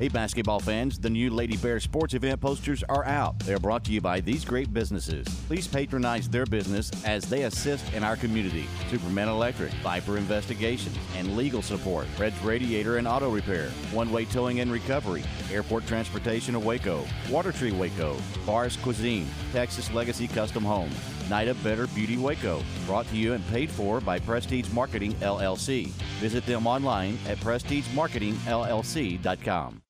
[SPEAKER 3] Hey, basketball fans, the new Lady Bear sports event posters are out. They are brought to you by these great businesses. Please patronize their business as they assist in our community. Superman Electric, Viper Investigations, and legal support. Red's Radiator and Auto Repair, One Way Towing and Recovery, Airport Transportation of Waco, Water Tree Waco, Bars Cuisine, Texas Legacy Custom Homes, Night of Better Beauty Waco. Brought to you and paid for by Prestige Marketing LLC. Visit them online at prestigemarketingllc.com.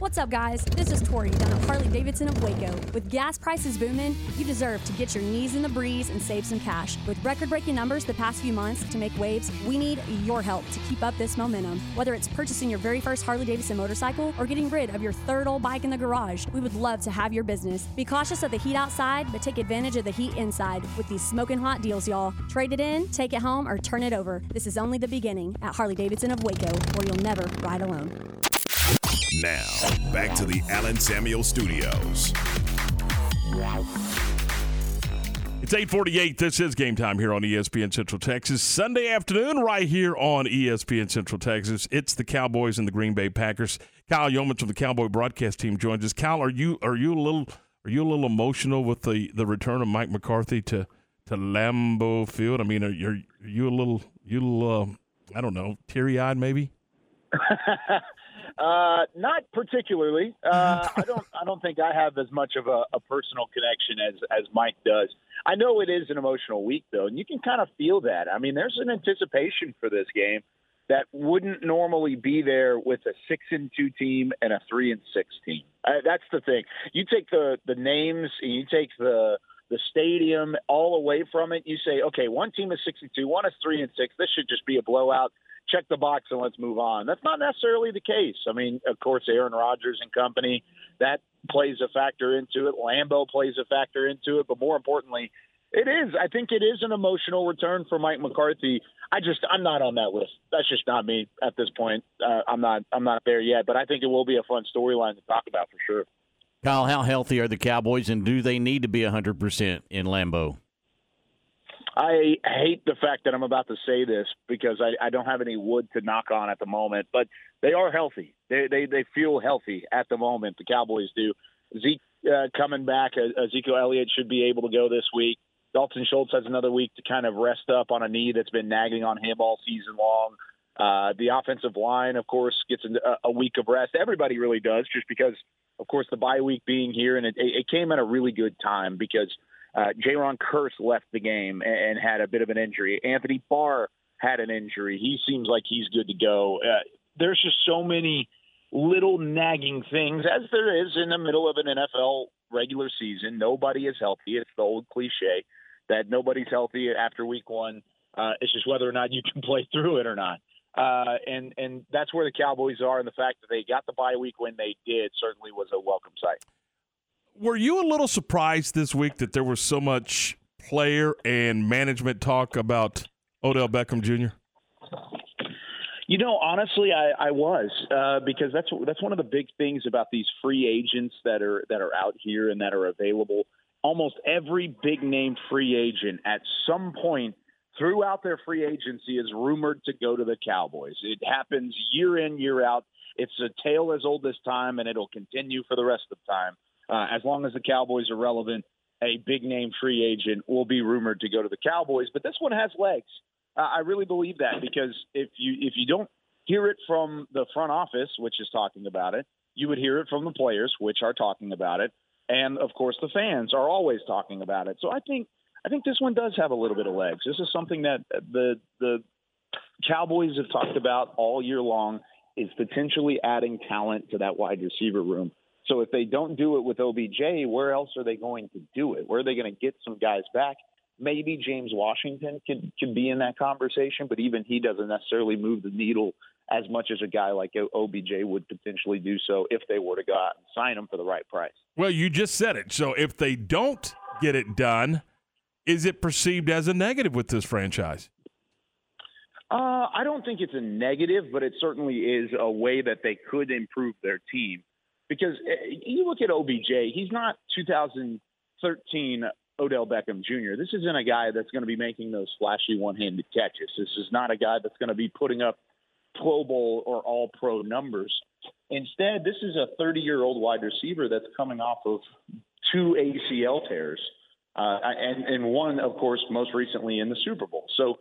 [SPEAKER 39] What's up, guys? This is Tori down at Harley Davidson of Waco. With gas prices booming, you deserve to get your knees in the breeze and save some cash. With record breaking numbers the past few months to make waves, we need your help to keep up this momentum. Whether it's purchasing your very first Harley Davidson motorcycle or getting rid of your third old bike in the garage, we would love to have your business. Be cautious of the heat outside, but take advantage of the heat inside with these smoking hot deals, y'all. Trade it in, take it home, or turn it over. This is only the beginning at Harley Davidson of Waco, where you'll never ride alone.
[SPEAKER 1] Now, back to the Allen Samuel Studios.
[SPEAKER 2] It's 848. This is game time here on ESPN Central Texas. Sunday afternoon, right here on ESPN Central Texas. It's the Cowboys and the Green Bay Packers. Kyle Youmans from the Cowboy broadcast team joins us. Kyle, are you are you a little are you a little emotional with the, the return of Mike McCarthy to to Lambeau Field? I mean, are you, are you a little you a little uh, I don't know teary eyed maybe? (laughs)
[SPEAKER 40] Uh, not particularly. Uh, (laughs) I don't. I don't think I have as much of a, a, personal connection as as Mike does. I know it is an emotional week though, and you can kind of feel that. I mean, there's an anticipation for this game. that wouldn't normally be there with a six and two team and a three and six team. Uh, that's the thing. You take the the names and you take the the stadium all away from it. You say, okay, one team is six and two, one is three and six. This should just be a blowout. Check the box and let's move on. That's not necessarily the case. I mean, of course, Aaron Rodgers and company that plays a factor into it. Lambeau plays a factor into it, but more importantly, it is. I think it is an emotional return for Mike McCarthy. I just I'm not on that list. That's just not me at this point. Uh, I'm not I'm not there yet, but I think it will be a fun storyline to talk about for sure.
[SPEAKER 3] Kyle, how healthy are the Cowboys, and do they need to be 100% in Lambeau?
[SPEAKER 40] I hate the fact that I'm about to say this because I, I don't have any wood to knock on at the moment, but they are healthy. They they they feel healthy at the moment. The Cowboys do. Zeke uh, coming back. Uh, Ezekiel Elliott should be able to go this week. Dalton Schultz has another week to kind of rest up on a knee that's been nagging on him all season long. Uh, the offensive line, of course, gets a, a week of rest. Everybody really does, just because, of course, the bye week being here, and it, it came at a really good time because uh, Jayron Kearse left the game and, and had a bit of an injury. Anthony Barr had an injury. He seems like he's good to go. Uh, there's just so many little nagging things, as there is in the middle of an NFL regular season. Nobody is healthy. It's the old cliche that nobody's healthy after week one. Uh, it's just whether or not you can (laughs) play through it or not. Uh, and and that's where the Cowboys are, and the fact that they got the bye week when they did certainly was a welcome sight.
[SPEAKER 2] Were you a little surprised this week that there was so much player and management talk about Odell Beckham Jr.?
[SPEAKER 40] You know, honestly, I, I was uh, because that's that's one of the big things about these free agents that are that are out here and that are available. Almost every big name free agent at some point throughout their free agency is rumored to go to the Cowboys. It happens year in year out. It's a tale as old as time, and it'll continue for the rest of time. Uh, as long as the Cowboys are relevant, a big name free agent will be rumored to go to the Cowboys. But this one has legs. Uh, I really believe that because if you if you don't hear it from the front office, which is talking about it, you would hear it from the players, which are talking about it, and of course the fans are always talking about it. So I think I think this one does have a little bit of legs. This is something that the the Cowboys have talked about all year long is potentially adding talent to that wide receiver room. So if they don't do it with OBJ, where else are they going to do it? Where are they going to get some guys back? Maybe James Washington could could be in that conversation, but even he doesn't necessarily move the needle as much as a guy like OBJ would potentially do so if they were to go out and sign him for the right price.
[SPEAKER 2] Well, you just said it. So if they don't get it done, is it perceived as a negative with this franchise?
[SPEAKER 40] Uh, I don't think it's a negative, but it certainly is a way that they could improve their team. Because eh, you look at OBJ, he's not 2013 Odell Beckham Jr. This isn't a guy that's going to be making those flashy one-handed catches. This is not a guy that's going to be putting up Pro Bowl or All Pro numbers. Instead, this is a 30-year-old wide receiver that's coming off of two ACL tears, uh, and and one, of course, most recently in the Super Bowl. So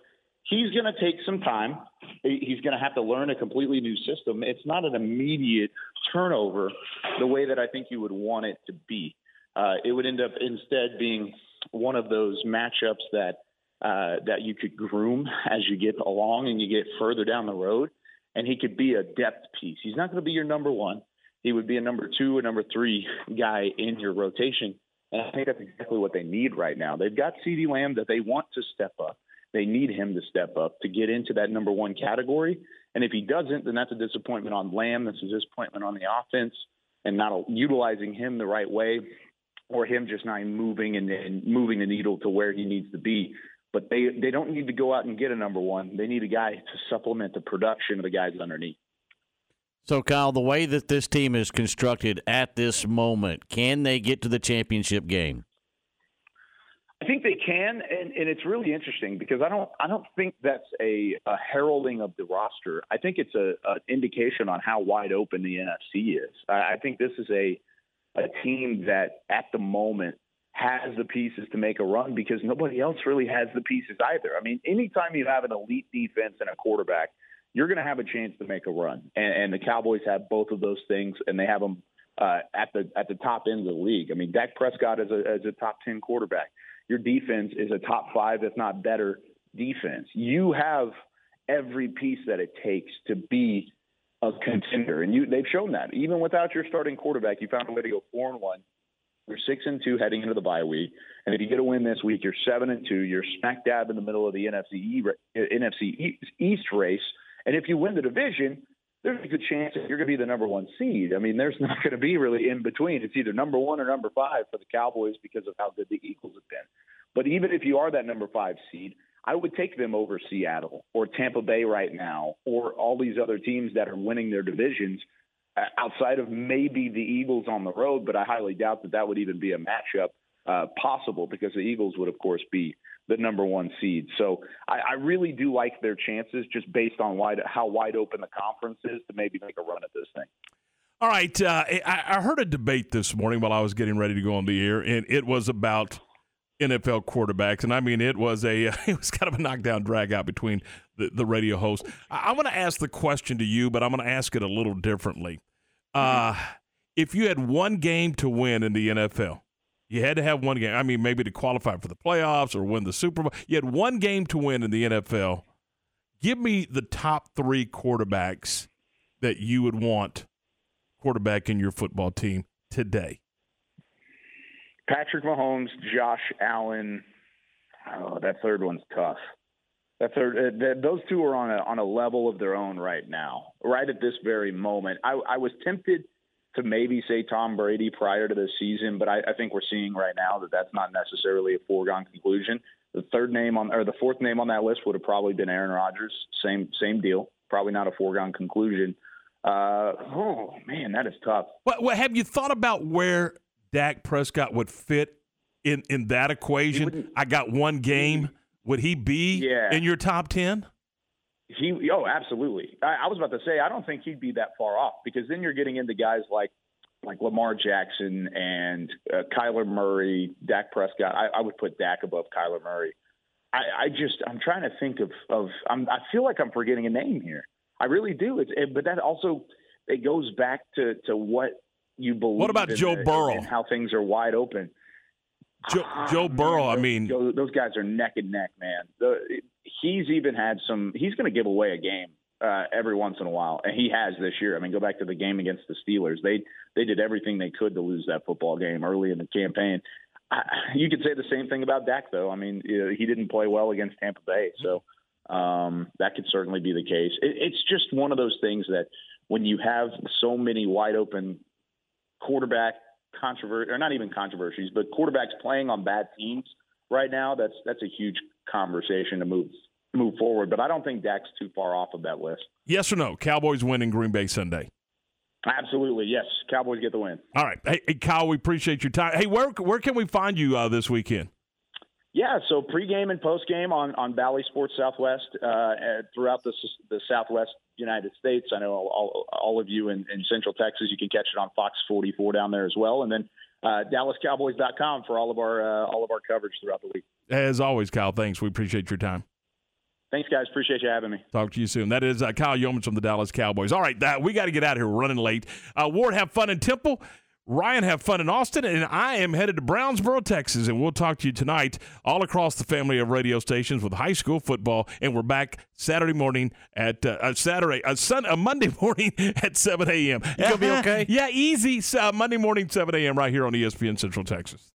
[SPEAKER 40] he's going to take some time. He's going to have to learn a completely new system. It's not an immediate turnover the way that I think you would want it to be. Uh, it would end up instead being one of those matchups that uh, that you could groom as you get along and you get further down the road. And he could be a depth piece. He's not going to be your number one. He would be a number two or number three guy in your rotation. And I think that's exactly what they need right now. They've got CeeDee Lamb that they want to step up. They need him to step up to get into that number one category. And if he doesn't, then that's a disappointment on Lamb. That's a disappointment on the offense and not utilizing him the right way or him just not moving and, and moving the needle to where he needs to be. But they they don't need to go out and get a number one. They need a guy to supplement the production of the guys underneath.
[SPEAKER 3] So, Kyle, the way that this team is constructed at this moment, can they get to the championship game?
[SPEAKER 40] I think they can, and, and it's really interesting because I don't I don't think that's a, a heralding of the roster. I think it's a, an indication on how wide open the NFC is. I, I think this is a a team that at the moment has the pieces to make a run because nobody else really has the pieces either. I mean, anytime you have an elite defense and a quarterback, you're going to have a chance to make a run. And, and the Cowboys have both of those things, and they have them uh, at the at the top end of the league. I mean, Dak Prescott is a, is a top ten quarterback your defense is a top five, if not better, defense. You have every piece that it takes to be a contender. And you, they've shown that. Even without your starting quarterback, you found a way to go four and one. You're six and two heading into the bye week, and if you get a win this week, you're seven and two. You're smack dab in the middle of the NFC NFC East race, and if you win the division, there's a good chance that you're going to be the number one seed. I mean, there's (laughs) not going to be really in between. It's either number one or number five for the Cowboys because of how good the Eagles have been. But even if you are that number five seed, I would take them over Seattle or Tampa Bay right now, or all these other teams that are winning their divisions uh, outside of maybe the Eagles on the road, but I highly doubt that that would even be a matchup uh, possible because the Eagles would, of course, be the number one seed. So I, I really do like their chances just based on wide, how wide open the conference is to maybe make a run at this thing.
[SPEAKER 2] All right. Uh, I, I heard a debate this morning while I was getting ready to go on the air, and it was about NFL quarterbacks, and I mean it was a (laughs) it was kind of a knockdown drag out between the, the radio host. I, am going to ask the question to you, but I'm going to ask it a little differently. Uh, if you had one game to win in the NFL, you had to have one game. I mean, maybe to qualify for the playoffs or win the Super Bowl. You had one game to win in the NFL. Give me the top three quarterbacks that you would want quarterback in your football team today.
[SPEAKER 40] Patrick Mahomes, Josh Allen. Oh, that third one's tough. That third, uh, those two are on a on a level of their own right now, right at this very moment. I, I was tempted to maybe say Tom Brady prior to this season, but I, I think we're seeing right now that that's not necessarily a foregone conclusion. The third name on or the fourth name on that list would have probably been Aaron Rodgers. Same same deal. Probably not a foregone conclusion. Uh, oh man, that is tough.
[SPEAKER 2] What, what have you thought about where Dak Prescott would fit in in that equation? I got one game. Would he be
[SPEAKER 40] yeah.
[SPEAKER 2] in your top ten?
[SPEAKER 40] He oh absolutely. I, I was about to say I don't think he'd be that far off because then you're getting into guys like like Lamar Jackson and uh, Kyler Murray, Dak Prescott. I, I would put Dak above Kyler Murray. I, I just I'm trying to think of of I'm, I feel like I'm forgetting a name here. I really do. It's it, but that also it goes back to to what you believe.
[SPEAKER 2] What about Joe
[SPEAKER 40] the,
[SPEAKER 2] Burrow?
[SPEAKER 40] how things are wide open.
[SPEAKER 2] Joe,
[SPEAKER 40] ah,
[SPEAKER 2] Joe Burrow. I mean,
[SPEAKER 40] those, those guys are neck and neck, man. The, he's even had some. He's going to give away a game uh, every once in a while, and he has this year. I mean, go back to the game against the Steelers. They they did everything they could to lose that football game early in the campaign. I, you could say the same thing about Dak, though. I mean, he didn't play well against Tampa Bay, so um, that could certainly be the case. It, it's just one of those things that when you have so many wide open quarterback controversy, or not even controversies, but quarterbacks playing on bad teams right now, that's that's a huge conversation to move move forward. But I don't think Dak's too far off of that list.
[SPEAKER 2] Yes or no? Cowboys win in Green Bay Sunday.
[SPEAKER 40] Absolutely, yes. Cowboys get the win.
[SPEAKER 2] All right, hey, hey Kyle, we appreciate your time. Hey, where where can we find you uh, this weekend?
[SPEAKER 40] Yeah, so pregame and postgame on on Bally Sports Southwest uh, throughout the the Southwest United States. I know all, all of you in, in Central Texas, you can catch it on Fox 44 down there as well, and then uh, DallasCowboys.com for all of our uh, all of our coverage throughout the week.
[SPEAKER 2] As always, Kyle, thanks. We appreciate your time.
[SPEAKER 40] Thanks, guys. Appreciate you having me.
[SPEAKER 2] Talk to you soon. That is uh, Kyle Youmans from the Dallas Cowboys. All right, that, we got to get out of here. We're running late. Uh, Ward, have fun in Temple. Ryan, have fun in Austin, and I am headed to Brownsboro, Texas, and we'll talk to you tonight all across the family of radio stations with high school football, and we're back Saturday morning at uh, uh, Saturday, a Sun, a Monday (laughs) morning at 7 a.m.
[SPEAKER 3] You gonna be okay?
[SPEAKER 2] yeah, easy. Uh, Monday morning, 7 a.m. right here on ESPN Central Texas.